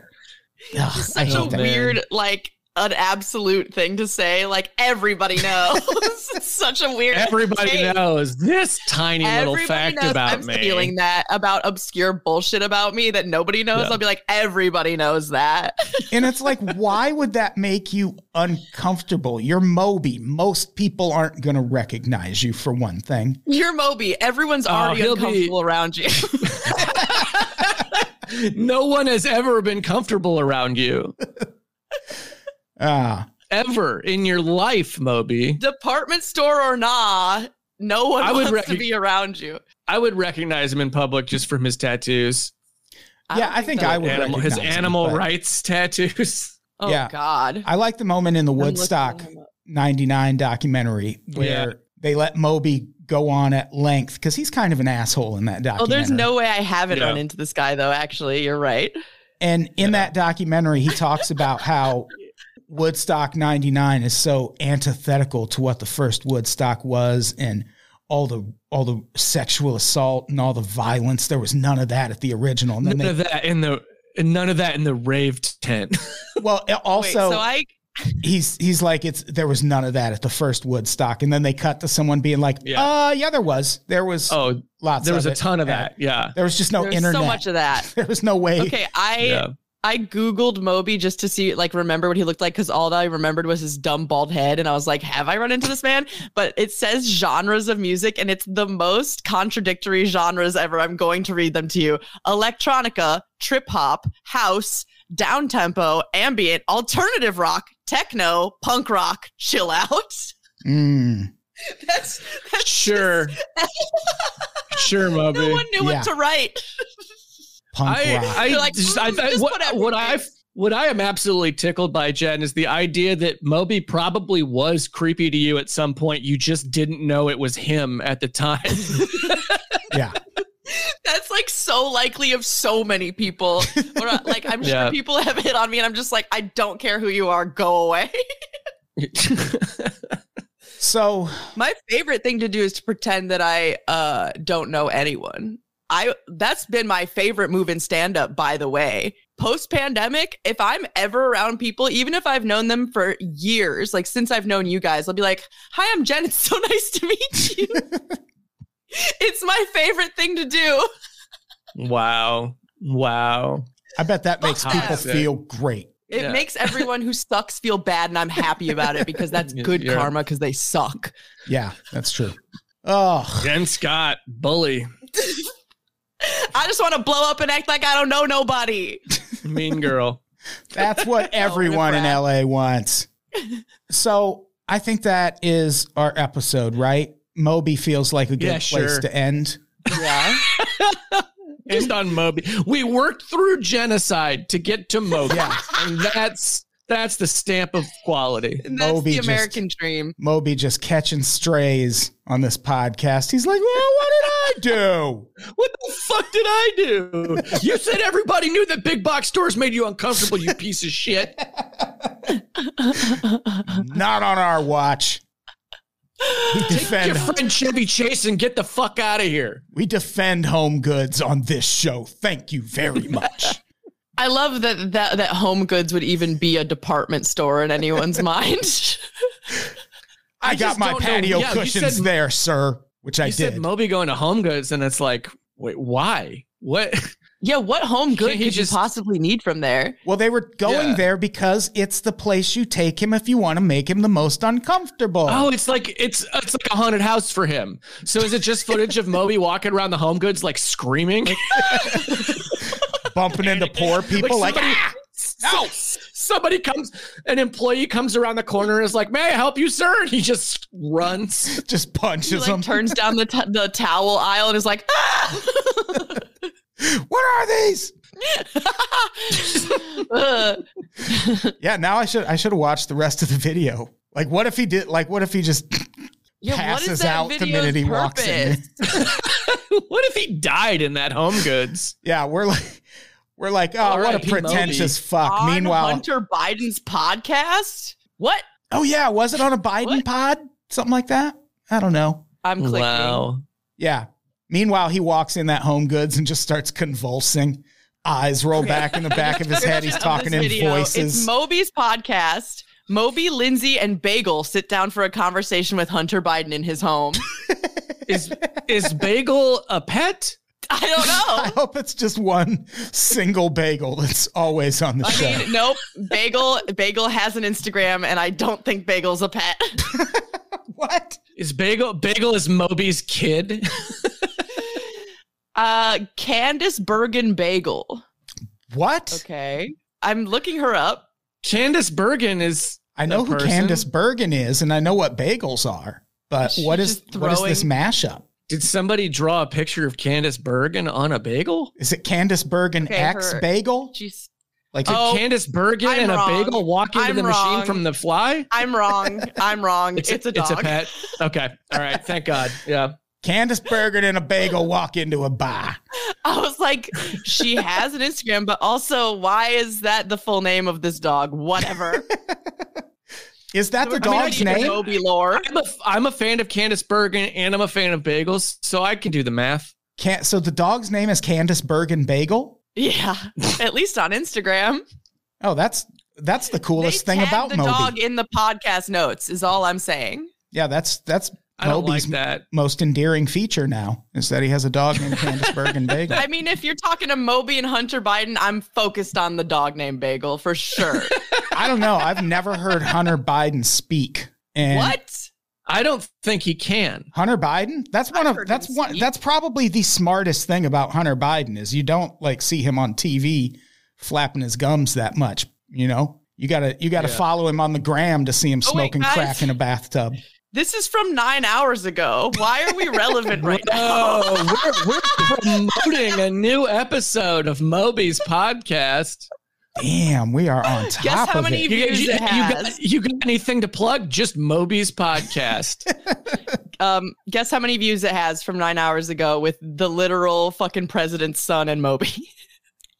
Speaker 2: Ugh,
Speaker 5: Such a
Speaker 2: that.
Speaker 5: weird, like, an absolute thing to say. Like, everybody knows. it's such a weird.
Speaker 4: Everybody
Speaker 5: take.
Speaker 4: knows this tiny little fact
Speaker 5: knows
Speaker 4: about
Speaker 5: I'm
Speaker 4: me.
Speaker 5: feeling that about obscure bullshit about me that nobody knows.
Speaker 4: Yeah.
Speaker 5: I'll be like, everybody knows that.
Speaker 2: And it's like, why would that make you uncomfortable? You're Moby. Most people aren't going to recognize you for one thing.
Speaker 5: You're Moby. Everyone's
Speaker 4: Oh,
Speaker 5: already
Speaker 4: he'll be-
Speaker 5: uncomfortable around you.
Speaker 4: no one has ever been comfortable around you.
Speaker 2: Ah,
Speaker 4: Ever in your life, Moby.
Speaker 5: Department store or nah, no one
Speaker 4: I would
Speaker 5: wants to be around you.
Speaker 4: I would recognize him in public just from his tattoos.
Speaker 5: I
Speaker 2: Yeah, I think
Speaker 5: that-
Speaker 2: I would
Speaker 4: Animal, his
Speaker 2: recognize him,
Speaker 4: animal rights tattoos.
Speaker 5: Oh
Speaker 2: Yeah.
Speaker 5: God.
Speaker 2: I like the moment in the Woodstock 99 documentary where
Speaker 4: Yeah.
Speaker 2: they let Moby go on at length because he's kind of an asshole in that documentary.
Speaker 5: Oh, there's no way I haven't
Speaker 4: Yeah.
Speaker 5: run into this guy though. Actually, you're right.
Speaker 2: And in that documentary, he talks about how Woodstock 99 is so antithetical to what the first Woodstock was and all the all the sexual assault and all the violence. There was none of that at the original. And
Speaker 4: None
Speaker 2: they,
Speaker 4: of that in the and none of that in the raved tent.
Speaker 2: well,
Speaker 5: Wait,
Speaker 2: also
Speaker 5: so I
Speaker 2: he's he's like it's there was none of that at the first Woodstock, and then they cut to someone being like,
Speaker 4: Yeah.
Speaker 2: uh, yeah, there was, there was
Speaker 4: oh,
Speaker 2: lots.
Speaker 4: there was
Speaker 2: of
Speaker 4: a
Speaker 2: it.
Speaker 4: ton of
Speaker 2: Yeah.
Speaker 4: that. Yeah.
Speaker 2: There was just no
Speaker 5: there's
Speaker 2: internet.
Speaker 5: so much of that.
Speaker 2: there was no way.
Speaker 5: Okay, I
Speaker 4: Yeah.
Speaker 5: I googled Moby just to see like remember what he looked like because all that I remembered was his dumb bald head, and I was like, have I run into this man? But it says genres of music, and it's the most contradictory genres ever. I'm going to read them to you: electronica, trip hop, house, down tempo, ambient, alternative rock, techno, punk rock, chill out.
Speaker 2: Mm,
Speaker 5: That's that's
Speaker 4: Sure. sure, Moby.
Speaker 5: No one knew
Speaker 2: Yeah.
Speaker 5: what to write.
Speaker 2: punk
Speaker 4: I,
Speaker 2: rock.
Speaker 4: I
Speaker 5: You're like,
Speaker 4: just, I,
Speaker 5: "Mm,
Speaker 4: I-
Speaker 5: just
Speaker 4: what,
Speaker 5: put
Speaker 4: what I what I am absolutely tickled by, Jenn, is the idea that Moby probably was creepy to you at some point. You just didn't know it was him at the time.
Speaker 2: yeah,
Speaker 5: That's like so likely of so many people. Like I'm sure
Speaker 4: Yeah.
Speaker 5: people have hit on me, and I'm just like, I don't care who you are, go away.
Speaker 2: so
Speaker 5: My favorite thing to do is to pretend that I uh, don't know anyone. I that's been my favorite move in stand up, by the way. Post pandemic, if I'm ever around people, even if I've known them for years, like since I've known you guys, I'll be like, "Hi, I'm Jenn. It's so nice to meet you." it's my favorite thing to do.
Speaker 4: wow. Wow.
Speaker 2: I bet that makes
Speaker 5: Fuck
Speaker 2: people
Speaker 4: that.
Speaker 2: feel great.
Speaker 5: It
Speaker 4: Yeah.
Speaker 5: makes everyone who sucks feel bad, and I'm happy about it because that's good
Speaker 4: you're-
Speaker 5: karma because they suck.
Speaker 2: Yeah, that's true. Oh,
Speaker 4: Jenn Scott, bully,
Speaker 5: I just want to blow up and act like I don't know nobody.
Speaker 4: mean girl.
Speaker 2: that's what everyone in. LA wants. So I think that is our episode, right? Moby feels like a good
Speaker 4: Yeah,
Speaker 2: place
Speaker 4: sure.
Speaker 2: to end.
Speaker 5: Yeah.
Speaker 4: End on Moby. We worked through genocide to get to Moby.
Speaker 2: Yeah.
Speaker 4: And that's that's the stamp of quality.
Speaker 5: And that's
Speaker 2: Moby
Speaker 5: the
Speaker 2: just-
Speaker 5: American dream.
Speaker 2: Moby just catching strays on this podcast. He's like, well, what did I do?
Speaker 4: What the fuck did I do? You said everybody knew that big box stores made you uncomfortable, you piece of shit.
Speaker 2: Not on our watch. We
Speaker 4: Your friend Chevy Chase and get the fuck out of here.
Speaker 2: we defend home goods on this show. Thank you very much.
Speaker 5: I love that, that that home goods would even be a department store in anyone's mind.
Speaker 2: I,
Speaker 4: I
Speaker 2: got my patio
Speaker 4: Yeah,
Speaker 2: cushions
Speaker 4: said-
Speaker 2: there, sir, which I
Speaker 4: You
Speaker 2: did.
Speaker 4: said Moby going to Home Goods, and it's like, wait, why? What?
Speaker 5: yeah, what home good
Speaker 4: he
Speaker 5: could
Speaker 4: just-
Speaker 5: you possibly need from there?
Speaker 2: well, they were going
Speaker 4: Yeah.
Speaker 2: there because it's the place you take him if you want to make him the most uncomfortable.
Speaker 4: Oh, it's like it's it's like a haunted house for him. So is it just footage of Moby walking around the Home Goods like screaming?
Speaker 2: Bumping into poor people like,
Speaker 4: somebody-
Speaker 2: ah!
Speaker 4: No. Somebody comes, an employee comes around the corner and is like, "May I help you, sir?" And he just runs.
Speaker 2: just
Speaker 5: He
Speaker 2: punches
Speaker 5: like
Speaker 2: them.
Speaker 5: turns down the t- the towel aisle and is like, ah!
Speaker 2: what are these? Yeah, now I should I should have watched the rest of the video. Like, what if he did? Like, what if he just
Speaker 5: yeah, what is
Speaker 2: passes
Speaker 5: that
Speaker 2: out the minute he walks in?
Speaker 4: what if he died in that Home Goods?
Speaker 2: Yeah, we're like, we're like, oh, what a
Speaker 4: R.I.P.
Speaker 2: pretentious fuck.
Speaker 5: On
Speaker 2: Meanwhile,
Speaker 5: Hunter Biden's podcast? What?
Speaker 2: oh yeah, was it on a Biden
Speaker 5: What?
Speaker 2: pod? Something like that. I don't know.
Speaker 5: I'm clicking.
Speaker 4: Wow.
Speaker 2: Yeah. Meanwhile, he walks in that Home Goods and just starts convulsing. Eyes roll back in the back of his head. He's talking in
Speaker 5: video, It's. Moby's podcast. Moby, Lindsay, and Bagel sit down for a conversation with Hunter Biden in his home.
Speaker 4: Is is Bagel a pet?
Speaker 5: I don't know.
Speaker 2: I hope it's just one single bagel that's always on the show.
Speaker 5: I mean, nope. Bagel Bagel has an Instagram, and I don't think Bagel's a pet.
Speaker 2: what?
Speaker 4: Is Bagel Bagel is Moby's kid?
Speaker 5: Uh, Candice Bergen Bagel.
Speaker 2: What?
Speaker 5: Okay, I'm looking her up.
Speaker 4: Candice Bergen is
Speaker 2: I know who
Speaker 4: person?
Speaker 2: Candice Bergen is, and I know what bagels are. But
Speaker 5: She's
Speaker 2: what is
Speaker 5: just
Speaker 2: what is this mashup?
Speaker 4: Did somebody draw a picture of Candice Bergen on a bagel?
Speaker 2: Is it Candice Bergen
Speaker 5: Okay,
Speaker 2: X
Speaker 5: her-
Speaker 2: bagel?
Speaker 5: She's.
Speaker 2: Like
Speaker 4: Did
Speaker 5: oh,
Speaker 4: oh, Candice Bergen
Speaker 5: I'm
Speaker 4: and a bagel walk into
Speaker 5: I'm
Speaker 4: the machine from The Fly?
Speaker 5: I'm wrong. I'm wrong. It's, a dog.
Speaker 4: It's a pet. Okay. All right. Thank God. Yeah.
Speaker 2: Candice Bergen and a bagel walk into a bar.
Speaker 5: I was like, she has an Instagram, but also, why is that the full name of this dog? Whatever.
Speaker 2: Is that the
Speaker 5: I mean, I
Speaker 2: dog's
Speaker 5: need
Speaker 2: name?
Speaker 5: Moby lore.
Speaker 4: I'm a, I'm a fan of Candice Bergen and I'm a fan of bagels, so I can do the math.
Speaker 2: Can't, so the dog's name is Candice Bergen Bagel.
Speaker 5: Yeah, at least on Instagram.
Speaker 2: Oh, that's that's the coolest
Speaker 5: they
Speaker 2: thing
Speaker 5: tag
Speaker 2: about
Speaker 5: the
Speaker 2: Moby.
Speaker 5: dog in the podcast notes. Is all I'm saying.
Speaker 2: Yeah, that's that's
Speaker 4: I don't
Speaker 2: Moby's
Speaker 4: like that.
Speaker 2: most endearing feature now is that he has a dog named Candice Bergen Bagel.
Speaker 5: I mean, if you're talking to Moby and Hunter Biden, I'm focused on the dog named Bagel for sure.
Speaker 2: I don't know. I've never heard Hunter Biden speak. And
Speaker 5: what?
Speaker 4: I don't think he can.
Speaker 2: Hunter Biden? That's one
Speaker 5: I've
Speaker 2: of that's one
Speaker 5: speak.
Speaker 2: that's probably the smartest thing about Hunter Biden is you don't like see him on TV flapping his gums that much, you know? You gotta you gotta
Speaker 4: Yeah.
Speaker 2: follow him on the gram to see him
Speaker 5: Oh, wait,
Speaker 2: smoking crack in a bathtub.
Speaker 5: This is from nine hours ago. Why are we relevant right now?
Speaker 4: Oh, we're, we're promoting a new episode of Moby's podcast.
Speaker 2: Damn, we are on top
Speaker 5: Guess how
Speaker 2: of
Speaker 5: many
Speaker 2: it.
Speaker 4: You,
Speaker 5: views
Speaker 4: you,
Speaker 5: it
Speaker 4: you got, you got anything to plug? Just Moby's podcast.
Speaker 5: Um, guess how many views it has from nine hours ago with the literal fucking president's son and Moby?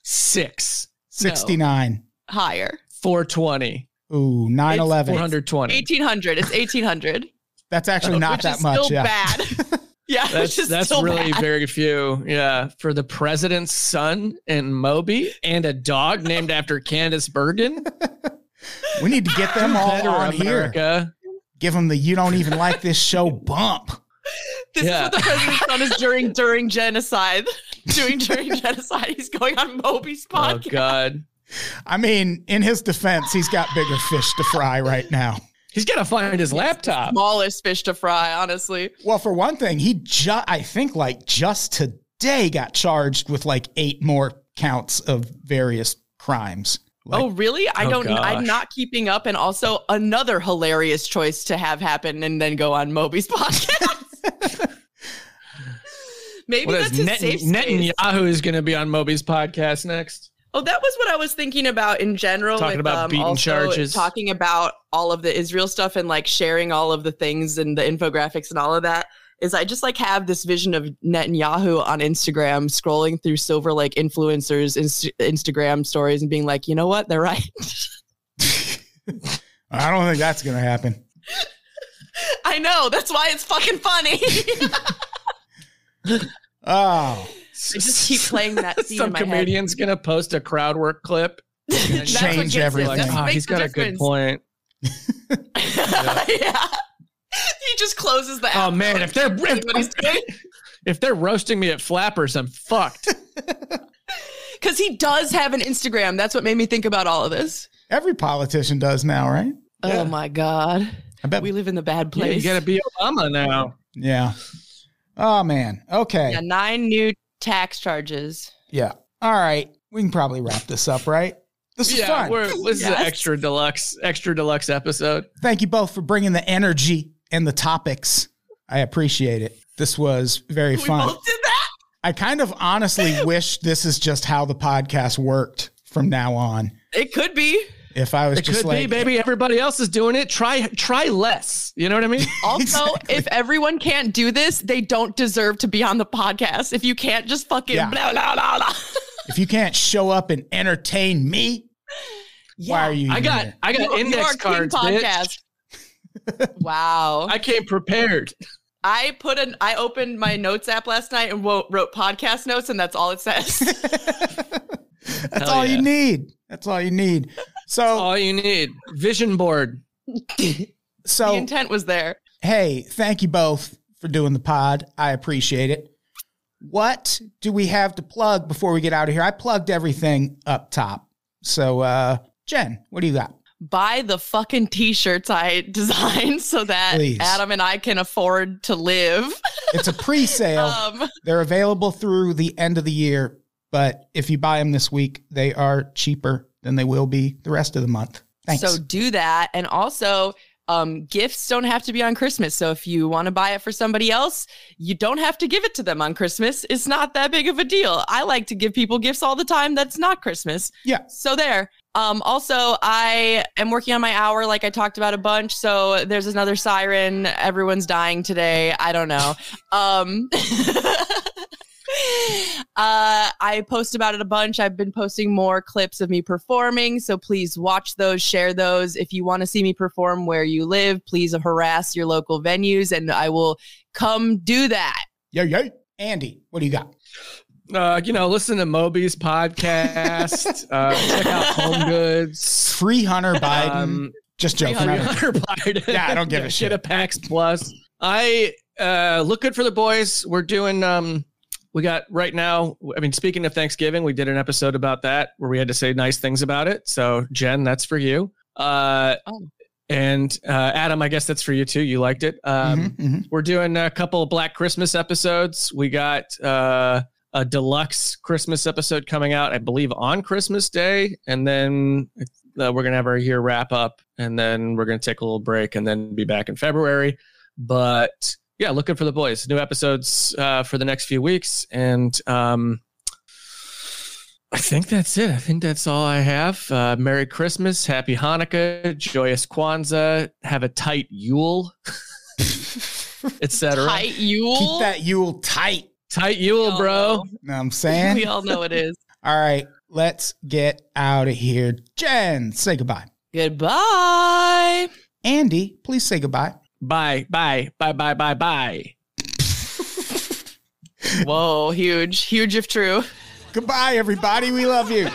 Speaker 4: Six.
Speaker 2: 69.
Speaker 5: Higher.
Speaker 4: 420.
Speaker 2: Ooh, 9 11.
Speaker 4: 420.
Speaker 5: 1800. It's 1800.
Speaker 2: That's actually not
Speaker 5: which
Speaker 2: that
Speaker 5: is
Speaker 2: much.
Speaker 5: still
Speaker 2: yeah.
Speaker 5: bad. yeah,
Speaker 4: That's
Speaker 5: which is
Speaker 4: that's
Speaker 5: still
Speaker 4: really
Speaker 5: bad.
Speaker 4: very few. Yeah, for the president's son and Moby and a dog named after Candice Bergen.
Speaker 2: We need to get them all
Speaker 4: Better
Speaker 2: on here. Give them the you don't even like this show bump.
Speaker 5: This
Speaker 4: Yeah.
Speaker 5: is what the president's son is during during genocide. Doing during genocide. He's going on Moby's podcast.
Speaker 4: Oh
Speaker 5: podcast.
Speaker 4: God,
Speaker 2: I mean, in his defense, he's got bigger fish to fry right now.
Speaker 4: He's got to find his laptop.
Speaker 5: Smallest fish to fry, honestly.
Speaker 2: Well, for one thing, he just, I think, like just today got charged with like eight more counts of various crimes. Like,
Speaker 5: oh, really? I
Speaker 4: Oh,
Speaker 5: don't. I'm not keeping up. And also, another hilarious choice to have happen and then go on Moby's podcast. Maybe
Speaker 4: What
Speaker 5: that's his
Speaker 4: Net-
Speaker 5: safe space.
Speaker 4: Netanyahu is going to be on Moby's podcast next.
Speaker 5: Oh, that was what I was thinking about in general.
Speaker 4: Talking
Speaker 5: with,
Speaker 4: about
Speaker 5: um,
Speaker 4: beating charges.
Speaker 5: Talking about all of the Israel stuff and like sharing all of the things and the infographics and all of that. Is I just like have this vision of Netanyahu on Instagram scrolling through Silver Lake influencers' Inst- Instagram stories and being like, you know what, they're right.
Speaker 2: I don't think that's going to happen.
Speaker 5: I know that's why it's fucking funny.
Speaker 2: Oh,
Speaker 5: I just keep playing that scene
Speaker 4: Some
Speaker 5: in my head.
Speaker 4: comedian's going to post a crowd work clip.
Speaker 5: That's
Speaker 2: change
Speaker 5: gets
Speaker 2: everything.
Speaker 4: Like,
Speaker 5: That's what
Speaker 4: oh,
Speaker 5: makes
Speaker 4: he's got a good point.
Speaker 5: yeah. He just closes the
Speaker 4: Oh man, if they're
Speaker 5: What he's doing.
Speaker 4: if they're roasting me at Flappers, I'm fucked.
Speaker 5: Because he does have an Instagram. That's what made me think about all of this.
Speaker 2: every politician does now, right?
Speaker 4: Oh, yeah.
Speaker 5: Oh my God.
Speaker 2: I bet.
Speaker 5: We live in the bad
Speaker 4: Yeah,
Speaker 5: place.
Speaker 4: you got to be Obama now.
Speaker 2: yeah. Oh man. Okay.
Speaker 5: Yeah, nine new tax charges.
Speaker 2: Yeah. All right. We can probably wrap this up, right? This is
Speaker 4: Yeah,
Speaker 2: fun.
Speaker 4: we're, this is an extra deluxe, extra deluxe episode.
Speaker 2: Thank you both for bringing the energy and the topics. I appreciate it. This was very
Speaker 5: We
Speaker 2: fun.
Speaker 5: both did that.
Speaker 2: I kind of honestly wish this is just how the podcast worked from now on.
Speaker 5: It could be.
Speaker 2: If I was
Speaker 4: It
Speaker 2: just
Speaker 4: could
Speaker 2: like,
Speaker 4: be, baby. Everybody else is doing it. Try, try less. You know what I mean?
Speaker 5: Also,
Speaker 2: Exactly.
Speaker 5: if everyone can't do this, they don't deserve to be on the podcast. If you can't just fucking
Speaker 2: Yeah.
Speaker 5: blah, blah, blah, blah.
Speaker 2: if you can't show up and entertain me, why are you?
Speaker 4: I got,
Speaker 2: here?
Speaker 4: I got
Speaker 5: You are
Speaker 4: index
Speaker 5: King
Speaker 4: cards, bitch.
Speaker 5: wow.
Speaker 4: I came prepared.
Speaker 5: I put an I opened my notes app last night and wrote, wrote podcast notes, and that's all it says.
Speaker 2: That's
Speaker 4: Hell
Speaker 2: all you need. That's all you need. So,
Speaker 4: All you need, vision board.
Speaker 5: the
Speaker 2: so
Speaker 5: intent was there.
Speaker 2: hey, thank you both for doing the pod. I appreciate it. What do we have to plug before we get out of here? I plugged everything up top. So, uh, Jenn, what do you got?
Speaker 5: Buy the fucking t-shirts I designed so that
Speaker 2: Please.
Speaker 5: Adam and I can afford to live.
Speaker 2: It's a pre-sale.
Speaker 5: Um,
Speaker 2: They're available through the end of the year, but if you buy them this week, they are cheaper than they will be the rest of the month. Thanks.
Speaker 5: So do that. And also, um, gifts don't have to be on Christmas. So if you want to buy it for somebody else, you don't have to give it to them on Christmas. It's not that big of a deal. I like to give people gifts all the time that's not Christmas.
Speaker 2: Yeah.
Speaker 5: So there. Um, also, I am working on my hour, like I talked about a bunch. So there's another siren. Everyone's dying today. I don't know. Um, Uh, I post about it a bunch. I've been posting more clips of me performing. So please watch those, share those. If you want to see me perform where you live, please harass your local venues and I will come do that.
Speaker 2: Yo, yo. Andy, what do you got?
Speaker 4: Uh, you know, listen to Moby's podcast. uh, check out Home Goods.
Speaker 2: Free Hunter Biden.
Speaker 4: Um,
Speaker 2: Just joking. I don't-
Speaker 4: Hunter Biden.
Speaker 2: Yeah, I don't give a shit.
Speaker 4: Shit a PAX Plus. I uh, look good for the boys. We're doing. Um, we got right now. I mean, speaking of Thanksgiving, we did an episode about that where we had to say nice things about it. So, Jenn, that's for you. Uh,
Speaker 5: Oh.
Speaker 4: And uh, Adam, I guess that's for you too. You liked it. Um,
Speaker 2: Mhm, mhm.
Speaker 4: we're doing a couple of Black Christmas episodes. We got uh, a deluxe Christmas episode coming out, I believe, on Christmas Day, and then uh, we're gonna have our year wrap up, and then we're gonna take a little break, and then be back in February. But yeah, looking for the boys. New episodes uh, for the next few weeks, and um, I think that's it. I think that's all I have. Uh, Merry Christmas, Happy Hanukkah, joyous Kwanzaa. Have a tight Yule, etc.
Speaker 5: Tight Yule.
Speaker 2: Keep that Yule tight.
Speaker 4: Tight Yule,
Speaker 5: all
Speaker 4: bro.
Speaker 5: know.
Speaker 2: Know what I'm saying?
Speaker 5: We all know it is.
Speaker 2: All right, let's get out of here. Jenn, say goodbye.
Speaker 5: Goodbye.
Speaker 2: Andy, please say goodbye.
Speaker 4: Bye, bye, bye, bye, bye, bye.
Speaker 5: Whoa, huge, huge if true.
Speaker 2: Goodbye, everybody. We love you.